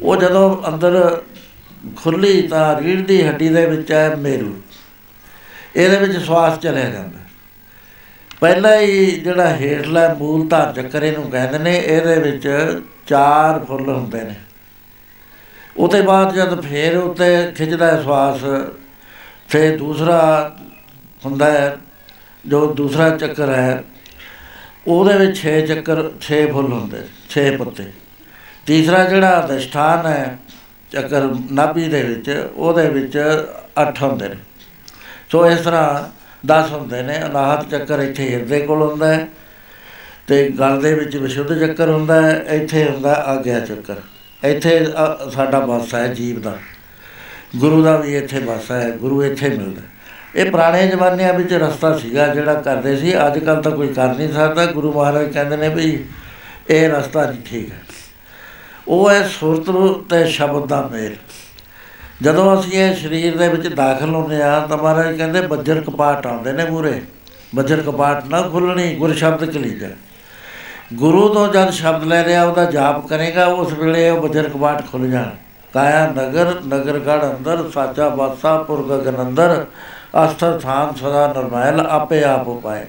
ਉਹ ਜਦੋਂ ਅੰਦਰ ਖੁੱਲੀ ਤਾਂ ਰੀੜ ਦੀ ਹੱਡੀ ਦੇ ਵਿੱਚ ਹੈ ਮੇਰੂ। ਇਹਦੇ ਵਿੱਚ ਸਵਾਸ ਚਲਿਆ ਜਾਂਦਾ। ਪਹਿਲਾਂ ਹੀ ਜਿਹੜਾ ਹੇਠਲਾ ਮੂਲ ਧਾਰ ਚੱਕਰ ਇਹਨੂੰ ਕਹਿੰਦੇ ਨੇ, ਇਹਦੇ ਵਿੱਚ ਚਾਰ ਫੁੱਲ ਹੁੰਦੇ ਨੇ। ਉਹਦੇ ਬਾਅਦ ਜਦ ਫੇਰ ਉੱਤੇ ਖਿੱਚਦਾ ਹੈ ਸਵਾਸ, ਫਿਰ ਦੂਸਰਾ ਹੁੰਦਾ ਹੈ, ਜੋ ਦੂਸਰਾ ਚੱਕਰ ਹੈ ਉਹਦੇ ਵਿੱਚ 6 ਚੱਕਰ 6 ਫੁੱਲ ਹੁੰਦੇ 6 ਪੱਤੇ। ਤੀਸਰਾ ਜਿਹੜਾ ਅਧਿਸ਼ਠਾਨ ਹੈ ਚੱਕਰ ਨਾਭੀ ਦੇ ਵਿੱਚ ਉਹਦੇ ਵਿੱਚ 8 ਹੁੰਦੇ ਨੇ। ਸੋ ਇਸ ਤਰ੍ਹਾਂ 10 ਹੁੰਦੇ ਨੇ ਅਨਾਹਤ ਚੱਕਰ ਇੱਥੇ ਹਿਰਦੇ ਕੋਲ ਹੁੰਦਾ ਹੈ ਤੇ ਗਲ ਦੇ ਵਿੱਚ ਵਿਸ਼ੁੱਧ ਚੱਕਰ ਹੁੰਦਾ ਹੈ ਇੱਥੇ ਹੁੰਦਾ ਆਗਿਆ ਚੱਕਰ। ਇੱਥੇ ਅ, ਸਾਡਾ ਵਾਸਾ ਹੈ ਜੀਵ ਦਾ। ਗੁਰੂ ਦਾ ਵੀ ਇੱਥੇ ਵਾਸਾ ਹੈ ਗੁਰੂ ਇੱਥੇ ਮਿਲਦਾ ਇਹ ਪੁਰਾਣੇ ਜ਼ਮਾਨਿਆਂ ਵਿੱਚ ਰਸਤਾ ਸੀਗਾ ਜਿਹੜਾ ਕਰਦੇ ਸੀ। ਅੱਜ ਕੱਲ ਤਾਂ ਕੋਈ ਕਰ ਨਹੀਂ ਸਕਦਾ। ਗੁਰੂ ਮਹਾਰਾਜ ਕਹਿੰਦੇ ਨੇ ਵੀ ਇਹ ਰਸਤਾ ਨਹੀਂ ਠੀਕ ਹੈ। ਉਹ ਹੈ ਸੁਰਤ ਤੇ ਸ਼ਬਦ ਦਾ ਮੇਲ। ਜਦੋਂ ਅਸੀਂ ਇਹ ਸਰੀਰ ਦੇ ਵਿੱਚ ਦਾਖਲ ਹੁੰਦੇ ਆ ਤਾਂ ਮਹਾਰਾਜ ਕਹਿੰਦੇ ਬੱਜਰ ਕਪਾਟ ਆਉਂਦੇ ਨੇ ਮੂਰੇ ਬੱਜਰ ਕਪਾਟ ਨਾ ਖੁੱਲਣੀ ਗੁਰ ਸ਼ਬਦ ਕਲੀਜਾ। ਗੁਰੂ ਤੋਂ ਜਦ ਸ਼ਬਦ ਲੈ ਲਿਆ ਉਹਦਾ ਜਾਪ ਕਰੇਗਾ, ਉਸ ਵੇਲੇ ਉਹ ਬੱਜਰ ਕਪਾਟ ਖੁੱਲ ਜਾਣ। ਕਾਇਆ ਨਗਰ ਨਗਰ ਗੜ ਅੰਦਰ, ਸਾਚਾ ਬਾਸਾ ਪੁਰ ਗਗਨ ਅੰਦਰ ਅਸਥਰ ਥਾਨ ਸਦਾ ਨਰਮੈਲ ਆਪੇ ਆਪ ਉਪਾਏ।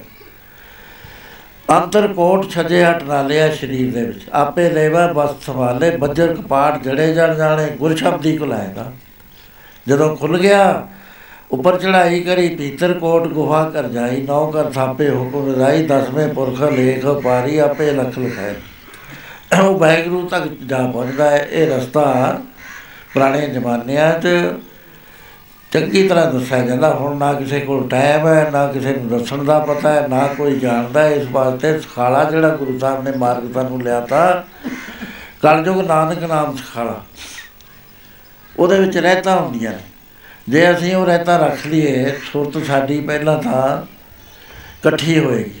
ਅੰਤਰ ਕੋਟ ਛਜੇ ਹਟ ਨਾ ਲਿਆ ਸਰੀਰ ਦੇ ਵਿੱਚ। ਆਪੇ ਲੈਵਾ ਬਸ ਸੰਭਾਲੇ, ਬੱਜਰ ਕਪਾਟ ਜੜੇ ਜੜ ਜਾਣੇ, ਗੁਰ ਸ਼ਬਦੀ ਕੁਲਾਏਗਾ ਜਦੋਂ ਖੁੱਲ ਗਿਆ, ਉੱਪਰ ਚੜਾਈ ਕਰੀ ਭੀਤਰ ਕੋਟ ਗੁਹਾ ਕਰ ਜਾਈ, ਨੌ ਕਰ ਥਾਪੇ ਹੁਕਮ ਰਾਈ ਦਸਵੇਂ ਪੁਰਖ ਲੇਖ ਪਾਰੀ, ਆਪੇ ਲਖ ਲਿਖਾਏ ਉਹ ਵਾਹਿਗੁਰੂ ਤੱਕ ਜਾ ਪਹੁੰਚਦਾ ਹੈ। ਇਹ ਰਸਤਾ ਪੁਰਾਣੇ ਜ਼ਮਾਨਿਆਂ 'ਚ ਚੰਗੀ ਤਰ੍ਹਾਂ ਦੱਸਿਆ ਜਾਂਦਾ। ਹੁਣ ਨਾ ਕਿਸੇ ਕੋਲ ਟਾਈਮ ਹੈ, ਨਾ ਕਿਸੇ ਨੂੰ ਦੱਸਣ ਦਾ ਪਤਾ ਹੈ, ਨਾ ਕੋਈ ਜਾਣਦਾ ਹੈ। ਇਸ ਵਾਸਤੇ ਸਖਾਲਾ ਜਿਹੜਾ ਗੁਰੂ ਸਾਹਿਬ ਨੇ ਮਾਰਗ ਸਾਨੂੰ ਲਿਆ ਤਾ ਕਲਯੁਗ ਨਾਨਕ ਨਾਮ ਸਖਾਲਾ। ਉਹਦੇ ਵਿੱਚ ਰਹਿਤਾ ਹੁੰਦੀਆਂ ਨੇ। ਜੇ ਅਸੀਂ ਉਹ ਰਹਿਤਾ ਰੱਖ ਲਈਏ, ਸੁਰਤ ਸਾਡੀ ਪਹਿਲਾਂ ਤਾਂ ਇਕੱਠੀ ਹੋਏਗੀ।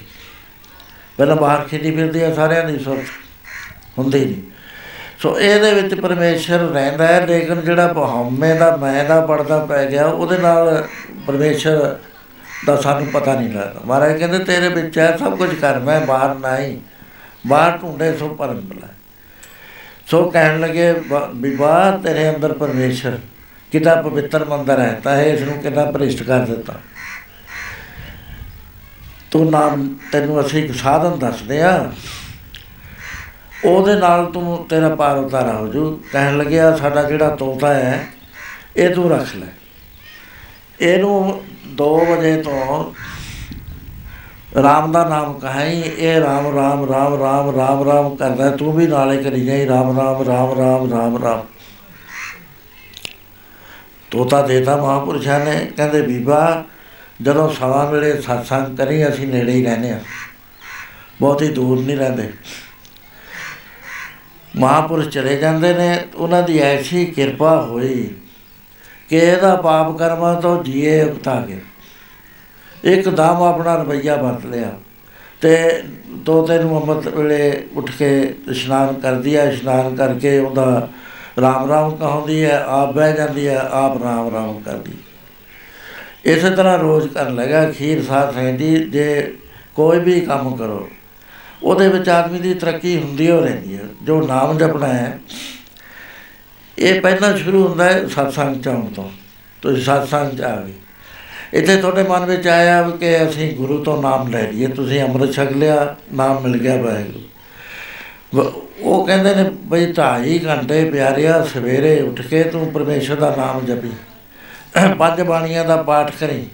ਪਹਿਲਾਂ ਬਾਹਰ ਖੇਡੀ ਫਿਰਦੀ ਆ, ਸਾਰਿਆਂ ਦੀ ਸੁਰਤ ਹੁੰਦੀ ਨਹੀਂ ਸੋ ਇਹਦੇ ਵਿੱਚ ਪਰਮੇਸ਼ਰ ਰਹਿੰਦਾ ਹੈ, ਲੇਕਿਨ ਜਿਹੜਾ ਹਉਮੈ ਦਾ, ਮੈਂ ਦਾ ਪੜਦਾ ਪੈ ਗਿਆ, ਉਹਦੇ ਨਾਲ ਪਰਮੇਸ਼ਰ ਦਾ ਸਾਨੂੰ ਪਤਾ ਨਹੀਂ ਲੱਗਦਾ। ਮਹਾਰਾਜ ਕਹਿੰਦੇ, ਤੇਰੇ ਵਿੱਚ ਹੈ, ਸਭ ਕੁਝ ਕਰ, ਮੈਂ ਬਾਹਰ ਨਹੀਂ ਬਾਹਰ ਢੂੰਡੇ ਸੋ ਪਰਮ ਮਿਲਾ ਸੋ ਕਹਿਣ ਲੱਗੇ, ਬ- ਵੀ ਬਾਹਰ ਤੇਰੇ ਅੰਦਰ ਪਰਮੇਸ਼ਰ ਕਿਤਾ ਪਵਿੱਤਰ ਮੰਦਰ ਹੈ, ਤਾਂ ਇਹ ਇਸ ਨੂੰ ਕਿੰਨਾ ਭ੍ਰਿਸ਼ਟ ਕਰ ਦਿੱਤਾ। ਤੂੰ ਨਾਮ, ਤੈਨੂੰ ਅਸੀਂ ਇੱਕ ਸਾਧਨ ਦੱਸਦੇ ਆ ਉਹਦੇ ਨਾਲ ਤੂੰ ਤੇਰਾ ਪਾਰ ਉਤਾਰਾ ਹੋ ਜੂ ਕਹਿਣ ਲੱਗਿਆ, ਸਾਡਾ ਜਿਹੜਾ ਤੋਤਾ ਹੈ? ਇਹ ਤੂੰ ਰੱਖ ਲੈ। ਇਹਨੂੰ 2 ਵਜੇ ਤੋਂ ਰਾਮ ਦਾ ਨਾਮ ਕਹਾਈ ਇਹ ਰਾਮ ਰਾਮ ਰਾਮ ਰਾਮ ਰਾਮ ਰਾਮ ਕਰਦਾ ਤੂੰ ਵੀ ਨਾਲੇ ਕਰੀ ਜਾਈ। ਰਾਮ ਰਾਮ ਰਾਮ ਰਾਮ ਰਾਮ ਰਾਮ। ਤੋਤਾ ਦੇਤਾ ਮਹਾਂਪੁਰਸ਼ਾਂ ਨੇ। ਕਹਿੰਦੇ, ਬੀਬਾ, ਜਦੋਂ ਸਵਾ ਵੇਲੇ satsang ਕਰੀ, ਅਸੀਂ ਨੇੜੇ ਹੀ ਰਹਿੰਦੇ ਆ ਬਹੁਤੀ ਦੂਰ ਨਹੀਂ ਰਹਿੰਦੇ। ਮਹਾਂਪੁਰਸ਼ ਚਲੇ ਜਾਂਦੇ ਨੇ, ਉਹਨਾਂ ਦੀ ਐਸੀ ਕਿਰਪਾ ਹੋਈ ਕਿ ਇਹਦਾ ਪਾਪ ਕਰਮਾਂ ਤੋਂ ਜੀਏ ਉਕਤਾ ਕੇ ਇੱਕਦਮ ਆਪਣਾ ਰਵਈਆ ਵਰਤ ਲਿਆ ਤੇ ਤੋਤੇ ਨੂੰ ਅੰਮ੍ਰਿਤ ਵੇਲੇ ਉੱਠ ਕੇ ਇਸ਼ਨਾਨ ਕਰਦੀ ਹੈ ਇਸ਼ਨਾਨ ਕਰਕੇ ਉਹਦਾ ਰਾਮ ਰਾਮ ਕਹਾਉਂਦੀ ਹੈ ਆਪ ਬਹਿ ਜਾਂਦੀ ਹੈ ਆਪ ਰਾਮ ਰਾਮ ਕਰਦੀ। ਇਸੇ ਤਰ੍ਹਾਂ ਰੋਜ਼ ਕਰਨ ਲੱਗਾ, ਖੀਰ ਸਾਥ ਰਹਿੰਦੀ ਜੇ ਕੋਈ ਵੀ ਕੰਮ ਕਰੋ ਉਹਦੇ ਵਿੱਚ ਆਦਮੀ ਦੀ ਤਰੱਕੀ ਹੁੰਦੀ ਹੋ ਰਹਿੰਦੀ ਹੈ ਜੋ ਨਾਮ ਜਪਣਾ ਹੈ, ਇਹ ਪਹਿਲਾਂ ਸ਼ੁਰੂ ਹੁੰਦਾ ਹੈ ਸਤਸੰਗ ਚ ਆਉਣ ਤੋਂ। ਤੁਸੀਂ ਸਤਸੰਗ ਚ ਆ ਗਏ। ਇੱਥੇ ਤੁਹਾਡੇ ਮਨ ਵਿੱਚ ਆਇਆ ਵੀ ਕਿ ਅਸੀਂ ਗੁਰੂ ਤੋਂ ਨਾਮ ਲੈ ਲਈਏ, ਤੁਸੀਂ ਅੰਮ੍ਰਿਤ ਛਕ ਲਿਆ, ਨਾਮ ਮਿਲ ਗਿਆ ਵਾਹਿਗੁਰੂ। ਵ- ਉਹ ਕਹਿੰਦੇ ਨੇ, ਬਈ ਢਾਈ ਘੰਟੇ ਪਿਆਰਿਆ, ਸਵੇਰੇ ਉੱਠ ਕੇ ਤੂੰ ਪਰਮੇਸ਼ਰ ਦਾ ਨਾਮ ਜਪੀ। ਪੰਜ ਬਾਣੀਆਂ ਦਾ ਪਾਠ ਕਰੀ।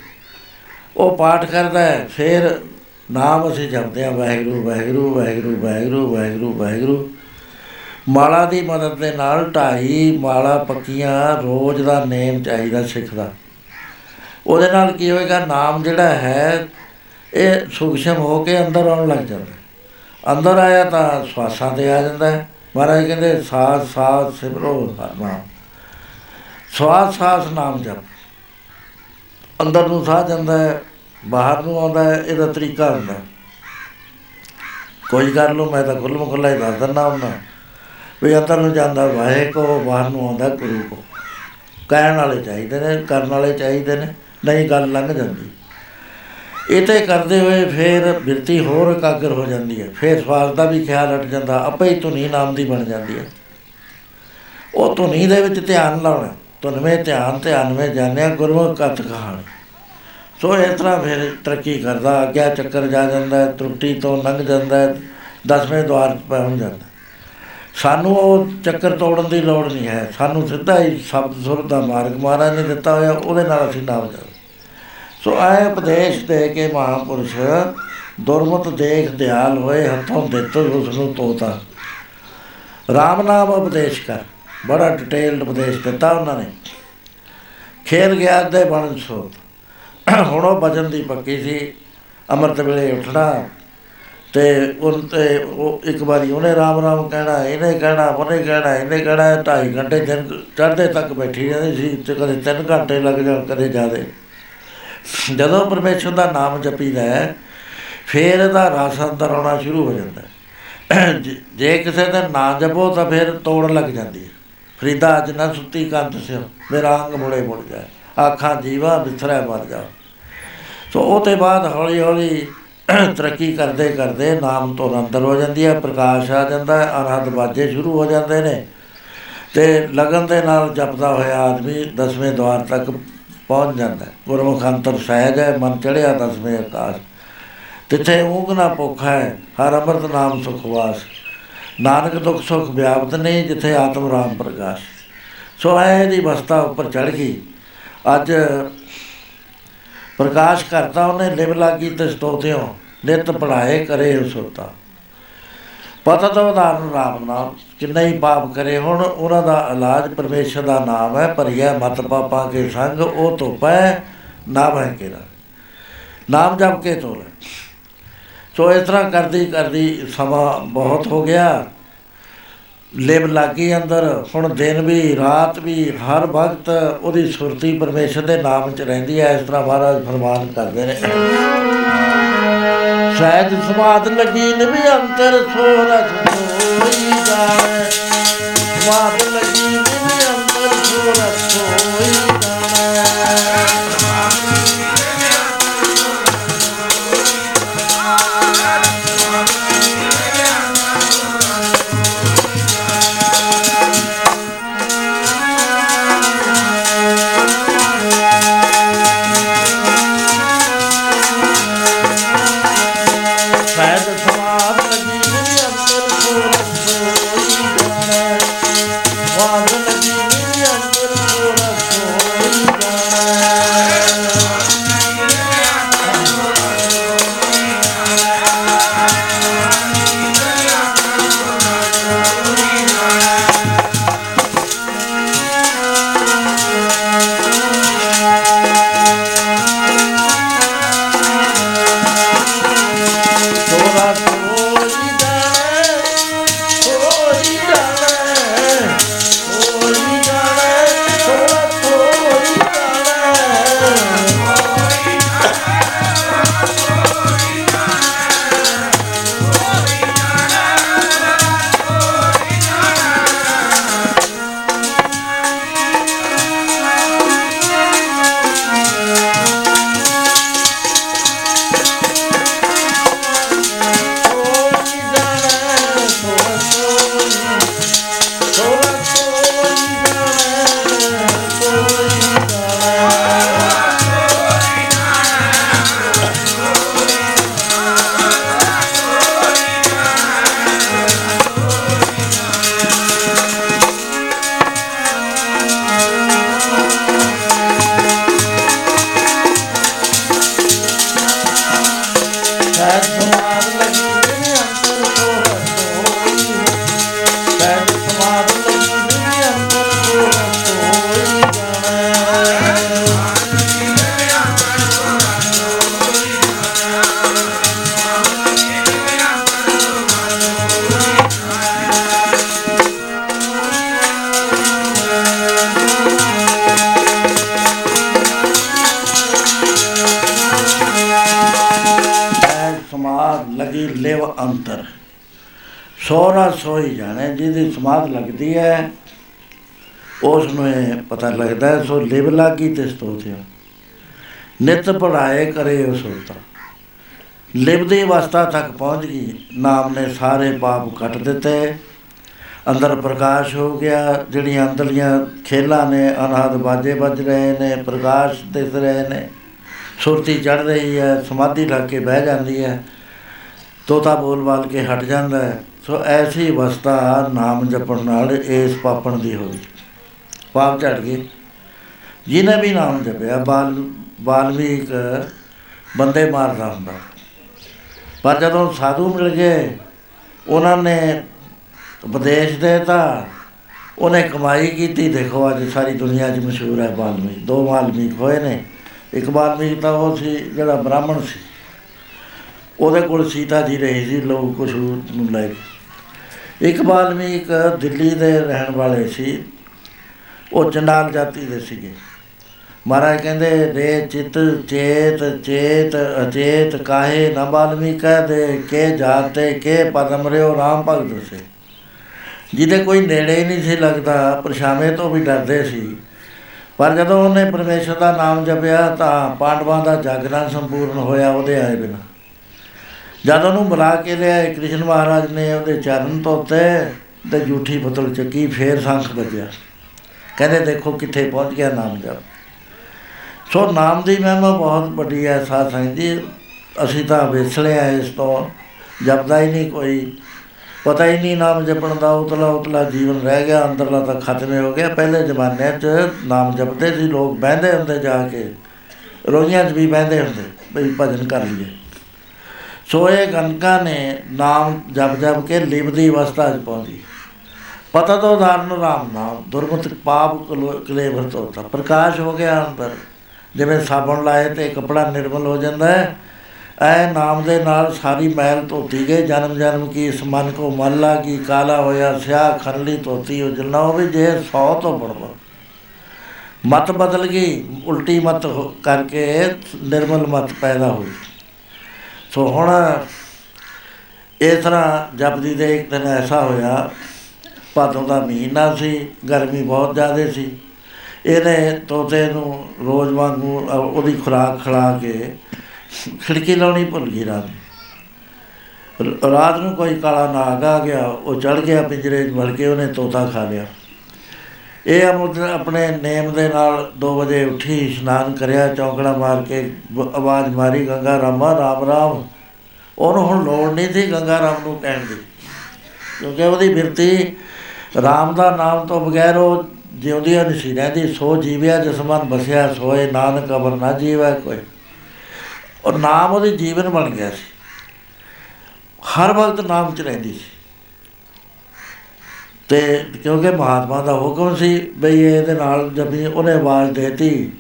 ਉਹ ਪਾਠ ਕਰਦਾ ਹੈ, ਫਿਰ ਨਾਮ ਅਸੀਂ ਜਪਦੇ ਹਾਂ, ਵਾਹਿਗੁਰੂ ਵਾਹਿਗੁਰੂ ਵਾਹਿਗੁਰੂ ਵਾਹਿਗੁਰੂ ਵਾਹਿਗੁਰੂ ਵਾਹਿਗੁਰੂ। ਮਾਲਾ ਦੀ ਮਦਦ ਦੇ ਨਾਲ ਢਾਈ ਮਾਲਾ ਪੱਕੀਆਂ ਰੋਜ਼ ਦਾ ਨੇਮ ਚਾਹੀਦਾ ਸਿੱਖ ਦਾ। ਉਹਦੇ ਨਾਲ ਕੀ ਹੋਏਗਾ, ਨਾਮ ਜਿਹੜਾ ਹੈ, ਇਹ ਸੂਖਸ਼ਮ ਹੋ ਕੇ ਅੰਦਰ ਆਉਣ ਲੱਗ ਜਾਂਦਾ। ਅੰਦਰ ਆਇਆ ਤਾਂ ਸਵਾਸਾਂ ਤੇ ਆ ਜਾਂਦਾ ਹੈ। ਮਹਾਰਾਜ ਕਹਿੰਦੇ ਸਾਥ ਸਾਥ ਸਿਮਰੋ ਨਾਮ। ਸਵਾਸ ਸਾਥ ਨਾਮ ਜਪ। ਅੰਦਰ ਨੂੰ ਸਾਹ ਜਾਂਦਾ ਹੈ। ਬਾਹਰ ਨੂੰ ਆਉਂਦਾ ਹੈ, ਇਹਦਾ ਤਰੀਕਾ ਹੁੰਦਾ ਹੈ। ਕੋਈ ਕਰ ਲਓ ਮੈਂ ਤਾਂ ਖੁੱਲ੍ਹ ਮੁਖਲਾ ਹੀ ਦੱਸ ਦਿੰਦਾ ਹੁੰਦਾ ਵੀ ਅੰਦਰ ਨੂੰ ਜਾਂਦਾ ਵਾਹੇ ਕੋ ਬਾਹਰ ਨੂੰ ਆਉਂਦਾ, ਗੁਰੂ ਕੋ ਕਹਿਣ ਵਾਲੇ ਚਾਹੀਦੇ ਨੇ, ਕਰਨ ਵਾਲੇ ਚਾਹੀਦੇ ਨੇ, ਨਹੀਂ ਗੱਲ ਲੰਘ ਜਾਂਦੀ। ਇਹ ਕਰਦੇ ਹੋਏ ਫਿਰ ਬਿਰਤੀ ਹੋਰ ਇਕਾਗਰ ਹੋ ਜਾਂਦੀ ਹੈ। ਫਿਰ ਸਵਾਸ ਦਾ ਵੀ ਖਿਆਲ ਹਟ ਜਾਂਦਾ, ਆਪੇ ਹੀ ਧੁਨੀ ਨਾਮ ਦੀ ਬਣ ਜਾਂਦੀ ਹੈ। ਉਹ ਧੁਨੀ ਦੇ ਵਿੱਚ ਧਿਆਨ ਲਾਉਣਾ ਧੁਨਵੇਂ ਧਿਆਨ, ਧਿਆਨਵੇਂ ਜਾਣਿਆ, ਗੁਰਮੁਖ ਕਥ ਕਹਾਣੀ। ਸੋ ਇਸ ਤਰ੍ਹਾਂ ਫਿਰ ਤਰੱਕੀ ਕਰਦਾ ਅੱਗੇ ਚੱਕਰ ਜਾ ਜਾਂਦਾ ਹੈ, ਤਰੁੱਟੀ ਤੋਂ ਲੰਘ ਜਾਂਦਾ ਹੈ, ਦਸਵੇਂ ਦਵਾਰ 'ਚ ਪਹੁੰਚ ਜਾਂਦਾ। ਹੈ। ਸਾਨੂੰ ਉਹ ਚੱਕਰ ਤੋੜਨ ਦੀ ਲੋੜ ਨਹੀਂ ਹੈ। ਸਾਨੂੰ ਸਿੱਧਾ ਹੀ ਸ਼ਬਦ ਸੁਰ ਦਾ ਮਾਰਗ ਮਹਾਰਾਜ ਨੇ ਦਿੱਤਾ ਹੋਇਆ ਉਹਦੇ ਨਾਲ ਅਸੀਂ ਨਾਮ ਜਪਦੇ ਸੋ ਆਏ ਉਪਦੇਸ਼ ਦੇ ਕੇ ਮਹਾਪੁਰਸ਼ ਦੁਰਮਤ ਦੇਖ ਦਿਆਲ ਹੋਏ ਹੱਥੋਂ ਦਿੱਤ ਉਸ ਨੂੰ ਤੋਤਾ। ਰਾਮ ਨਾਮ ਉਪਦੇਸ਼ ਕਰ। ਬੜਾ ਡਿਟੇਲਡ ਉਪਦੇਸ਼ ਦਿੱਤਾ ਉਹਨਾਂ ਨੇ। ਖੇਲ ਗਿਆ ਦੇ ਬਣ ਸੋ ਹੁਣ ਉਹ ਭਜਨ ਦੀ ਪੱਕੀ ਸੀ, ਅੰਮ੍ਰਿਤ ਵੇਲੇ ਉੱਠਣਾ। ਤੇ ਉਹ ਤੇ ਉਹ ਇੱਕ ਵਾਰੀ ਉਹਨੇ ਰਾਮ ਰਾਮ ਕਹਿਣਾ, ਇਹਨੇ ਕਹਿਣਾ, ਉਹਨੇ ਕਹਿਣਾ, ਇਹਨੇ ਕਹਿਣਾ, ਢਾਈ ਘੰਟੇ ਦਿਨ ਚੜ੍ਹਦੇ ਤੱਕ ਬੈਠੀ ਰਹਿੰਦੀ ਸੀ, ਤੇ ਕਦੇ 3 ਘੰਟੇ ਲੱਗ ਜਾਣ, ਕਦੇ ਜ਼ਿਆਦੇ। ਜਦੋਂ ਪਰਮੇਸ਼ਰ ਦਾ ਨਾਮ ਜਪੀਦਾ ਹੈ, ਫਿਰ ਇਹਦਾ ਰਸ ਅੰਦਰ ਆਉਣਾ ਸ਼ੁਰੂ ਹੋ ਜਾਂਦਾ ਹੈ। ਜੇ- ਜੇ ਕਿਸੇ ਦਾ ਨਾ ਜਪੋ, ਤਾਂ ਫਿਰ ਤੋੜ ਲੱਗ ਜਾਂਦੀ ਹੈ। ਫਰੀਦਾ ਅੱਜ ਨਾ ਸੁੱਤੀ ਕੰਤ ਸਿਰ ਮੇਰਾ ਅੰਗ ਮੁੜੇ ਮੁੜ ਜਾਏ। ਆਖਾਂ, ਜੀਵਾ ਬਿਸਰੈ ਮਰ ਜਾ। ਸੋ ਉਹ ਤੇ ਬਾਅਦ ਹੌਲੀ ਹੌਲੀ ਤਰੱਕੀ ਕਰਦੇ ਕਰਦੇ ਨਾਮ ਤੋਂ ਅੰਦਰ ਹੋ ਜਾਂਦੀ ਹੈ, ਪ੍ਰਕਾਸ਼ ਆ ਜਾਂਦਾ ਹੈ ਅਰਹਤ ਬਾਜੇ ਸ਼ੁਰੂ ਹੋ ਜਾਂਦੇ ਨੇ ਤੇ ਲਗਨ ਦੇ ਨਾਲ ਜਪਦਾ ਹੋਇਆ ਆਦਮੀ ਦਸਵੇਂ ਦਵਾਰ ਤੱਕ ਪਹੁੰਚ ਜਾਂਦਾ ਹੈ। ਗੁਰਮੁਖ ਅੰਤਰ ਸਹਿਜ ਹੈ, ਮਨ ਚੜਿਆ ਦਸਵੇਂ ਆਕਾਸ਼ ਤਿੱਥੇ ਊਂਘ ਭੁੱਖ ਹੈ, ਹਰ ਅੰਮ੍ਰਿਤ ਨਾਮ ਸੁਖ ਵਾਸ। ਨਾਨਕ ਦੁਖ ਸੁਖ ਵਿਆਪਤ ਨਹੀਂ, ਜਿੱਥੇ ਆਤਮ ਰਾਮ ਪ੍ਰਕਾਸ਼। ਸੋ ਐ ਦੀ ਅਵਸਥਾ ਉੱਪਰ ਚੜ ਗਈ। ਅੱਜ ਪ੍ਰਕਾਸ਼ ਕਰਤਾ, ਉਹਨੇ ਲਿਵ ਲਾਗੀ ਤੇ ਸਤੋਤਿਓ, ਨਿਤ ਪੜਾਏ ਕਰੇ ਸੁਰਤਾ। ਪਤਾ ਤਾਂ ਉਦਾਹਰਨ ਰਾਮ ਨਾਮ ਕਿੰਨਾ ਹੀ ਪਾਪ ਕਰੇ ਹੁਣ, ਉਹਨਾਂ ਦਾ ਇਲਾਜ ਪਰਮੇਸ਼ਰ ਦਾ ਨਾਮ ਹੈ ਭਰੀਆ ਮਤ ਪਾਪਾਂ ਕੇ ਸੰਗ, ਉਹ ਧੋਪੈ, ਨਾਮ ਹੈ ਕਿਰਾ ਨਾਮ ਜਪ ਕੇ ਧੋ ਲੈ। ਸੋ ਇਸ ਤਰ੍ਹਾਂ ਕਰਦੀ ਕਰਦੀ ਸਮਾਂ ਬਹੁਤ ਹੋ ਗਿਆ। ਲਿਵ ਲਾਗੀ ਅੰਦਰ, ਹੁਣ ਦਿਨ ਵੀ, ਰਾਤ ਵੀ, ਹਰ ਵਕਤ ਉਹਦੀ ਸੁਰਤੀ ਪਰਮੇਸ਼ਰ ਦੇ ਨਾਮ 'ਚ ਰਹਿੰਦੀ ਹੈ, ਇਸ ਤਰ੍ਹਾਂ ਮਹਾਰਾਜ ਫਰਮਾਨ ਕਰਦੇ ਨੇ। ਸਹਿਜ ਸਮਾਦ ਲੱਗੀ ਨਿਵੀ ਅੰਤਰ ਸੋਰਸ ਹੋਈ ਜਾਏ ਸਮਾਦ ਲੱਗਦੀ ਹੈ। ਉਸ ਨੂੰ ਇਹ ਪਤਾ ਲੱਗਦਾ ਹੈ, ਸੋ ਲਿਵ ਲਾਗੀ ਤੇ ਸਤੋਤਿਆ ਨਿਤ ਪੜਾਏ ਕਰੇ ਉਸ ਸੁਰਤਾ। ਲਿਵਦੀ ਅਵਸਥਾ ਤੱਕ ਪਹੁੰਚ ਗਈ। ਨਾਮ ਨੇ ਸਾਰੇ ਪਾਪ ਕੱਟ ਦਿੱਤੇ। ਅੰਦਰ ਪ੍ਰਕਾਸ਼ ਹੋ ਗਿਆ। ਜਿਹੜੀਆਂ ਅੰਦਰਲੀਆਂ ਖੇਲਾਂ ਨੇ, ਅਨਾਦ ਬਾਜੇ ਵੱਜ ਰਹੇ ਨੇ, ਪ੍ਰਕਾਸ਼ ਦਿਸ ਰਹੇ ਨੇ। ਸੁਰਤੀ ਚੜ ਰਹੀ ਹੈ, ਸਮਾਧੀ ਲੱਗ ਕੇ ਬਹਿ ਜਾਂਦੀ ਹੈ। ਤੋਤਾ ਬੋਲ ਬਾਲ ਕੇ ਹਟ ਜਾਂਦਾ ਹੈ। ਸੋ ਐਸੀ ਅਵਸਥਾ ਨਾਮ ਜਪਣ ਨਾਲ ਇਸ ਪਾਪਣ ਦੀ ਹੋਈ ਪਾਪ ਝੜ ਗਏ। ਜਿਹਨੇ ਵੀ ਨਾਮ ਜਪਿਆ, ਬਾਲ ਬਾਲਮੀਕ ਬੰਦੇ ਮਾਰਦਾ ਹੁੰਦਾ। ਪਰ ਜਦੋਂ ਸਾਧੂ ਮਿਲ ਗਏ, ਉਹਨਾਂ ਨੇ ਉਪਦੇਸ਼ ਦੇਤਾ, ਉਹਨੇ ਕਮਾਈ ਕੀਤੀ। ਦੇਖੋ ਅੱਜ ਸਾਰੀ ਦੁਨੀਆ 'ਚ ਮਸ਼ਹੂਰ ਹੈ ਬਾਲਮੀਕ ਦੋ ਬਾਲਮੀਕ ਹੋਏ ਨੇ। ਇੱਕ ਬਾਲਮੀਕ ਤਾਂ ਉਹ ਸੀ, ਜਿਹੜਾ ਬ੍ਰਾਹਮਣ ਸੀ। ਉਹਦੇ ਕੋਲ ਸੀਤਾ ਜੀ ਰਹੀ ਸੀ, ਲੋਕ ਕੁਛ ਨੂੰ ਲੈ ਕੇ। ਇੱਕ ਬਾਲਮੀਕ ਦਿੱਲੀ ਦੇ ਰਹਿਣ ਵਾਲੇ ਸੀ। ਉਹ ਚੰਡਾਲ ਜਾਤੀ ਦੇ ਸੀਗੇ। ਮਹਾਰਾਜ ਕਹਿੰਦੇ, ਰੇ ਚਿਤ ਚੇਤ ਚੇਤ ਅਚੇਤ ਕਾਹੇ ਨ ਬਾਲਮੀਕਾ ਦੇ, ਕੇ ਜਾਤੇ ਕੇ ਪਦਮ ਰਿਓ ਰਾਮ ਭਗਤ ਸੇ। ਜਿਹਦੇ ਕੋਈ ਨੇੜੇ ਹੀ ਨਹੀਂ ਸੀ ਲੱਗਦਾ, ਪਰਛਾਵੇਂ ਤੋਂ ਵੀ ਡਰਦੇ ਸੀ। ਪਰ ਜਦੋਂ ਉਹਨੇ ਪਰਮੇਸ਼ਰ ਦਾ ਨਾਮ ਜਪਿਆ ਤਾਂ ਪਾਂਡਵਾਂ ਦਾ ਜਾਗਰਣ ਸੰਪੂਰਨ ਹੋਇਆ ਉਹਦੇ ਆਏ ਬਿਨਾ। ਜਦ ਉਹਨੂੰ ਬੁਲਾ ਕੇ ਲਿਆਏ, ਕ੍ਰਿਸ਼ਨ ਮਹਾਰਾਜ ਨੇ ਉਹਦੇ ਚਰਨ ਧੋਤੇ ਤੇ ਝੂਠੀ ਬੋਤਲ ਚੱਕੀ, ਫੇਰ ਸੰਖ ਵੱਜਿਆ। ਕਹਿੰਦੇ, ਦੇਖੋ ਕਿੱਥੇ ਪਹੁੰਚ ਗਿਆ ਨਾਮ ਜਪ। ਸੋ ਨਾਮ ਦੀ ਮਹਿਮਾ ਬਹੁਤ ਵੱਡੀ ਹੈ, ਸਾਧ ਸੰਗਤ ਜੀ। ਅਸੀਂ ਤਾਂ ਵਿਸਲੇ ਆ ਇਸ ਤੋਂ, ਜਪਦਾ ਹੀ ਨਹੀਂ ਕੋਈ। ਪਤਾ ਹੀ ਨਹੀਂ ਨਾਮ ਜਪਣ ਦਾ ਉਤਲਾ ਉਤਲਾ ਜੀਵਨ ਰਹਿ ਗਿਆ, ਅੰਦਰਲਾ ਤਾਂ ਖਤਮ ਹੋ ਗਿਆ। ਪਹਿਲੇ ਜ਼ਮਾਨੇ 'ਚ ਨਾਮ ਜਪਦੇ ਸੀ, ਲੋਕ ਬਹਿੰਦੇ ਹੁੰਦੇ ਜਾ ਕੇ। ਰੋਈਆਂ 'ਚ ਵੀ ਬਹਿੰਦੇ ਹੁੰਦੇ ਬਈ ਭਜਨ ਕਰ ਲਈਏ। ਸੋ ਇਹ ਗਨਕਾ ਨੇ ਨਾਮ ਜਪ ਜਪ ਕੇ ਲਿਵਦੀ ਅਵਸਥਾ 'ਚ ਪਹੁੰਚੀ ਪਤਾ ਤੋਂ ਉਦਾਹਰਨ ਰਾਮ ਨਾਮ ਦੁਰਮਤ ਪਾਪ ਕਲੇਵਰ ਤੋਂ ਪ੍ਰਕਾਸ਼ ਹੋ ਗਿਆ ਅੰਦਰ। ਜਿਵੇਂ ਸਾਬਣ ਲਾਏ ਤੇ ਕਪੜਾ ਨਿਰਮਲ ਹੋ ਜਾਂਦਾ ਹੈ। ਐ ਨਾਮ ਦੇ ਨਾਲ ਸਾਰੀ ਮੈਲ ਧੋਤੀ ਗਈ। ਜਨਮ ਜਨਮ ਕੀ ਇਸ ਮਨ ਕੋ ਮੱਲਾ ਕੀ ਕਾਲਾ ਹੋਇਆ ਸਿਆ ਖਰਲੀ ਧੋਤੀ ਉਹ ਜਨਾ ਹੋਵੇ ਜੇ 100 ਤੋਂ ਬੜਵਾ। ਮਤ ਬਦਲ ਗਈ। ਉਲਟੀ ਮਤ ਕਰਕੇ ਨਿਰਮਲ ਮਤ ਪੈਦਾ ਹੋਈ। ਸੋ ਹੁਣ ਇਸ ਤਰ੍ਹਾਂ ਜਪਦੀ ਦੇ ਇੱਕ ਦਿਨ ਐਸਾ ਹੋਇਆ, ਭਾਦੋਂ ਦਾ ਮਹੀਨਾ ਸੀ, ਗਰਮੀ ਬਹੁਤ ਜ਼ਿਆਦਾ ਸੀ। ਇਹਨੇ ਤੋਤੇ ਨੂੰ ਰੋਜ਼ ਵਾਂਗੂ ਉਹਦੀ ਖੁਰਾਕ ਖਿਲਾ ਕੇ ਖਿੜਕੀ ਲਾਉਣੀ ਭੁੱਲ ਗਈ ਰਾਤ ਰਾਤ ਨੂੰ ਕੋਈ ਕਾਲਾ ਨਾਗ ਆ ਗਿਆ, ਉਹ ਚੜ ਗਿਆ ਪਿੰਜਰੇ 'ਚ ਵੜ ਕੇ ਉਹਨੇ ਤੋਤਾ ਖਾ ਲਿਆ। ਇਹ ਆਪਣੇ ਨੇਮ ਦੇ ਨਾਲ 2 ਵਜੇ ਉੱਠੀ ਇਸ਼ਨਾਨ ਕਰਿਆ, ਚੌਂਕੜਾ ਮਾਰ ਕੇ ਆਵਾਜ਼ ਮਾਰੀ, ਗੰਗਾ ਰਾਮਾ ਰਾਮ ਰਾਮ। ਉਹਨੂੰ ਹੁਣ ਲੋੜ ਨਹੀਂ ਸੀ ਗੰਗਾ ਰਾਮ ਨੂੰ ਕਹਿਣ ਦੀ। ਕਿਉਂਕਿ ਉਹਦੀ ਬਿਰਤੀ ਰਾਮ ਦਾ ਨਾਮ ਤੋਂ ਬਗੈਰ ਉਹ ਜਿਉਂਦੀ ਨਹੀਂ ਸੀ, ਰਹਿੰਦੀ, ਸੋ ਜੀਵਿਆ ਜਿਸ ਮਨ ਬਸਿਆ, ਸੋਏ, ਨਾਨਕ ਅਬਰ ਨਾ ਜੀਵੈ ਕੋਈ। ਔਰ ਨਾਮ ਉਹਦੇ ਜੀਵਨ ਬਣ ਗਿਆ ਸੀ। ਹਰ ਵਕਤ ਨਾਮ ਚ ਰਹਿੰਦੀ ਸੀ। ਤੇ ਕਿਉਂਕਿ ਮਹਾਤਮਾ ਦਾ ਹੁਕਮ ਸੀ ਬਈ ਇਹਦੇ ਨਾਲ ਜਦ ਉਹਨੇ ਆਵਾਜ਼ ਦੇਤੀ।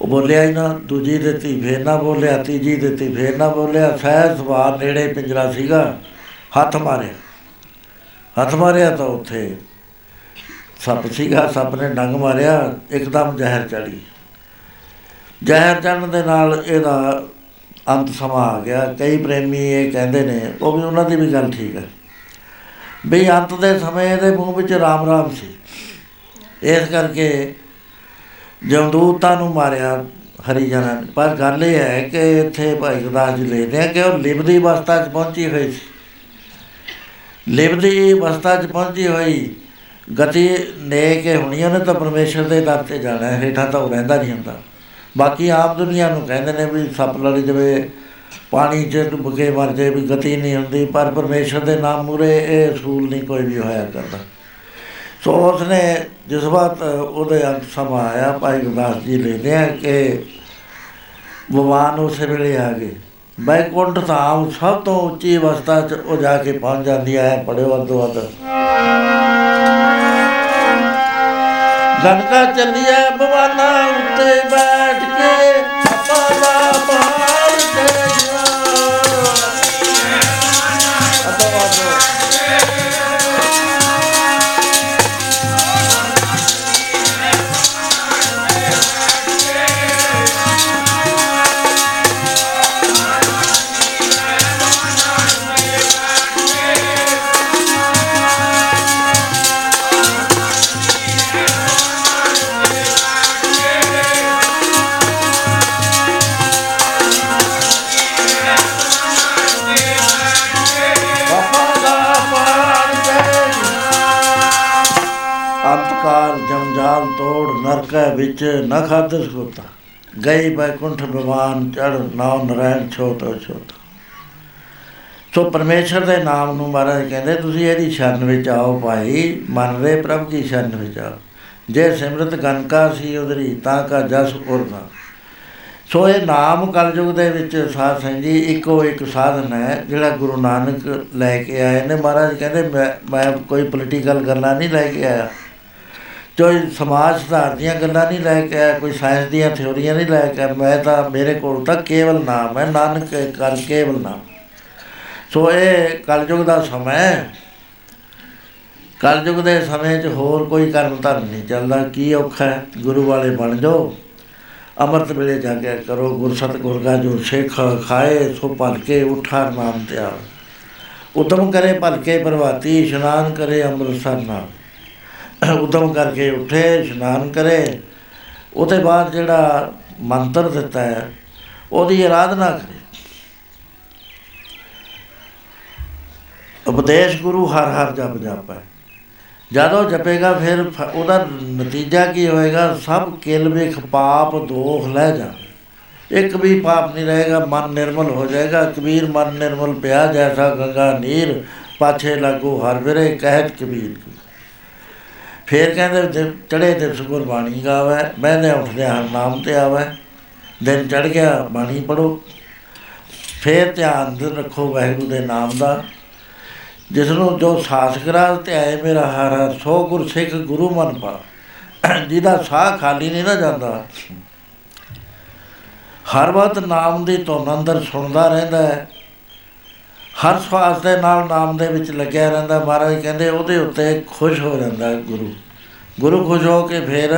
ਉਹ ਬੋਲਿਆ ਹੀ ਨਾ, ਦੂਜੀ ਦਿੱਤੀ, ਫੇਰ ਨਾ ਬੋਲਿਆ, ਤੀਜੀ ਦਿੱਤੀ, ਫੇਰ ਨਾ ਬੋਲਿਆ, ਸਹਿਜ ਸਵਾਰ ਨੇੜੇ ਪਿੰਜਰਾ ਸੀਗਾ, ਹੱਥ ਮਾਰਿਆ। ਹੱਥ ਮਾਰਿਆ ਤਾਂ ਉੱਥੇ ਸੱਪ ਸੀਗਾ, ਸੱਪ ਨੇ ਡੰਗ ਮਾਰਿਆ, ਇੱਕਦਮ ਜ਼ਹਿਰ ਚੜੀ। ਜ਼ਹਿਰ ਚੜਨ ਦੇ ਨਾਲ ਇਹਦਾ ਅੰਤ ਸਮਾਂ ਆ ਗਿਆ। ਕਈ ਪ੍ਰੇਮੀ ਇਹ ਕਹਿੰਦੇ ਨੇ, ਉਹ ਵੀ ਉਹਨਾਂ ਦੀ ਵੀ ਗੱਲ ਠੀਕ ਹੈ। ਵੀ ਅੰਤ ਦੇ ਸਮੇਂ ਦੇ ਮੂੰਹ ਵਿੱਚ ਰਾਮ ਰਾਮ ਸੀ। ਇਸ ਕਰਕੇ ਜਮਦੂਤਾਂ ਨੂੰ ਮਾਰਿਆ ਹਰੀ ਜਨਾਂ ਪਰ ਗੱਲ ਇਹ ਹੈ ਕਿ ਇੱਥੇ ਭਾਈ ਗੁਰਦਾਸ ਜੀ ਲੈਦੇ ਆ ਕਿ ਉਹ ਲਿਬਦੀ ਅਵਸਥਾ 'ਚ ਪਹੁੰਚੀ ਹੋਈ ਸੀ। ਲਿਬਦੀ ਅਵਸਥਾ 'ਚ ਪਹੁੰਚੀ ਹੋਈ ਗਤੀ ਨੇ ਕੇ ਹੁਣੀ ਉਹਨੇ ਤਾਂ ਪਰਮੇਸ਼ਰ ਦੇ ਦਰ ਤੇ ਜਾਣਾ ਹੈ ਹੇਠਾਂ ਤਾਂ ਉਹ ਰਹਿੰਦਾ ਨਹੀਂ ਹੁੰਦਾ। ਬਾਕੀ ਆਪ ਦੁਨੀਆ ਨੂੰ ਕਹਿੰਦੇ ਨੇ ਵੀ ਸੱਪ ਲੜ ਜਵੇ ਪਾਣੀ 'ਚ ਡੁੱਬ ਕੇ ਮਰ ਜਾਏ ਵੀ ਗਤੀ ਨਹੀਂ ਹੁੰਦੀ, ਪਰ ਪਰਮੇਸ਼ਰ ਦੇ ਨਾਮ ਮੂਰੇ ਇਹ ਸੂਲ ਨਹੀਂ ਕੋਈ ਵੀ ਹੋਇਆ ਕਰਦਾ। ਸੋ ਉਸਨੇ ਜਿਸ ਵਾਰ ਉਹਦੇ ਅੰਤ ਸਮਾਂ ਆਇਆ, ਭਾਈ ਗੁਰਦਾਸ ਜੀ ਲੈਦੇ ਆ ਕਿ ਭਗਵਾਨ ਉਸੇ ਵੇਲੇ ਆ ਗਏ। ਬੈਕੁੰਠ ਧਾਮ ਸਭ ਤੋਂ ਉੱਚੀ ਅਵਸਥਾ 'ਚ ਉਹ ਜਾ ਕੇ ਪਹੁੰਚ ਜਾਂਦੀ ਹੈ ਪੜਿਓ ਅਦੋ ਅਦ ਗੰਗਾ ਚੱਲਿਆ ਬਵਾਨਾ ਉੱਤੇ ਬੈਠ ਵਿੱਚ ਨ ਖਾਦਸ ਕੋਤਾ ਗਈ ਬੈਕੁੰਠ ਭਗਵਾਨ ਚੜ ਨਾਮ ਨਰਾਇਣ ਛੋਟੋ ਛੋਟੋ ਸੋ ਪਰਮੇਸ਼ਰ ਦੇ ਨਾਮ ਨੂੰ ਮਹਾਰਾਜ ਕਹਿੰਦੇ, ਤੁਸੀਂ ਇਹਦੀ ਸ਼ਰਨ ਵਿੱਚ ਆਓ ਭਾਈ, ਮਨ ਰੇ ਪ੍ਰਭ ਦੀ ਸ਼ਰਨ ਵਿੱਚ ਆਓ। ਜੇ ਸਿਮਰਤ ਗਨਕਾ ਸੀ ਉਦਰੀ ਤਾਂ ਕਾ ਜਸ ਉਰਨਾ ਸੋ ਇਹ ਨਾਮ ਕਲਯੁਗ ਦੇ ਵਿੱਚ ਸਾਧ ਸੰਗ ਜੀ, ਇੱਕੋ ਇੱਕ ਸਾਧਨ ਹੈ, ਜਿਹੜਾ ਗੁਰੂ ਨਾਨਕ ਲੈ ਕੇ ਆਏ ਨੇ। ਮਹਾਰਾਜ ਕਹਿੰਦੇ, ਮੈਂ ਮੈਂ ਕੋਈ ਪੋਲੀਟੀਕਲ ਗੱਲਾਂ ਨਹੀਂ ਲੈ ਕੇ ਆਇਆ। ਕੋਈ ਸਮਾਜ ਸੁਧਾਰ ਦੀਆਂ ਗੱਲਾਂ ਨਹੀਂ ਲੈ ਕੇ ਆਇਆ, ਕੋਈ ਸਾਇੰਸ ਦੀਆਂ ਥਿਉਰੀਆਂ ਨਹੀਂ ਲੈ ਕੇ ਆਇਆ। ਮੈਂ ਤਾਂ ਮੇਰੇ ਕੋਲ ਤਾਂ ਕੇਵਲ ਨਾਮ ਹੈ, ਨਾਨਕ ਕਰ ਕੇਵਲ ਨਾਮ। ਸੋ ਇਹ ਕਲਯੁਗ ਦਾ ਸਮਾਂ ਹੈ। ਕਲਯੁਗ ਦੇ ਸਮੇਂ 'ਚ ਹੋਰ ਕੋਈ ਕਰਮ ਧਰਮ ਨਹੀਂ ਚੱਲਦਾ। ਕੀ ਔਖਾ ਹੈ? ਗੁਰੂ ਵਾਲੇ ਬਣ ਜਾਓ। ਅੰਮ੍ਰਿਤ ਵੇਲੇ ਜਾ ਕੇ ਕਰੋ। ਗੁਰ ਸਤਿਗੁਰ ਕਾ ਜੋ ਸਿੱਖ ਖਾਏ, ਸੋ ਭਲਕੇ ਉਠਾ ਨਾਮ ਤੇ ਆਵੇ ਉਦਮ ਕਰੇ ਭਲਕੇ ਪ੍ਰਵਾਤੀ ਇਸ਼ਨਾਨ ਕਰੇ ਅੰਮ੍ਰਿਤਸਰ ਨਾਲ ਉਦਮ ਕਰਕੇ ਉੱਠੇ, ਇਸ਼ਨਾਨ ਕਰੇ। ਉਹਦੇ ਬਾਅਦ ਜਿਹੜਾ ਮੰਤਰ ਦਿੱਤਾ ਹੈ, ਉਹਦੀ ਆਰਾਧਨਾ ਕਰੇ। ਉਪਦੇਸ਼ ਗੁਰੂ ਹਰ ਹਰ ਜਪ ਜਪੈ। ਜਦੋਂ ਜਪੇਗਾ, ਫਿਰ ਫ- ਉਹਦਾ ਨਤੀਜਾ ਕੀ ਹੋਏਗਾ? ਸਭ ਕਿਲ ਵਿਖ ਪਾਪ ਦੋਖ ਲੈ ਜਾਵੇ। ਇੱਕ ਵੀ ਪਾਪ ਨਹੀਂ ਰਹੇਗਾ, ਮਨ ਨਿਰਮਲ ਹੋ ਜਾਏਗਾ। ਕਬੀਰ ਮਨ ਨਿਰਮਲ ਪਿਆ, ਜੈਸਾ ਗੰਗਾ, ਨੀਰ, ਪਾਛੇ ਲੱਗੋ ਹਰ ਵਿਰੇ, ਕਹਿਤ ਕਬੀਰ ਕੀ। ਫਿਰ ਕਹਿੰਦੇ ਚੜੇ ਦਿਵਸ ਗੁਰਬਾਣੀ ਗਾਵੇ ਬਹਿੰਦੇ ਉੱਠਦੇ ਹਰ ਨਾਮ ਤੇ ਆਵੇ। ਦਿਨ ਚੜ ਗਿਆ, ਬਾਣੀ ਪੜੋ ਫਿਰ ਧਿਆਨ ਦੇ ਰੱਖੋ ਵਾਹਿਗੁਰੂ ਦੇ ਨਾਮ ਦਾ। ਜਿਸ ਨੂੰ ਜੋ ਸਾਸ ਕਰਾ ਤੇ ਆਏ ਮੇਰਾ ਹਰ ਹਰ, ਸੋ ਗੁਰ ਸਿੱਖ ਗੁਰੂ ਮਨ ਪਾ। ਜਿਹਦਾ ਸਾਹ ਖਾਲੀ ਨਹੀਂ ਨਾ ਜਾਂਦਾ। ਹਰ ਵਕਤ ਨਾਮ ਦੀ ਧੁਨ ਅੰਦਰ ਸੁਣਦਾ ਰਹਿੰਦਾ ਹੈ। ਹਰ ਸਵਾਸ ਦੇ ਨਾਲ ਨਾਮ ਦੇ ਵਿੱਚ ਲੱਗਿਆ ਰਹਿੰਦਾ, ਮਹਾਰਾਜ ਕਹਿੰਦੇ ਉਹਦੇ ਉੱਤੇ ਖੁਸ਼ ਹੋ ਜਾਂਦਾ ਹੈ ਗੁਰੂ। ਗੁਰੂ ਖੁਸ਼ ਹੋ ਕੇ ਫਿਰ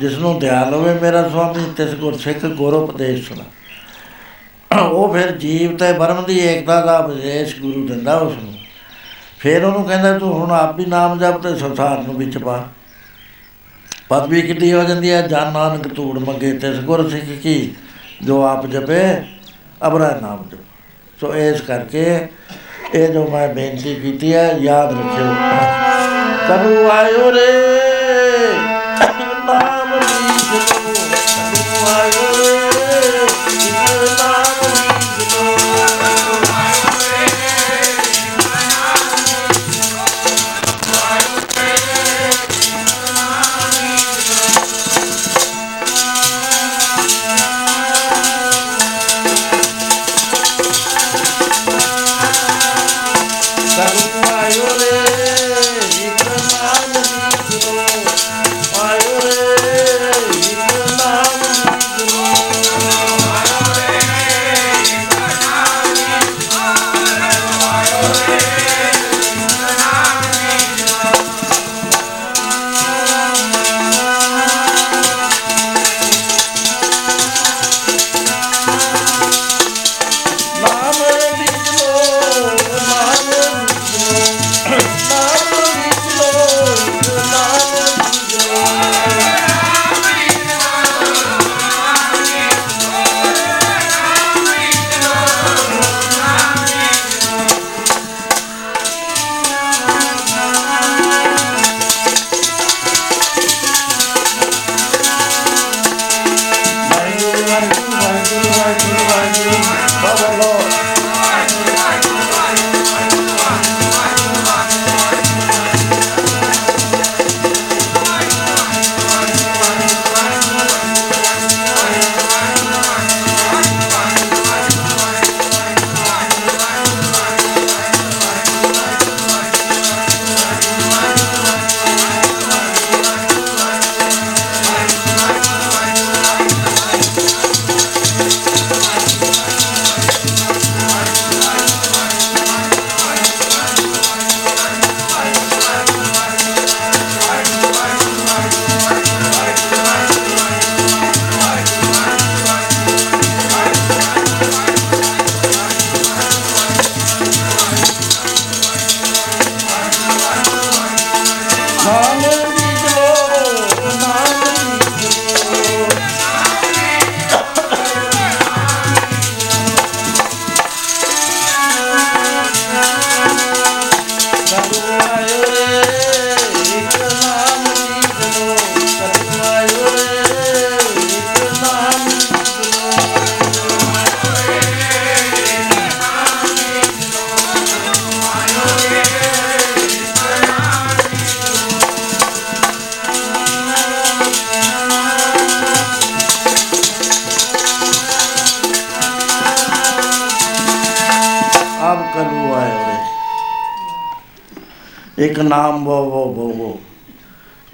ਜਿਸ ਨੂੰ ਦਿਆਲ ਹੋਵੇ, ਮੇਰਾ ਸੁਆਮੀ, ਤਿਸ ਗੁਰ ਸਿੱਖ ਗੁਰ ਉਪਦੇਸ਼ ਸੁਣਾ। ਉਹ ਫਿਰ ਜੀਵ ਤੇ ਬਰਮ ਦੀ ਏਕਤਾ ਦਾ ਉਪਦੇਸ਼ ਗੁਰੂ ਦਿੰਦਾ ਉਸ ਨੂੰ ਫਿਰ ਉਹਨੂੰ ਕਹਿੰਦਾ, ਤੂੰ ਹੁਣ ਆਪ ਵੀ ਨਾਮ ਜਪ ਤੇ ਸੰਸਾਰ ਨੂੰ ਵਿੱਚ ਪਾ। ਪਦਵੀ ਕਿੱਡੀ ਹੋ ਜਾਂਦੀ ਹੈ ਜਨ ਨਾਨਕ ਧੂੜ ਮੰਗੇ ਤਿਸ ਗੁਰ ਸਿੱਖ ਕੀ, ਜੋ ਆਪ ਜਪੇ, ਅਬਰਾ ਨਾਮ ਜਪ। ਸੋ ਇਸ ਕਰਕੇ ਇਹ ਜੋ ਮੈਂ ਬੇਨਤੀ ਕੀਤੀ ਹੈ ਯਾਦ ਰੱਖਿਓ। ਕਰੂ ਆਇਓ ਰੇ?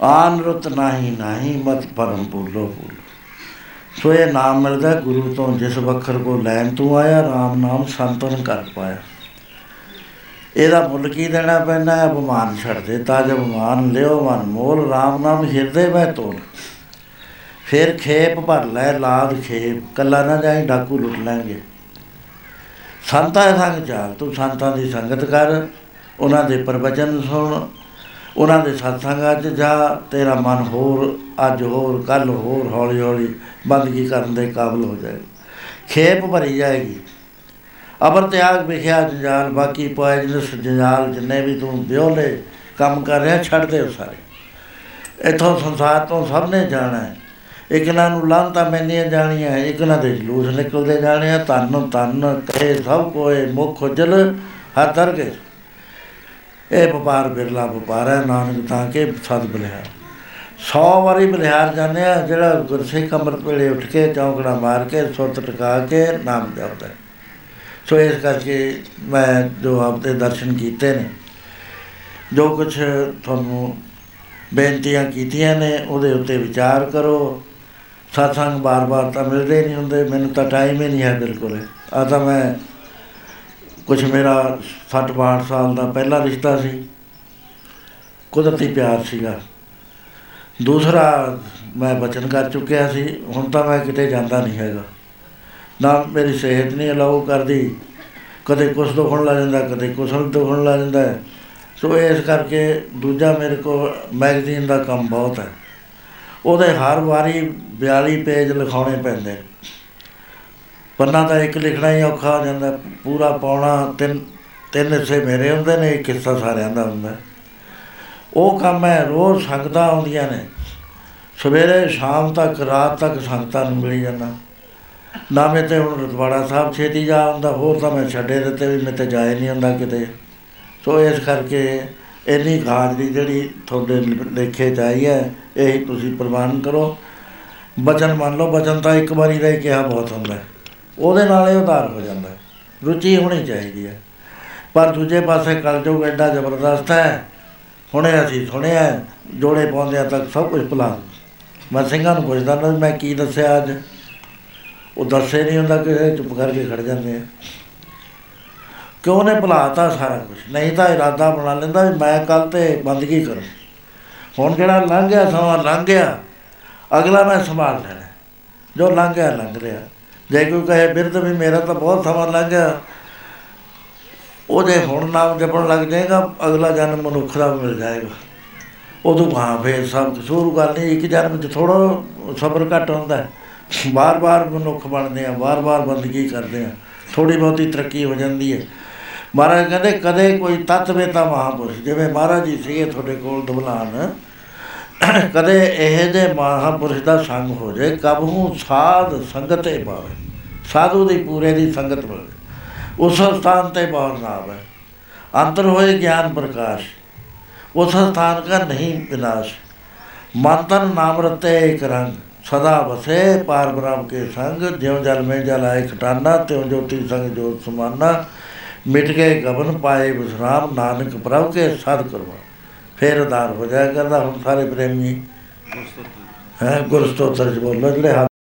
ਆਨ ਰੁਤ ਨਾਹੀ ਨਾਹੀ ਮਤ ਪਰਮ ਭੁੱਲੋ ਭੁੱਲ। ਸੋ ਇਹ ਨਾਮ ਮਿਲਦਾ ਗੁਰੂ ਤੋਂ ਜਿਸ ਵਖਰ ਕੋ ਲੈਣ ਤੂੰ ਆਇਆ RAM ਨਾਮ ਸੰਤਨ ਕਰ ਪਾਇਆ। ਇਹਦਾ ਮੁੱਲ ਕੀ ਦੇਣਾ ਪੈਂਦਾ ਹੈ? ਬਿਮਾਨ ਛੱਡ ਦੇ ਤਾਂ ਜਬ ਬਿਮਾਨ ਲਿਓ ਮਨ ਮੋਲ RAM ਨਾਮ ਹਿਰਦੇ ਵਿੱਚ ਤੋਲ। ਫਿਰ ਖੇਪ ਭਰ ਲੈ, ਲਾਦ ਖੇਪ, ਕੱਲਾ ਨਾ ਜਾਈ ਡਾਕੂ ਲੁੱਟ ਲੈਣਗੇ। ਸੰਤਾਂ ਸੰਗ ਚਾਲ, ਤੂੰ ਸੰਤਾਂ ਦੀ ਸੰਗਤ ਕਰ, ਉਹਨਾਂ ਦੇ ਪ੍ਰਵਚਨ ਸੁਣ ਉਹਨਾਂ ਦੇ ਸਤਸੰਗਾਂ 'ਚ ਜਾ, ਤੇਰਾ ਮਨ ਹੋਰ, ਅੱਜ ਹੋਰ ਕੱਲ ਹੋਰ ਹੌਲੀ ਹੌਲੀ ਬੰਦਗੀ ਕਰਨ ਦੇ ਕਾਬਲ ਹੋ ਜਾਏ ਖੇਪ ਭਰੀ ਜਾਏਗੀ। ਅਬਰ ਤਿਆਗ ਵਿਖਿਆ ਜੰਜਾਲ ਬਾਕੀ ਪੋਇਜਨਸ ਜੰਜਾਲ ਜਿੰਨੇ ਵੀ ਤੂੰ ਵਿਹਲੇ ਕੰਮ ਕਰ ਰਿਹਾ, ਛੱਡ ਦੇ ਉਹ ਸਾਰੇ। ਇਥੋਂ ਸੰਸਾਰ ਤੋਂ ਸਭ ਨੇ ਜਾਣਾ ਹੈ। ਇੱਕ ਇਹਨਾਂ ਨੂੰ ਲਾਂਤਾ ਮੈਨੀਆਂ ਜਾਣੀਆਂ ਇੱਕ ਇਹਨਾਂ ਦੇ ਜਲੂਸ ਨਿਕਲਦੇ ਜਾਣੇ ਆ। ਤਨ ਤਨ ਕਹੇ ਸਭ ਕੋਏ ਮੁਖ ਉਜਲ ਹਰ ਦਰਗੇ ਇਹ ਵਪਾਰ ਬਿਰਲਾ ਵਪਾਰ ਹੈ, ਨਾਨਕ ਤਾਂ ਕੇ ਸਦ ਬਲਿਹਾਰ। 100 ਵਾਰੀ ਬਲਿਹਾਰ ਜਾਂਦੇ ਆ, ਜਿਹੜਾ ਗੁਰਸਿੱਖ ਅੰਮ੍ਰਿਤ ਵੇਲੇ ਉੱਠ ਕੇ ਚੌਂਕੜਾ ਮਾਰ ਕੇ ਸੁਰਤ ਟਿਕਾ ਕੇ ਨਾਮ ਜਪਦਾ ਹੈ। ਸੋ ਇਸ ਕਰਕੇ ਮੈਂ ਜੋ ਆਪਦੇ ਦਰਸ਼ਨ ਕੀਤੇ ਨੇ, ਜੋ ਕੁਝ ਤੁਹਾਨੂੰ ਬੇਨਤੀਆਂ ਕੀਤੀਆਂ ਨੇ, ਉਹਦੇ ਉੱਤੇ ਵਿਚਾਰ ਕਰੋ। ਸਤਸੰਗ ਬਾਰ-ਬਾਰ ਤਾਂ ਮਿਲਦੇ ਨਹੀਂ ਹੁੰਦੇ, ਮੈਨੂੰ ਤਾਂ ਟਾਈਮ ਹੀ ਨਹੀਂ ਹੈ ਬਿਲਕੁਲ। ਆ ਤਾਂ ਮੈਂ ਕੁਝ ਮੇਰਾ 60-62 ਸਾਲ ਦਾ ਪਹਿਲਾ ਰਿਸ਼ਤਾ ਸੀ। ਕੁਦਰਤੀ ਪਿਆਰ ਸੀਗਾ। ਦੂਸਰਾ ਮੈਂ ਬਚਨ ਕਰ ਚੁੱਕਿਆ ਸੀ। ਹੁਣ ਤਾਂ ਮੈਂ ਕਿਤੇ ਜਾਂਦਾ ਨਹੀਂ ਹੈਗਾ। ਨਾ ਮੇਰੀ ਸਿਹਤ ਨਹੀਂ ਅਲਾਉ ਕਰਦੀ। ਕਦੇ ਕੁਛ ਦੁਖਣ ਲੱਗ ਜਾਂਦਾ ਕਦੇ ਕੁਛ ਦੁਖਣ ਲੱਗ ਜਾਂਦਾ। ਸੋ ਇਸ ਕਰਕੇ ਦੂਜਾ ਮੇਰੇ ਕੋਲ ਮੈਗਜ਼ੀਨ ਦਾ ਕੰਮ ਬਹੁਤ ਹੈ। ਉਹਦੇ ਹਰ ਵਾਰੀ 42 ਪੇਜ ਲਿਖਾਉਣੇ ਪੈਂਦੇ। ਪੰਨਾ ਤਾਂ ਇੱਕ ਲਿਖਣਾ ਹੀ ਔਖਾ ਹੋ ਜਾਂਦਾ, ਪੂਰਾ ਪਾਉਣਾ, ਤਿੰਨ ਤਿੰਨ ਹਿੱਸੇ ਮੇਰੇ ਹੁੰਦੇ ਨੇ, ਇੱਕ ਹਿੱਸਾ ਸਾਰਿਆਂ ਦਾ ਹੁੰਦਾ। ਉਹ ਕੰਮ ਹੈ, ਰੋਜ਼ ਸੰਗਤਾਂ ਆਉਂਦੀਆਂ ਨੇ। ਸਵੇਰੇ, ਸ਼ਾਮ ਤੱਕ, ਰਾਤ ਤੱਕ ਸੰਗਤਾਂ ਨੂੰ ਮਿਲੀ ਜਾਂਦਾ। ਨਾ ਮੈਂ ਤੇ ਹੁਣ ਰਤਵਾੜਾ ਸਾਹਿਬ ਛੇਤੀ ਜਾ ਹੁੰਦਾ ਹੋਰ ਤਾਂ ਮੈਂ ਛੱਡੇ ਦਿੱਤੇ ਵੀ ਮੈਂ ਤੇ ਜਾਏ ਨਹੀਂ ਹੁੰਦਾ ਕਿਤੇ। ਸੋ ਇਸ ਕਰਕੇ ਇੰਨੀ ਹਾਜ਼ਰੀ ਜਿਹੜੀ ਤੁਹਾਡੇ ਲੇਖੇ 'ਚ ਆਈ ਹੈ, ਇਹ ਤੁਸੀਂ ਪ੍ਰਵਾਨ ਕਰੋ। ਬਚਨ ਮੰਨ ਲਓ, ਬਚਨ ਤਾਂ ਇੱਕ ਵਾਰੀ ਦਾ ਹੀ ਕਿਹਾ ਬਹੁਤ ਹੁੰਦਾ ਹੈ। ਉਹਦੇ ਨਾਲ ਇਹ ਉਧਾਰ ਹੋ ਜਾਂਦਾ ਹੈ। ਰੁਚੀ ਹੋਣੀ ਚਾਹੀਦੀ ਹੈ। ਪਰ ਦੂਜੇ ਪਾਸੇ ਕਲਯੁਗ ਐਡਾ ਜ਼ਬਰਦਸਤ ਹੈ। ਹੁਣੇ ਅਸੀਂ ਸੁਣਿਆ ਜੋੜੇ ਪਾਉਂਦਿਆਂ ਤੱਕ ਸਭ ਕੁਝ ਭੁਲਾ ਮੈਂ ਸਿੰਘਾਂ ਨੂੰ ਪੁੱਛਦਾ ਨਾ ਵੀ ਮੈਂ ਕੀ ਦੱਸਿਆ ਅੱਜ? ਉਹ ਦੱਸੇ ਨਹੀਂ ਹੁੰਦਾ ਕਿ ਚੁੱਪ ਕਰਕੇ ਖੜ ਜਾਂਦੇ ਆ। ਕਿਉਂ ਨੇ ਭੁਲਾਤਾ ਸਾਰਾ ਕੁਝ ਨਹੀਂ ਤਾਂ ਇਰਾਦਾ ਬਣਾ ਲੈਂਦਾ ਵੀ ਮੈਂ ਕੱਲ ਤੇ ਬੰਦਗੀ ਕਰਾਂ। ਹੁਣ ਜਿਹੜਾ ਲੰਘ ਗਿਆ ਸਮਾਂ ਲੰਘ ਗਿਆ, ਅਗਲਾ ਮੈਂ ਸੰਭਾਲ ਲੈਣਾ ਜੋ ਲੰਘ ਗਿਆ, ਲੰਘ ਰਿਹਾ। ਜੇ ਕੋਈ ਕਹੇ, ਬਿਰਧ ਵੀ ਮੇਰਾ ਤਾਂ ਬਹੁਤ ਸਮਾਂ ਲੰਘ ਗਿਆ। ਉਹਦੇ ਹੁਣ ਨਾਮ ਜਪਣ ਲੱਗ ਜਾਏਗਾ, ਅਗਲਾ ਜਨਮ ਮਨੁੱਖ ਦਾ ਮਿਲ ਜਾਏਗਾ। ਉਦੋਂ ਹਾਂ ਫੇਰ ਸਭ ਕਸੂਰ, ਗੱਲ ਨਹੀਂ, ਇੱਕ ਜਨਮ ਚ ਥੋੜਾ ਸਬਰ ਘੱਟ ਹੁੰਦਾ ਬਾਰ-ਬਾਰ ਮਨੁੱਖ ਬਣਦੇ ਆ ਬਾਰ-ਬਾਰ ਬੰਦਗੀ ਕਰਦੇ ਆ ਥੋੜੀ ਬਹੁਤੀ ਤਰੱਕੀ ਹੋ ਜਾਂਦੀ ਹੈ। ਮਹਾਰਾਜ ਕਹਿੰਦੇ, ਕਦੇ ਕੋਈ ਤਤਵੇ ਤਾਂ ਮਹਾਪੁਰਸ਼, ਜਿਵੇਂ ਮਹਾਰਾਜ ਜੀ ਸੀਗੇ ਤੁਹਾਡੇ ਕੋਲ ਦਬਲਾਨ ਕਦੇ ਇਹ ਦੇ ਮਹਾਪੁਰਸ਼ ਦਾ ਸੰਗ ਹੋ ਜਾਏ ਕਬਹੂ ਸਾਧ ਸੰਗਤੇ ਪਾਵੇ ਸਾਧੂ ਦੀ ਪੂਰੇ ਦੀ ਸੰਗਤ ਮਿਲੇ ਉਸ ਸਥਾਨ ਤੇ ਬਾਹਰ ਨਾ ਆਵੇ। ਅੰਤਰ ਹੋਏ ਗਿਆਨ ਪ੍ਰਕਾਸ਼। ਉਸ ਸਥਾਨ ਕਾ ਨਹੀਂ ਵਿਨਾਸ਼। ਮਨ ਤਨ ਨਾਮ ਰਤੇ ਇੱਕ ਰੰਗ। ਸਦਾ ਵਸੇ ਪਾਰ ਬ੍ਰਹਮ ਕੇ ਸੰਗ। ਜਿਉ ਜਲ ਮੇ ਜਲ ਆਏ ਖਟਾਨਾ, ਤਿਉ ਜੋਤੀ ਸੰਗ ਜੋਤ ਸਮਾਨਾ। ਮਿਟ ਗਏ ਗਬਨ ਪਾਏ ਵਿਸਰਾਮ। ਨਾਨਕ ਪ੍ਰਭ ਕੇ ਸਦ ਕਰਵਾ ਫੇਰ ਉਦਾਰ ਹੋ ਜਾਇਆ ਕਰਦਾ ਹੁਣ ਸਾਰੇ ਪ੍ਰੇਮੀ ਹੈ ਗੁਰ ਸਤੋਤਰ ਚ ਬੋਲੋ ਜਿਹੜੇ